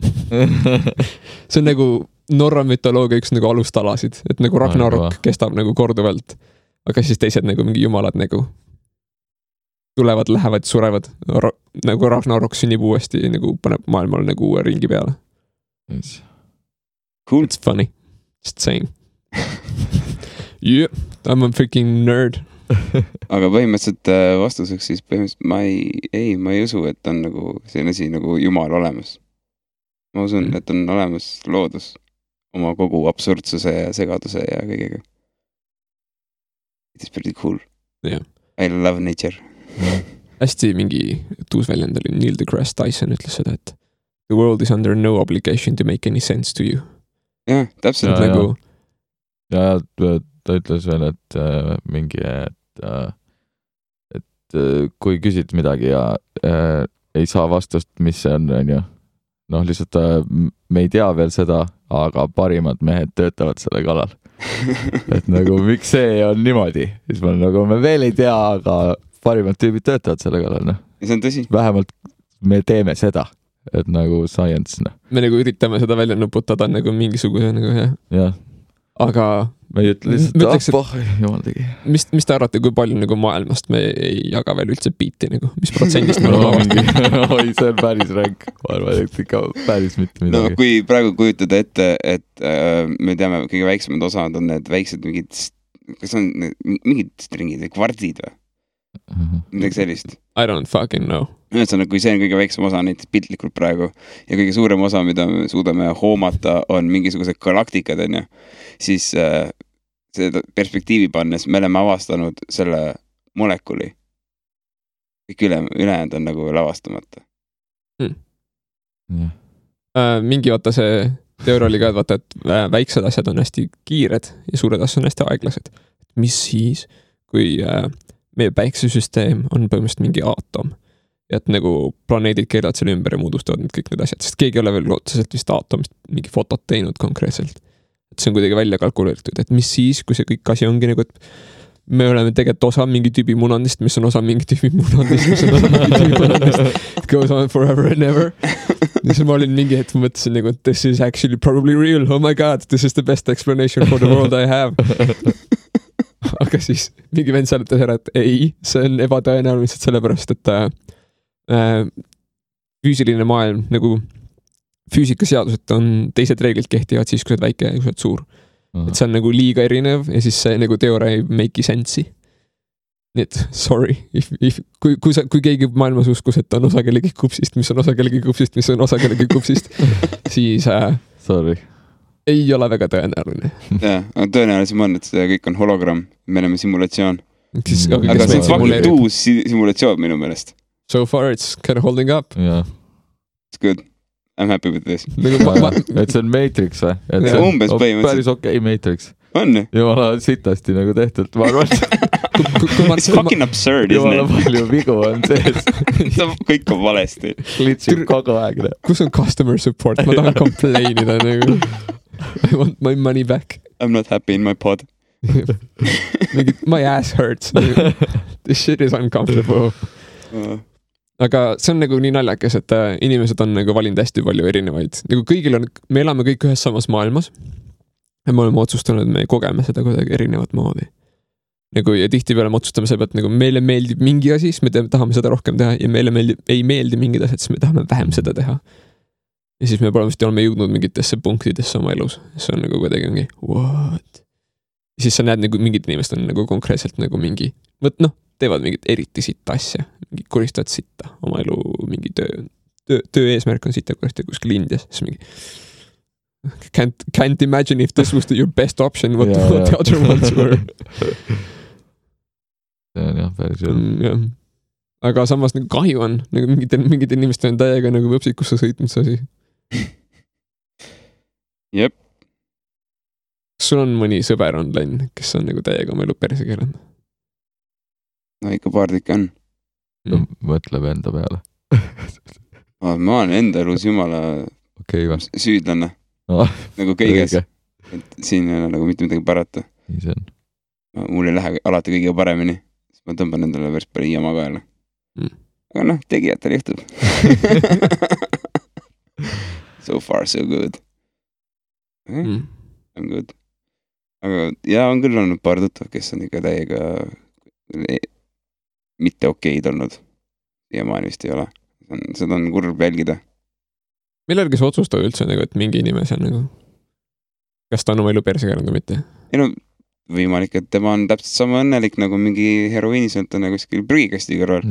see on nagu Norra mütoloogia üks nagu alustalasid, et nagu Ragnarok kestab nagu korduvalt. aga siis teised nagu mingi jumalad nagu tulevad, lähevad, surevad, nagu Ragnarok sünnib uuesti nagu paneb maailmale nagu uue ringi peale. Cool. It's funny, just saying. Yeah, I m a freaking nerd. aga põhimõtteliselt äh, vastuseks siis põhimõtteliselt ma ei, ei, ma ei usu, et on nagu selline asi nagu Jumal olemas. ma usun, et on olemas loodus oma kogu absurdsuse ja segaduse ja kõigega. It is pretty cool Jah.. I love nature. hästi mingi tuus väljend oli, Neil deGrasse Tyson ütles seda, et the world is under no obligation to make any sense to you. jah, täpselt nagu ja ta- ta ütles veel, et äh, mingi, et äh,, et äh, kui küsid midagi ja äh, ei saa vastust, mis see on, onju. noh, lihtsalt äh, me ei tea veel seda, aga parimad mehed töötavad selle kallal. et nagu miks see on niimoodi, siis ma nagu me veel ei tea, aga parimad tüübid töötavad selle kallal, noh. ja see on tõsi. vähemalt me teeme seda, et nagu science, noh, me nagu üritame seda välja nuputada nagu mingisuguse nagu jah, jah. aga me ei ütle lihtsalt, Ma ütleks, et- ah oh,, jumal tegi. mis, mis te arvate, kui palju nagu maailmast me ei jaga veel üldse biiti nagu, mis protsendist me oleme oi, see on päris ränk, ma arvan, et ikka päris mitte no midagi. kui praegu kujutada ette, et äh, me teame, kõige väiksemad osad on need väiksed mingid, kas on mingid stringid või kvardid või midagi sellist. I don't fucking know. ühesõnaga, kui see on kõige väiksem osa näiteks piltlikult praegu ja kõige suurem osa, mida me suudame hoomata, on mingisugused galaktikad, onju, siis äh, seda perspektiivi pannes me oleme avastanud selle molekuli. kõik üle, ülejäänud on nagu veel avastamata. Äh, mingi vaata see teooria oli ka, et vaata, et äh, väiksed asjad on hästi kiired ja suured asjad on hästi aeglased. mis siis, kui äh, meie päiksesüsteem on põhimõtteliselt mingi aatom et nagu planeedid keeravad selle ümber ja moodustavad need kõik need asjad, sest keegi ei ole veel otseselt vist aatomist mingi fotot teinud konkreetselt. et see on kuidagi välja kalkuleeritud, et mis siis, kui see kõik asi ongi nagu, et me oleme tegelikult osa mingi tüübi munandist, mis on osa mingi tüübi munandist, mis on osa mingi tüübi munandist. It goes on forever and ever. ja siis ma olin mingi hetk mõtlesin nagu, this is actually probably real, oh my god, this is the best explanation for the world I have. aga siis mingi vend seletas ära, et ei, see on ebatõenäoline lihtsalt sellepärast, et äh, äh, füüsiline maailm nagu füüsikaseadused on, teised reeglid kehtivad siis, kui sa oled väike ja kui sa oled suur. et see on nagu liiga erinev ja siis see nagu teooria ei make'i sense'i. nii et sorry, if, if, kui, kui sa, kui keegi maailmas uskus, et on osa kellegi kupsist, mis on osa kellegi kupsist, mis on osa kellegi kupsist, siis äh, Sorry. Ei ole väga tõenäoline. jah, aga tõenäolisem on, et see kõik on hologramm, me oleme simulatsioon. aga see on fucking uus si- simulatsioon minu meelest. So far it's kind of holding up. jah, It's good. I m happy with this. nagu et see on Matrix või? et Jaa. see on Umbes põhimõtteliselt. päris okei okay, Matrix. on ju? jumala sitasti nagu tehtud, ma arvan, It's fucking absurd, jumala isn't palju vigu on sees, it? kõik on valesti. klitsib kogu aeg. kus on customer support, ma tahan complain ida nagu. I want my money back. I m not happy in my pod. my ass hurts. This shit is uncomfortable. aga see on nagu nii naljakas, et äh, inimesed on nagu valinud hästi palju erinevaid, nagu kõigil on, me elame kõik ühes samas maailmas. ja me oleme otsustanud, et me kogeme seda kuidagi erinevat moodi. nagu ja tihtipeale me otsustame selle pealt nagu meile meeldib mingi asi, siis me teeme, tahame seda rohkem teha ja meile meeldib, ei meeldi mingid asjad, siis me tahame vähem seda teha. Ja siis me põhimõtteliselt oleme jõudnud mingitesse punktidesse oma elus, see on nagu kuidagi mingi what. siis sa näed nagu mingid inimesed on nagu konkreetselt nagu mingi, vot noh, teevad mingit eriti sitta asja, mingi koristavad sitta oma elu mingi töö, töö, töö eesmärk on sitta koristada kuskil Indias, siis mingi. Can't, can't imagine if this was the, your best option, what, Jaa, what the jaa. other ones were. see on jah, päris hull. Mm, jah. aga samas nagu kahju on, nagu mingitel, mingitel inimestel on täiega nagu võpsikusse sõitnud see asi. jep, kas sul on mõni sõber online, kes on nagu täiega oma elu perse keeranud? no ikka paar tükki on. mõtleb enda peale. ma olen enda elus jumala okei või? süüdlane Ah, nagu kõiges, et siin ei ole nagu mitte midagi parata. nii see on. mul ei lähe alati kõige paremini, siis ma tõmban endale päris palju jama kaela Mm. aga noh, tegijatel juhtub So far so good eh,. Mm. I m good. aga jaa, on küll olnud paar tuttavat, kes on ikka täiega e- mitte okeid olnud. siiamaani vist ei ole. seda on kurb jälgida. millalgi sa otsustad üldse nagu, et mingi inimese on nagu, kas ta on oma elu perse keeranud või mitte? ei no võimalik, et tema on täpselt sama õnnelik nagu mingi heroiinisõltlane kuskil prügikasti kõrval,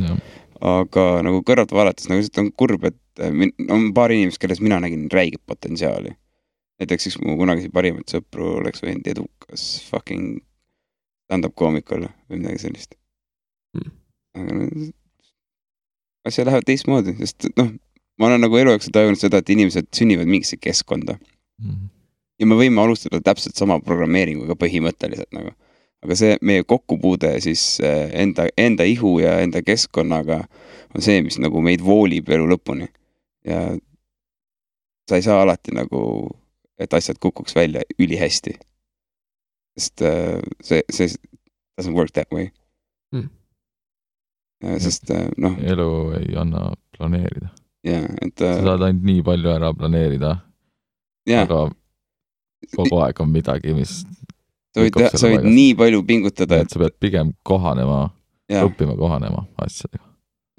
aga nagu kõrvalt vaadates nagu lihtsalt on kurb, et äh, on paar inimest, kelles mina nägin räiget potentsiaali. näiteks üks mu kunagisi parimaid sõpru oleks võinud edukas fucking stand-up koomik olla või midagi sellist Mm. aga no, asjad lähevad teistmoodi, sest noh, ma olen nagu elu jooksul tajunud seda, et inimesed sünnivad mingisse keskkonda ja me võime alustada täpselt sama programmeeringuga põhimõtteliselt nagu. Aga see meie kokkupuude siis eh, enda, enda ihu ja enda keskkonnaga on see, mis nagu meid voolib elu lõpuni. ja sa ei saa alati nagu, et asjad kukuks välja ülihästi. sest eh, see, see doesn't work that way mm.. sest eh, noh, elu ei anna planeerida. ja et sa saad ainult nii palju ära planeerida, aga kogu aeg on midagi, mis, sa võid sa võid nii palju pingutada, et sa pead pigem kohanema, õppima kohanema asjadega.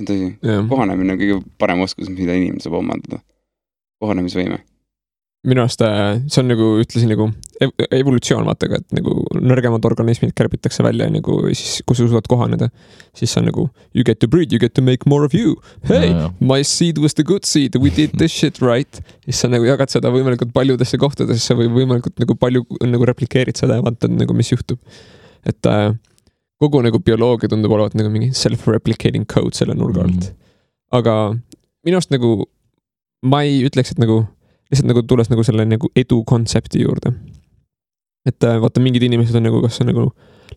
tõsi kohanemine on kõige parem oskus, mida inimene saab omandada. kohanemisvõime. Minu arust äh, see on nagu ütlesin nagu ev- evolutsioon vaata, aga et nagu nõrgemad organismid kärbitakse välja nagu siis, kui sa suudad kohaneda, siis on nagu you get to breed, you get to make more of you. Hey, my seed was the good seed, we did this shit right. siis sa nagu jagad seda võimalikult paljudesse kohtadesse või võimalikult nagu palju nagu replikeerid seda ja vaatad nagu, mis juhtub. et äh, kogu nagu bioloogia tundub olevat nagu mingi self-replicating code selle nurga alt Mhm. aga minu arust nagu ma ei ütleks, et nagu lihtsalt nagu tulles nagu selle nagu edu kontsepti juurde. et äh, vaata, mingid inimesed on nagu, kas on nagu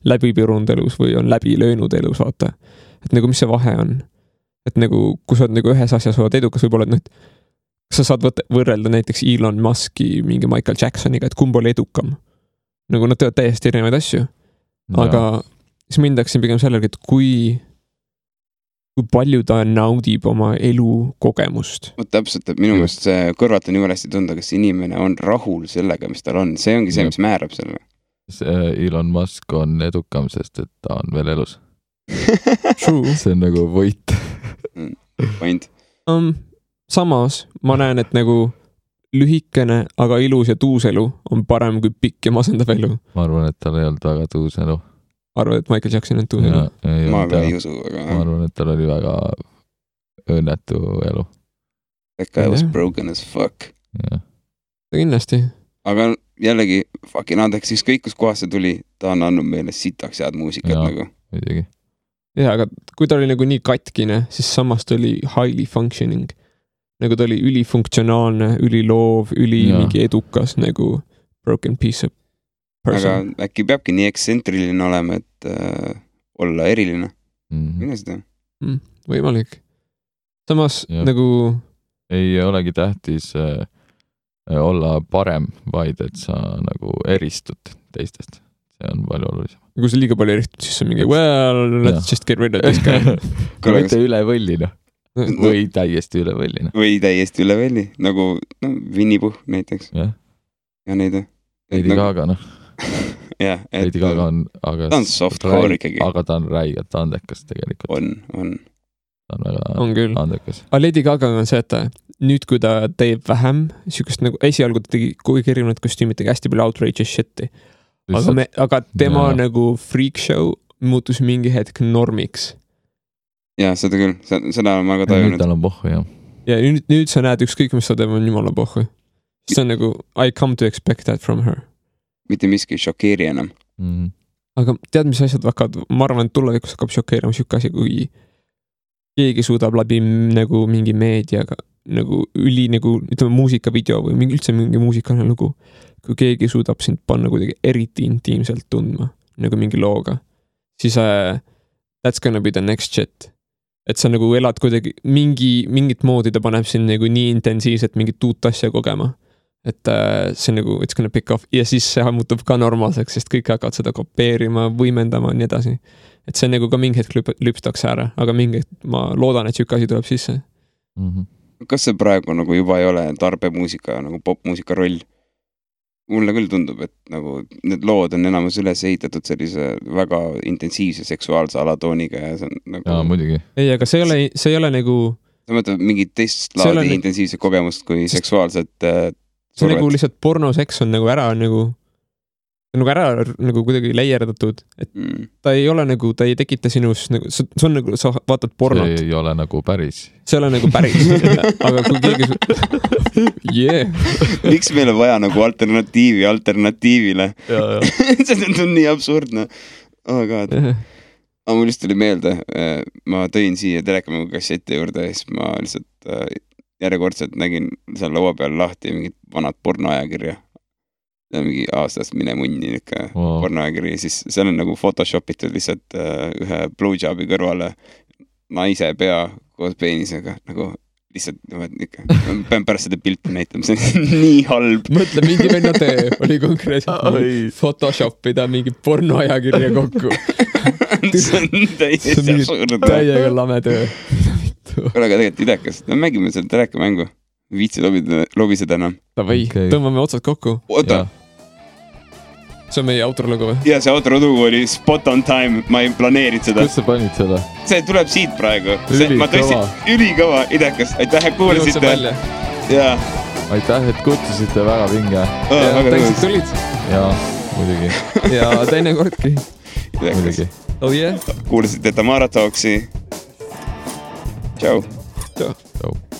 läbi pirunud elus või on läbi löönud elus, vaata. et nagu, mis see vahe on? et nagu, kui sa oled nagu ühes asjas oled edukas, võib-olla, et noh, et sa saad võtta, võrrelda näiteks Elon Musk'i mingi Michael Jacksoniga, et kumb oli edukam? nagu nad teevad täiesti erinevaid asju, aga siis ma hindaksin pigem sellegi, et kui kui palju ta naudib oma elukogemust. vot täpselt, et minu Just. meelest see kõrvalt on jumala hästi tunda, kas inimene on rahul sellega, mis tal on, see ongi see, mis määrab selle. see Elon Musk on edukam, sest et ta on veel elus. True see on nagu võit. point. um,. samas ma näen, et nagu lühikene, aga ilus ja tuus elu on parem kui pikk ja masendav elu. ma arvan, et tal ei olnud väga tuus elu. arvad, et Michael Jackson on elu? ma ka ei usu, ma aga arvan, et tal oli väga õnnetu elu. that guy was broken as fuck. kindlasti. aga jällegi, fucking andeks, ükskõik kuskohast see tuli, ta on andnud meile sitaks head muusikat Jaa. nagu. muidugi. ja, aga kui ta oli nagu nii katkine, siis samas ta oli highly functioning. nagu ta oli ülifunktsionaalne, üliloov, üli Jaa. mingi edukas nagu broken piece of aga person. äkki peabki nii ekstsentriline olema, et äh, olla eriline, Mhm. mine seda. võimalik. samas Jah. nagu ei olegi tähtis äh, olla parem, vaid et sa nagu eristud teistest. see on palju olulisem. kui sa liiga palju eristud, siis on mingi well, let's Jah. just get rid of this guy. Mitte üle võlli noh, või täiesti üle võlli noh. või täiesti üle velli, nagu no Winny Puhh näiteks jah, ja neid. Lady Gaga noh, jah, et Lady Gaga on, aga ta on softcore ikkagi, aga ta on räigelt andekas tegelikult, on, on. ta on väga on küll. andekas. aga Lady Gaga on see, et nüüd, kui ta teeb vähem siukest nagu, esialgu ta tegi aeg erinevaid kostüüme, tegi hästi palju outrageous shit'i. aga me, aga tema Jaa. nagu freak show muutus mingi hetk normiks. ja seda küll, seda olen ma ka nüüd tajunud. tal on pohhu jah. ja nüüd, nüüd sa näed ükskõik, mis ta teeb, on jumala pohhu. see on nagu I come to expect that from her. Mitte miski ei šokeeri enam. Mhm. aga tead, mis asjad hakkavad, ma arvan, et tulevikus hakkab šokeerima sihuke asi, kui keegi suudab läbi nagu mingi meediaga nagu üli nagu ütleme muusikavideo või mingi üldse mingi muusikaline lugu. kui keegi suudab sind panna kuidagi eriti intiimselt tundma nagu mingi looga, siis äh, that's gonna be the next shit. et sa nagu elad kuidagi mingi, mingit moodi ta paneb sind nagu nii intensiivselt mingit uut asja kogema. Et äh, see on nagu it's gonna pick off ja siis see muutub ka normaalseks, sest kõik hakkavad seda kopeerima, võimendama ja nii edasi. et see nagu ka mingi hetk lüp-, lüpstakse ära, aga mingi hetk ma loodan, et sihuke asi tuleb sisse. Mhm. kas see praegu nagu juba ei ole tarbemuusika nagu popmuusika roll? mulle küll tundub, et nagu need lood on enamus üles ehitatud sellise väga intensiivse seksuaalse alatooniga ja see on jaa, nagu, muidugi. ei, aga see ei ole, see ei ole nagu, sa mõtled mingit teist laadi nii- intensiivset kogemust kui seksuaalset äh, see on nagu lihtsalt pornoseks on nagu ära nagu, nagu ära nagu kuidagi leierdatud, et mm.. ta ei ole nagu, ta ei tekita sinus nagu, see on nagu, sa vaatad pornot, see ei ole nagu päris. see ei ole nagu päris, aga kui keegi yeah., miks meil on vaja nagu alternatiivi alternatiivile? see tundub nii absurdne oh god, aga mul just tuli meelde, ma tõin siia telekamängu kasseti juurde ja siis ma lihtsalt äh, järjekordselt nägin seal laua peal lahti mingit vanat pornoajakirja. mingi aastast mine munni niuke Wow. pornoajakiri, siis seal on nagu Photoshop itud lihtsalt äh, ühe blowjob'i kõrvale naise pea koos peenisega nagu lihtsalt niimoodi niuke, ma pean pärast seda pilti näitama, see on nii halb. mõtle mingi venna töö oli konkreetselt. Photoshop ida mingi pornoajakirja kokku, see on täiesti absurdne. täiega lame töö. kuule, aga tegelikult idekas, no mängime seda telekamängu. viitsi lobida, lobiseda enam. Davai okay., tõmbame otsad kokku, oota, see on meie autolugu või? ja see autolugu oli spot on time, ma ei planeerinud seda kus. sa panid selle? see tuleb siit praegu. Ülikõva. ülikõva, idekas, aitäh, et kuulasite välja. ja, aitäh, et kutsusite, väga vinge. tänks, et tulid ja muidugi, ja teinekordki. muidugi. oh yeah. kuulasite Tamara Talksi. Ciao. Ciao. Ciao.